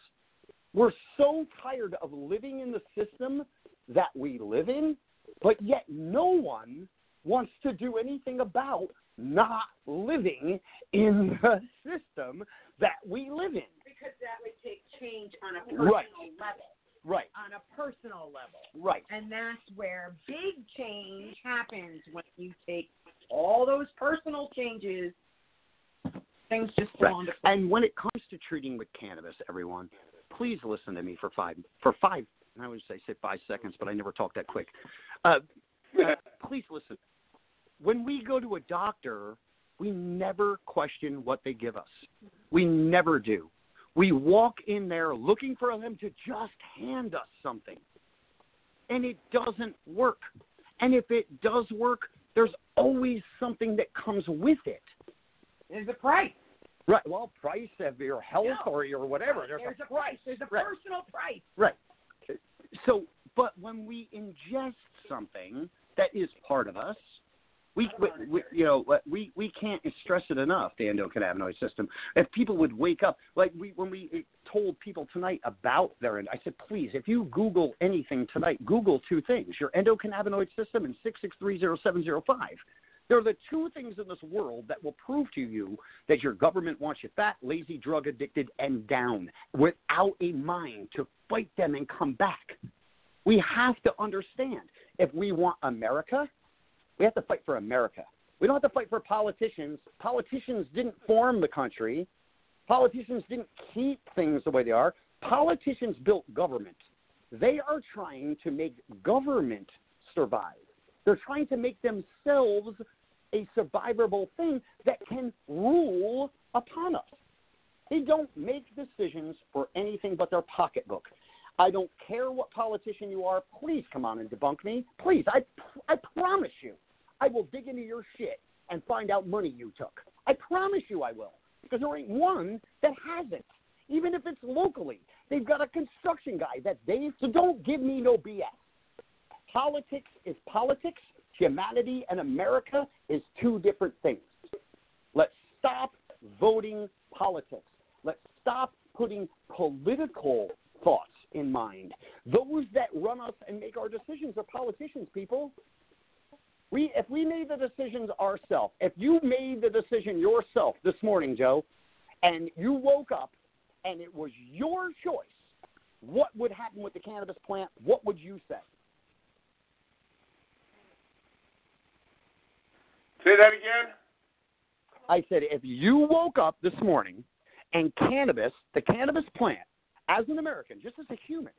Speaker 15: We're so tired of living in the system that we live in, but yet no one wants to do anything about not living in the system that we live in.
Speaker 9: Because that would take change on a personal
Speaker 15: Right.
Speaker 9: level.
Speaker 15: Right.
Speaker 9: On a personal level.
Speaker 15: Right.
Speaker 9: And that's where big change happens when you take all those personal changes. Things just fall
Speaker 15: Right.
Speaker 9: into place.
Speaker 15: And when it comes to treating with cannabis, everyone, please listen to me for five for five. I would say say five seconds, but I never talk that quick. Uh, uh, please listen. When we go to a doctor, we never question what they give us. We never do. We walk in there looking for them to just hand us something, and it doesn't work. And if it does work, there's always something that comes with it.
Speaker 9: There's a price.
Speaker 15: Right. Well, price of your health
Speaker 9: No.
Speaker 15: or your whatever. There's,
Speaker 9: There's
Speaker 15: a,
Speaker 9: a price. There's a
Speaker 15: Right.
Speaker 9: personal price.
Speaker 15: Right. So, but when we ingest something that is part of us, we, we, we you know uh, we we can't stress it enough. The endocannabinoid system. If people would wake up, like we when we uh, told people tonight about their I said, please, if you Google anything tonight, Google two things: your endocannabinoid system and six six three zero seven zero five. They're the two things in this world that will prove to you that your government wants you fat, lazy, drug addicted, and down without a mind to fight them and come back. We have to understand if we want America, we have to fight for America. We don't have to fight for politicians. Politicians didn't form the country. Politicians didn't keep things the way they are. Politicians built government. They are trying to make government survive. They're trying to make themselves a survivable thing that can rule upon us. They don't make decisions for anything but their pocketbook. I don't care what politician you are. Please come on and debunk me. Please, I, I promise you, I will dig into your shit and find out money you took. I promise you I will. Because there ain't one that hasn't. Even if it's locally. They've got a construction guy that they so don't give me no BS. Politics is politics. Humanity and America is two different things. Let's stop voting politics. Let's stop putting political thoughts in mind. Those that run us and make our decisions are politicians, people. We, if we made the decisions ourselves, if you made the decision yourself this morning, Joe, and you woke up and it was your choice, what would happen with the cannabis plant? What would you say?
Speaker 3: Say that again.
Speaker 15: I said, if you woke up this morning and cannabis, the cannabis plant, as an American, just as a human,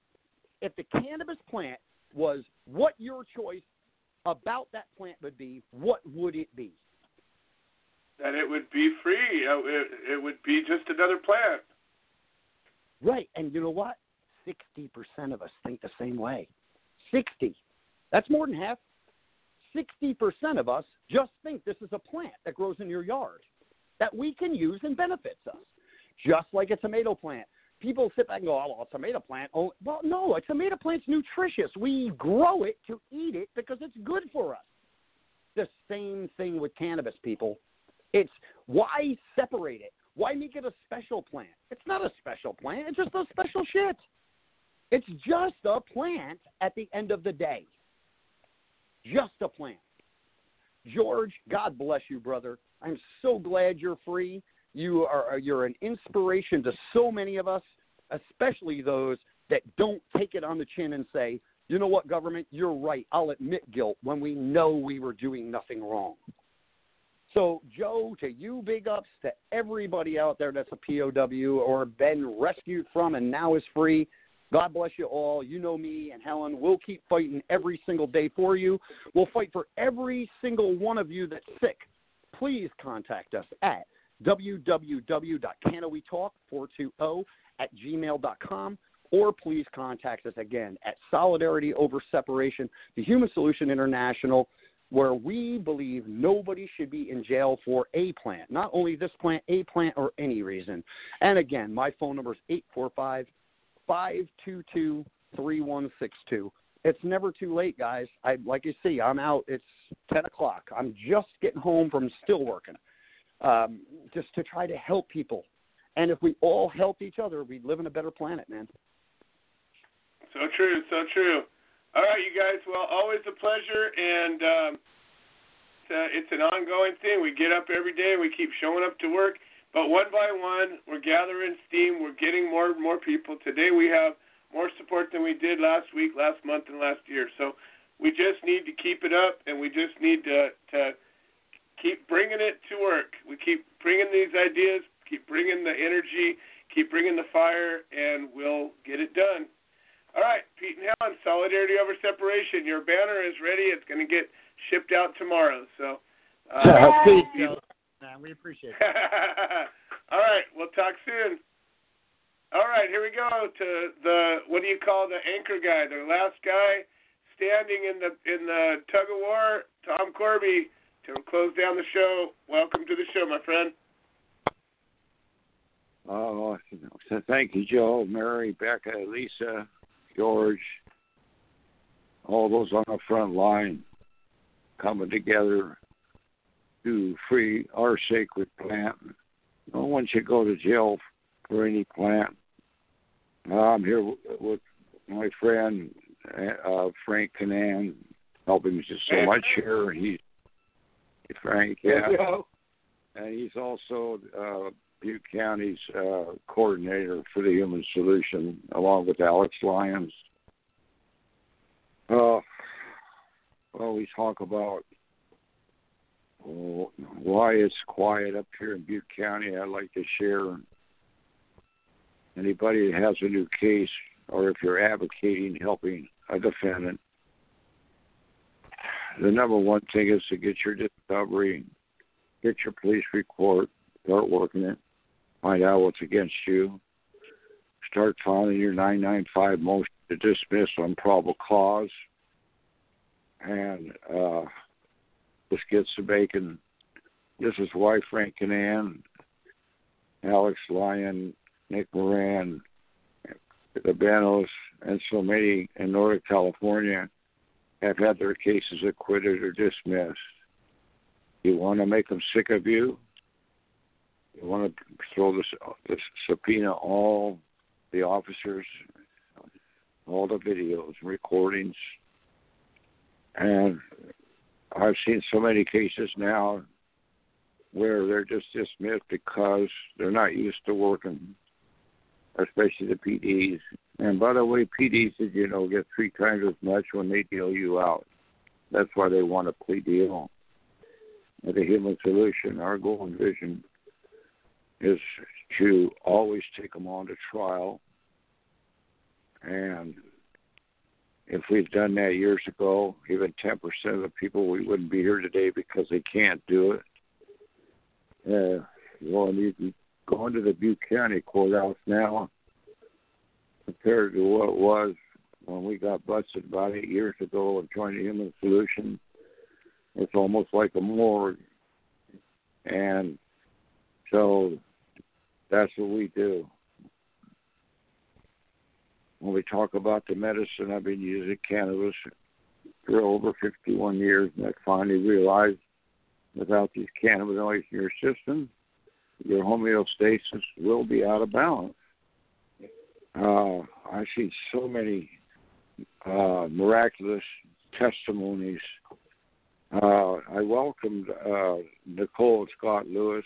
Speaker 15: if the cannabis plant was what your choice about that plant would be, what would it be?
Speaker 3: That it would be free. It would be just another plant.
Speaker 15: Right. And you know what? 60% of us think the same way. 60. That's more than half. 60% of us just think this is a plant that grows in your yard that we can use and benefits us, just like a tomato plant. People sit back and go, oh, a tomato plant. Oh, well, no, a tomato plant's nutritious. We grow it to eat it because it's good for us. The same thing with cannabis, people. It's why separate it? Why make it a special plant? It's not a special plant. It's just a special shit. It's just a plant at the end of the day. Just a plan. George, God bless you, brother. I'm so glad you're free. You are uh, you're an inspiration to so many of us, especially those that don't take it on the chin and say, "You know what, government, you're right. I'll admit guilt when we know we were doing nothing wrong." So, Joe, to you, big ups to everybody out there that's a POW or been rescued from and now is free. God bless you all. You know me and Helen. We'll keep fighting every single day for you. We'll fight for every single one of you that's sick. Please contact us at www.canawetalk420 at gmail.com or please contact us again at Solidarity Over Separation, the Human Solution International, where we believe nobody should be in jail for a plant, not only this plant, a plant, or any reason. And again, my phone number is 845 522 3162. It's never too late, guys. I like you see, I'm out. It's 10 o'clock. I'm just getting home from still working, um, just to try to help people. And if we all helped each other, we'd live in a better planet, man.
Speaker 3: So true, so true. All right, you guys. Well, always a pleasure, and um, it's, a, it's an ongoing thing. We get up every day, we keep showing up to work, but one by one, we're gathering steam. We're getting more and more people. Today, we have more support than we did last week, last month, and last year. So we just need to keep it up, and we just need to to keep bringing it to work. We keep bringing these ideas, keep bringing the energy, keep bringing the fire, and we'll get it done. All right, Pete and Helen, Solidarity Over Separation. Your banner is ready. It's going to get shipped out tomorrow. So, uh,
Speaker 11: Please, Joe. Man, we appreciate [LAUGHS] it.
Speaker 3: All right, we'll talk soon. All right, here we go to the what do you call the anchor guy, the last guy standing in the in the tug of war, Tom Corby, to close down the show. Welcome to the show, my friend.
Speaker 16: Oh, so thank you, Joe, Mary, Becca, Lisa, George, all those on the front line coming together to free our sacred plant. No one should go to jail for any plant. I'm here with my friend uh, Frank Canan, helping us just so much here. He's Frank, yeah, and he's also uh, Butte County's uh, coordinator for the Human Solution, along with Alex Lyons. Uh, well, we talk about why it's quiet up here in Butte County. I'd like to share anybody that has a new case, or if you're advocating helping a defendant. The number one thing is to get your discovery, get your police report, start working it, find out what's against you, start filing your 995 motion to dismiss on probable cause, and uh, let's get bacon. This is why Frank Canan, Alex Lyon, Nick Moran, the Banos, and so many in Northern California have had their cases acquitted or dismissed. You want to make them sick of you? You want to throw this, this subpoena all the officers, all the videos, recordings, and I've seen so many cases now where they're just dismissed because they're not used to working, especially the PDs. And by the way, PDs, as you know, get three times as much when they deal you out. That's why they want a plea deal. And the human solution, our goal and vision, is to always take them on to trial. And if we'd done that years ago, even 10% of the people, we wouldn't be here today because they can't do it. Uh, well, you can go into the Butte County courthouse now compared to what it was when we got busted about eight years ago and joined the Human Solution. It's almost like a morgue. And so that's what we do. When we talk about the medicine, I've been using cannabis for over 51 years, and I finally realized without these cannabinoids in your system, your homeostasis will be out of balance. Uh, I see so many uh, miraculous testimonies. Uh, I welcomed uh, Nicole Scott Lewis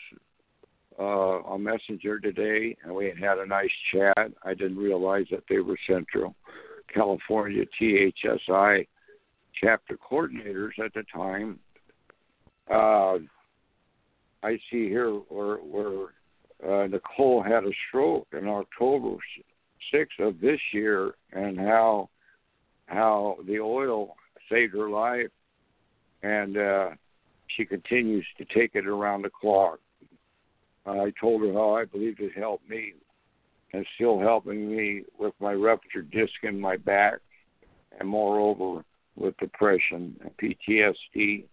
Speaker 16: uh, on Messenger today, and we had a nice chat. I didn't realize that they were Central California THSI chapter coordinators at the time. Uh, I see here where, where uh, Nicole had a stroke in October 6th of this year, and how how the oil saved her life, and uh, she continues to take it around the clock. I told her how I believed it helped me, and still helping me with my ruptured disc in my back, and moreover with depression and PTSD.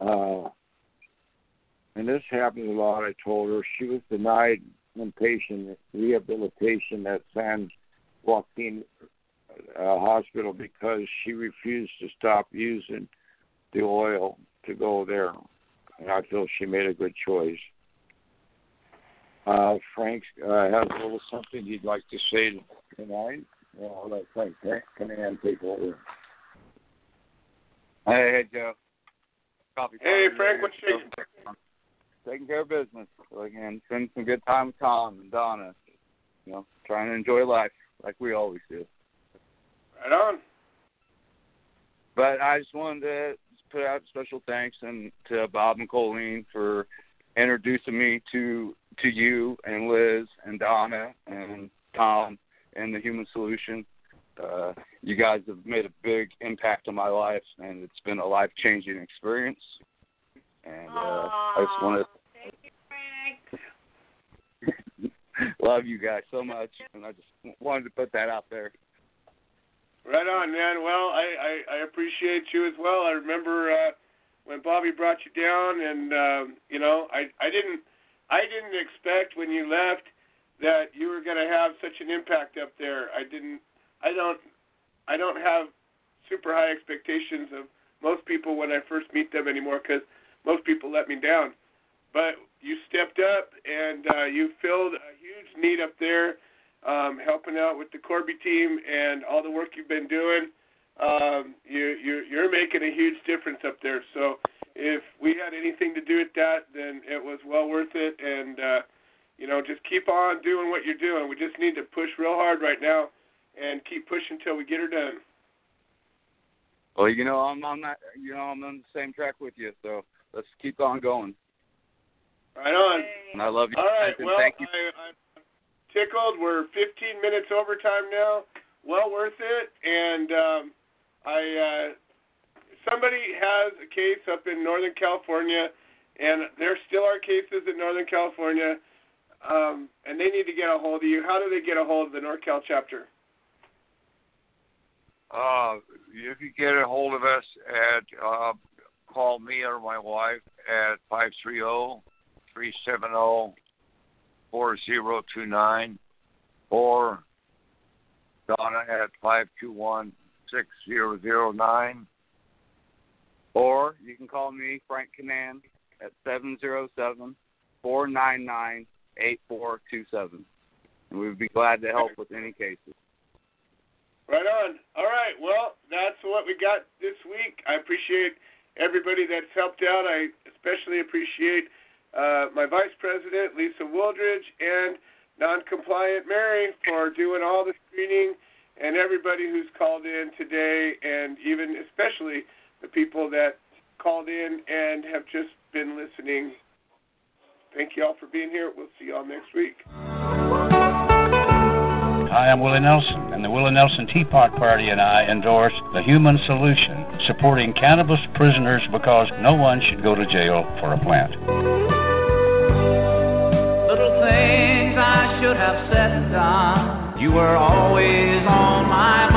Speaker 16: Uh, and this happens a lot. I told her she was denied inpatient rehabilitation at San Joaquin uh, Hospital because she refused to stop using the oil to go there, and I feel she made a good choice. Uh, Frank uh, has a little something he'd like to say tonight. Well, I'll let Frank Canan take over.
Speaker 17: Hey, Joe. Coffee
Speaker 3: Hey, Frank, what's shaking?
Speaker 17: Taking care of business. Again, spending some good time with Tom and Donna. You know, trying to enjoy life like we always do.
Speaker 3: Right on.
Speaker 17: But I just wanted to put out special thanks and to Bob and Colleen for introducing me to to you and Liz and Donna and Tom and the Human Solution. Uh, you guys have made a big impact on my life, and it's been a life changing experience. And uh, I just want to thank you Frank [LAUGHS] love you guys so much, and I just wanted to put that out there.
Speaker 3: Right on, man. Well, I, I, I appreciate you as well. I remember uh, when Bobby brought you down, and um, you know, I, I didn't, I didn't expect when you left that you were going to have such an impact up there. I didn't, I don't, I don't have super high expectations of most people when I first meet them anymore because most people let me down. But you stepped up and uh, you filled a huge need up there um, helping out with the Corby team and all the work you've been doing. Um, you, you, you're making a huge difference up there. So if we had anything to do with that, then it was well worth it. And uh, you know, just keep on doing what you're doing. We just need to push real hard right now and keep pushing until we get her done.
Speaker 17: Well, you know, I'm on that. You know, I'm on the same track with you. So let's keep on going.
Speaker 3: Right on.
Speaker 17: And I love you.
Speaker 3: All right. Well,
Speaker 17: thank you.
Speaker 3: I, I'm tickled. We're 15 minutes overtime now. Well worth it. And um, I uh, somebody has a case up in Northern California, and there still are cases in Northern California, um, and they need to get a hold of you. How do they get a hold of the NorCal chapter?
Speaker 16: Uh, you can get a hold of us at uh, call me or my wife at five three zero three seven zero four zero two nine, or Donna at five two one six zero zero nine.
Speaker 17: Or you can call me, Frank Canan, at seven zero seven four nine nine eight four two seven. And we would be glad to help with any cases.
Speaker 3: Right on. All right. Well, that's what we got this week. I appreciate everybody that's helped out. I especially appreciate uh, my vice president, Lisa Wooldridge, and non-compliant Mary for doing all the screening, and everybody who's called in today, and even especially the people that called in and have just been listening. Thank you all for being here. We'll see you all next week.
Speaker 18: Hi, I'm Willie Nelson, and the Willie Nelson Teapot Party and I endorse the Human Solution, supporting cannabis prisoners because no one should go to jail for a plant.
Speaker 2: Should have said and done. You were always on my